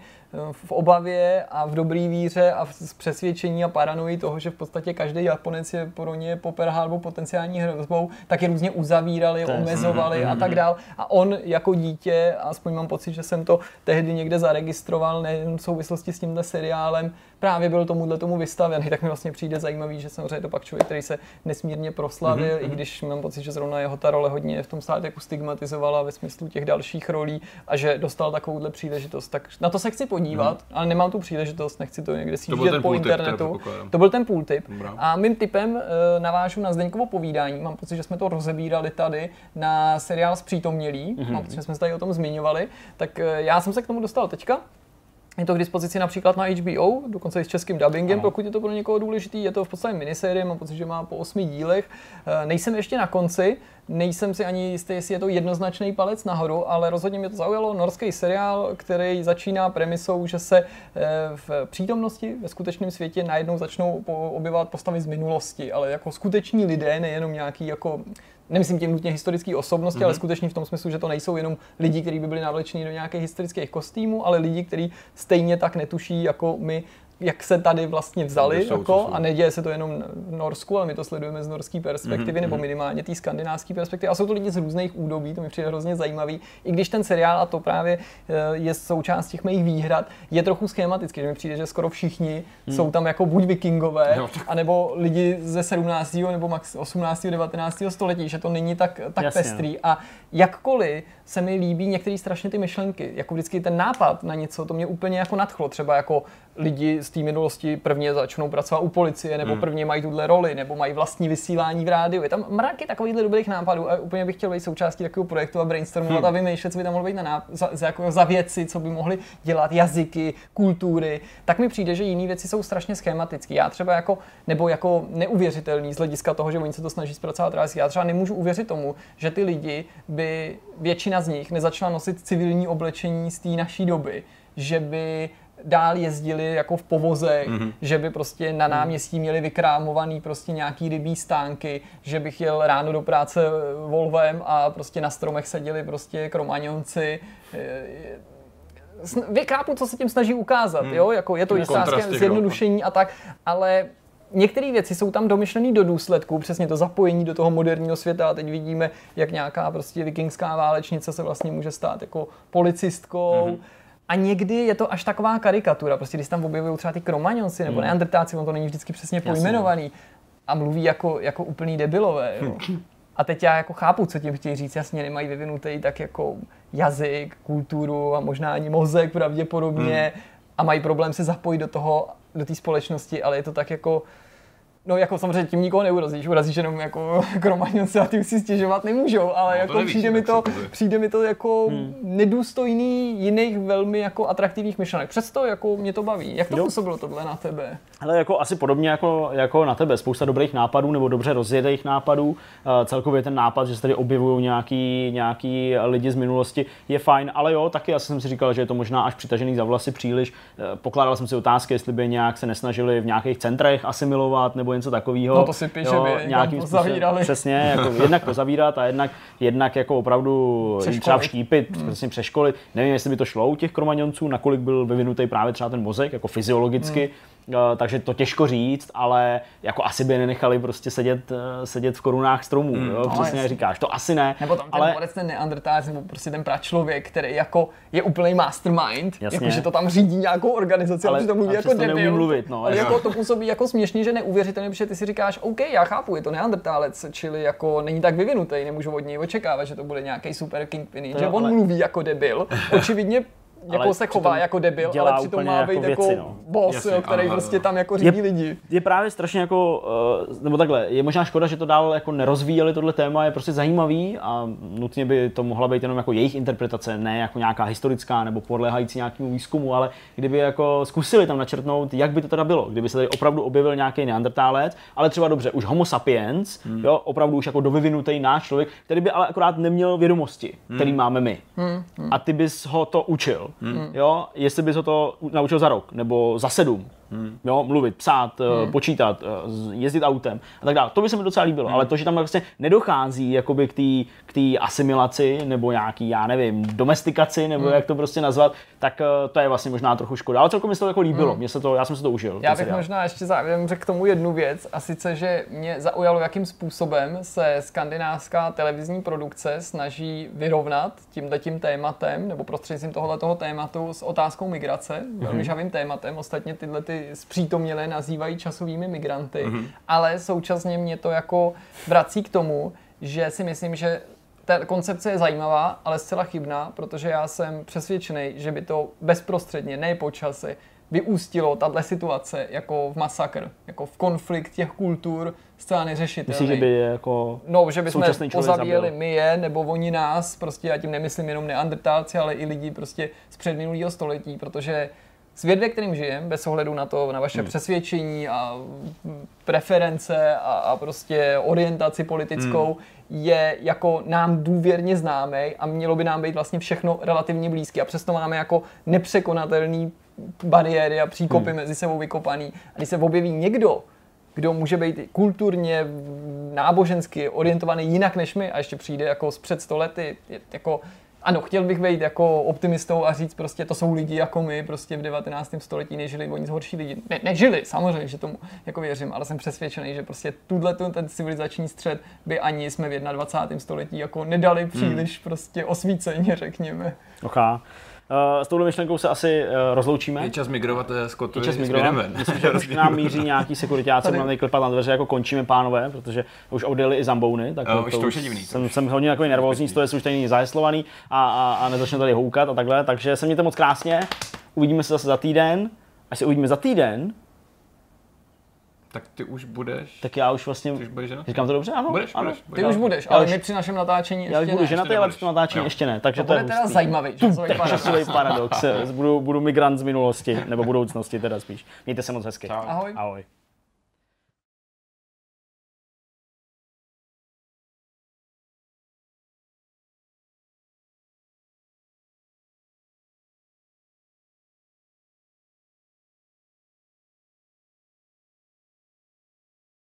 C: v obavě a v dobrý víře a v přesvědčení a paranoji toho, že v podstatě každý Japonec je pro ně po Pearl Harboru potenciální hrozbou, tak je různě uzavírali, omezovali a tak dál. A on jako dítě, aspoň mám pocit, že jsem to tehdy někde zaregistroval, nejen v souvislosti s tímhle seriálem, právě byl tomuhle tomu vystavený, tak mi vlastně přijde zajímavý, že samozřejmě to pak člověk, který se nesmírně proslavil, mm-hmm. i když mám pocit, že zrovna jeho ta role hodně v tom Star Treku stigmatizovala ve smyslu těch dalších rolí a že dostal takovouhle příležitost. Tak na to se chci podívat, mm-hmm. ale nemám tu příležitost, nechci to někde sjíždět po internetu. To byl ten půl tip. A mým tipem uh, navážu na Zdeňkovo povídání. Mám pocit, že jsme to rozebírali tady na seriál Zpřítomnělý. Mm-hmm. Mám pocit, že jsme se tady o tom zmiňovali. Tak uh, já jsem se k tomu dostal teďka. Je to k dispozici například na HBO, dokonce i s českým dubbingem,
B: Ano.
C: pokud je to pro někoho důležitý. Je to v podstatě minisérie, mám pocit, že má po osmi dílech. Eh, Nejsem ještě na konci, nejsem si ani jistý, jestli je to jednoznačný palec nahoru, ale rozhodně mě to zaujalo. Norský seriál, který začíná premisou, že se eh, v přítomnosti ve skutečném světě najednou začnou objevovat postavy z minulosti, ale jako skuteční lidé, nejenom nějaký jako nemyslím tím nutně historické osobnosti, mm-hmm. ale skutečně v tom smyslu, že to nejsou jenom lidi, kteří by byli navlečeni do nějakých historických kostýmů, ale lidi, kteří stejně tak netuší jako my, jak se tady vlastně vzali
B: jsou,
C: jako, a neděje se to jenom v Norsku, ale my to sledujeme z norské perspektivy, mm-hmm. nebo minimálně té skandinávské perspektivy. A jsou to lidi z různých údobí, to mi přijde hrozně zajímavý. I když ten seriál, a to právě eh, je součást těch mých výhrad, je trochu schematický, že mi přijde, že skoro všichni mm. jsou tam jako buď vikingové,
B: Jo,
C: anebo lidi ze 17. nebo max 18. 19. století, že to není tak, tak
A: Jasně,
C: pestrý. A jakkoliv se mi líbí některé strašně ty myšlenky, jako vždycky ten nápad na něco, to mě úplně jako nadchlo. Třeba jako lidi z té minulosti prvně začnou pracovat u policie, nebo
B: Hmm.
C: prvně mají tuhle roli, nebo mají vlastní vysílání v rádiu. Je tam mraky takovýchhle dobrých nápadů a úplně bych chtěl být součástí takového projektu a brainstormovat
B: Hmm.
C: a vymýšlet, co by tam mohlo být na náp- za, za, jako za věci, co by mohli dělat, jazyky, kultury. Tak mi přijde, že jiné věci jsou strašně schematické. Já třeba jako, nebo jako neuvěřitelný z hlediska toho, že oni se to snaží zpracovat realisticky. Já třeba nemůžu uvěřit tomu, že ty lidi by většina z nich nezačala nosit civilní oblečení z té naší doby, že by dál jezdili jako v povozech, mm-hmm. že by prostě na náměstí měli vykrámovaný prostě nějaký rybí stánky, že bych jel ráno do práce Volvem a prostě na stromech seděli prostě kromaňonci. Vykápu, co se tím snaží ukázat, mm. jo, jako je to jistá zjednodušení a tak, ale některé věci jsou tam domyšlené do důsledku, přesně to zapojení do toho moderního světa a teď vidíme, jak nějaká prostě vikingská válečnice se vlastně může stát jako policistkou. Mm-hmm. A někdy je to až taková karikatura, prostě když tam objevují třeba ty kromaňonci nebo mm. neandertáci, on to není vždycky přesně pojmenovaný a mluví jako, jako úplný debilové. Jo. A teď já jako chápu, co tím chtějí říct, jasně nemají vyvinutý tak jako jazyk, kulturu a možná ani mozek pravděpodobně mm. a mají problém se zapojit do toho do té společnosti, ale je to tak jako No jako samozřejmě tím nikoho neurazíš, urazíš jenom jako kromaňonce a ty už si stěžovat nemůžou, ale no, jako nevíš, přijde, mi to, přijde mi to jako hmm. nedůstojný jiných velmi jako atraktivních myšlenek. Přesto jako mě to baví. Jak to jo. působilo tohle na tebe?
A: Ale jako asi podobně jako, jako na tebe. Spousta dobrých nápadů nebo dobře rozjedých nápadů. Uh, celkově ten nápad, že se tady objevují nějaký, nějaký lidi z minulosti, je fajn, ale jo, taky já jsem si říkal, že je to možná až přitažený za vlasy příliš. Uh, pokládal jsem si otázky, jestli by nějak se nesnažili v nějakých centrech asimilovat nebo něco takového.
C: No to si píše, jo, by nějakým
A: zavírali. Přesně, jako jednak to zavírat a jednak, jednak jako opravdu třeba vštípit, hmm. přesně přeškolit. Nevím, jestli by to šlo u těch kromaňonců, nakolik byl vyvinutý právě třeba ten mozek, jako fyziologicky. Hmm Eh, takže to těžko říct, ale jako asi by nenechali prostě sedět, eh, sedět v korunách stromů, mm, jo? No, přesně jak říkáš, to asi ne.
C: Nebo tam ten ale... ten neandrtálec, nebo prostě ten pračlověk, který jako je úplný mastermind, jako že to tam řídí nějakou organizaci, ale, to mluví jako debil.
A: mluvit, no.
C: Ale jako to působí jako směšně, že neuvěřitelně, protože ty si říkáš, OK, já chápu, je to neandrtálec, čili jako není tak vyvinutý, nemůžu od něj očekávat, že to bude nějaký super kingpin, že on ale... mluví jako debil. Očividně jako se chová jako debil, ale přitom má být jako, věci, no. boss, Jasně, jo, který ano, prostě ano. tam jako řídí
A: je,
C: lidi.
A: Je právě strašně jako, uh, nebo takhle, je možná škoda, že to dál jako nerozvíjeli tohle téma, je prostě zajímavý a nutně by to mohla být jenom jako jejich interpretace, ne jako nějaká historická nebo podléhající nějakému výzkumu, ale kdyby jako zkusili tam načrtnout, jak by to teda bylo, kdyby se tady opravdu objevil nějaký neandertálec, ale třeba dobře, už homo sapiens, hmm. jo, opravdu už jako dovyvinutý náš člověk, který by ale akorát neměl vědomosti, hmm. který máme my. Hmm. Hmm. A ty bys ho to učil. Hmm. Jo, jestli bys ho to naučil za rok nebo za sedm, Hmm. Jo, mluvit, psát, eh, hmm. počítat, eh, jezdit autem a tak dále. To by se mi docela líbilo, hmm. ale to, že tam vlastně nedochází jakoby k té asimilaci nebo nějaký, já nevím, domestikaci, nebo hmm. jak to prostě nazvat, tak eh, to je vlastně možná trochu škoda. Ale celkem mi se to jako líbilo, hmm. mě se to, já jsem se to užil.
C: Já bych seriál. možná ještě závěrem řekl k tomu jednu věc, a sice, že mě zaujalo, jakým způsobem se skandinávská televizní produkce snaží vyrovnat tímhle tím tématem, nebo prostřednictvím tohoto tématu s otázkou migrace, velmi hmm. žavým tématem. Ostatně tyhle ty zpřítomnělé nazývají časovými migranty, mm-hmm. ale současně mě to jako vrací k tomu, že si myslím, že ta koncepce je zajímavá, ale zcela chybná, protože já jsem přesvědčený, že by to bezprostředně, ne po čase, vyústilo tahle situace jako v masakr, jako v konflikt těch kultur zcela neřešitelný.
A: Myslíš, že by je jako
C: No, že bychom pozabíjeli my je, nebo oni nás, prostě já tím nemyslím jenom neandrtálci, ale i lidi prostě z předminulého století, protože svět, ve kterým žijem, bez ohledu na to, na vaše hmm. přesvědčení a preference a, a prostě orientaci politickou, hmm. je jako nám důvěrně známý a mělo by nám být vlastně všechno relativně blízké. A přesto máme jako nepřekonatelný bariéry a příkopy hmm. mezi sebou vykopaný. A když se objeví někdo, kdo může být kulturně, nábožensky orientovaný jinak než my a ještě přijde jako z před stolety, jako ano, chtěl bych být jako optimistou a říct prostě, to jsou lidi jako my, prostě v 19. století nežili o nic horší lidi. Ne, nežili, samozřejmě, že tomu jako věřím, ale jsem přesvědčený, že prostě tuhle ten civilizační střed by ani jsme v 21. století jako nedali příliš hmm. prostě osvíceně, řekněme.
A: Okay. Uh, s touhle myšlenkou se asi uh, rozloučíme.
B: Je čas migrovat z kotu.
A: Je čas migrovat. Myslím, že už nám míří nějaký sekuritáci, máme klepat na dveře, jako končíme pánové, protože už odjeli i zambouny. Tak
B: uh, už to, už je divný.
A: Jsem, jsem hodně takový nervózní, to je už tady zaheslovaný a, a, a nezačne tady houkat a takhle. Takže se mějte moc krásně. Uvidíme se zase za týden. Až se uvidíme za týden,
B: tak ty už budeš.
A: Tak já už vlastně.
B: Ty už budeš ženatý?
A: Říkám to dobře? Ano.
B: Budeš,
A: ano.
B: budeš,
C: budeš. Ty už budeš, ale my při našem natáčení ještě
A: Já už budu ženatý, ale při tom natáčení jo. ještě ne. Takže
C: to, to bude teda zajímavý časový
A: paradox. časový paradox. budu, budu migrant z minulosti, nebo budoucnosti teda spíš. Mějte se moc hezky.
C: Ahoj.
A: Ahoj.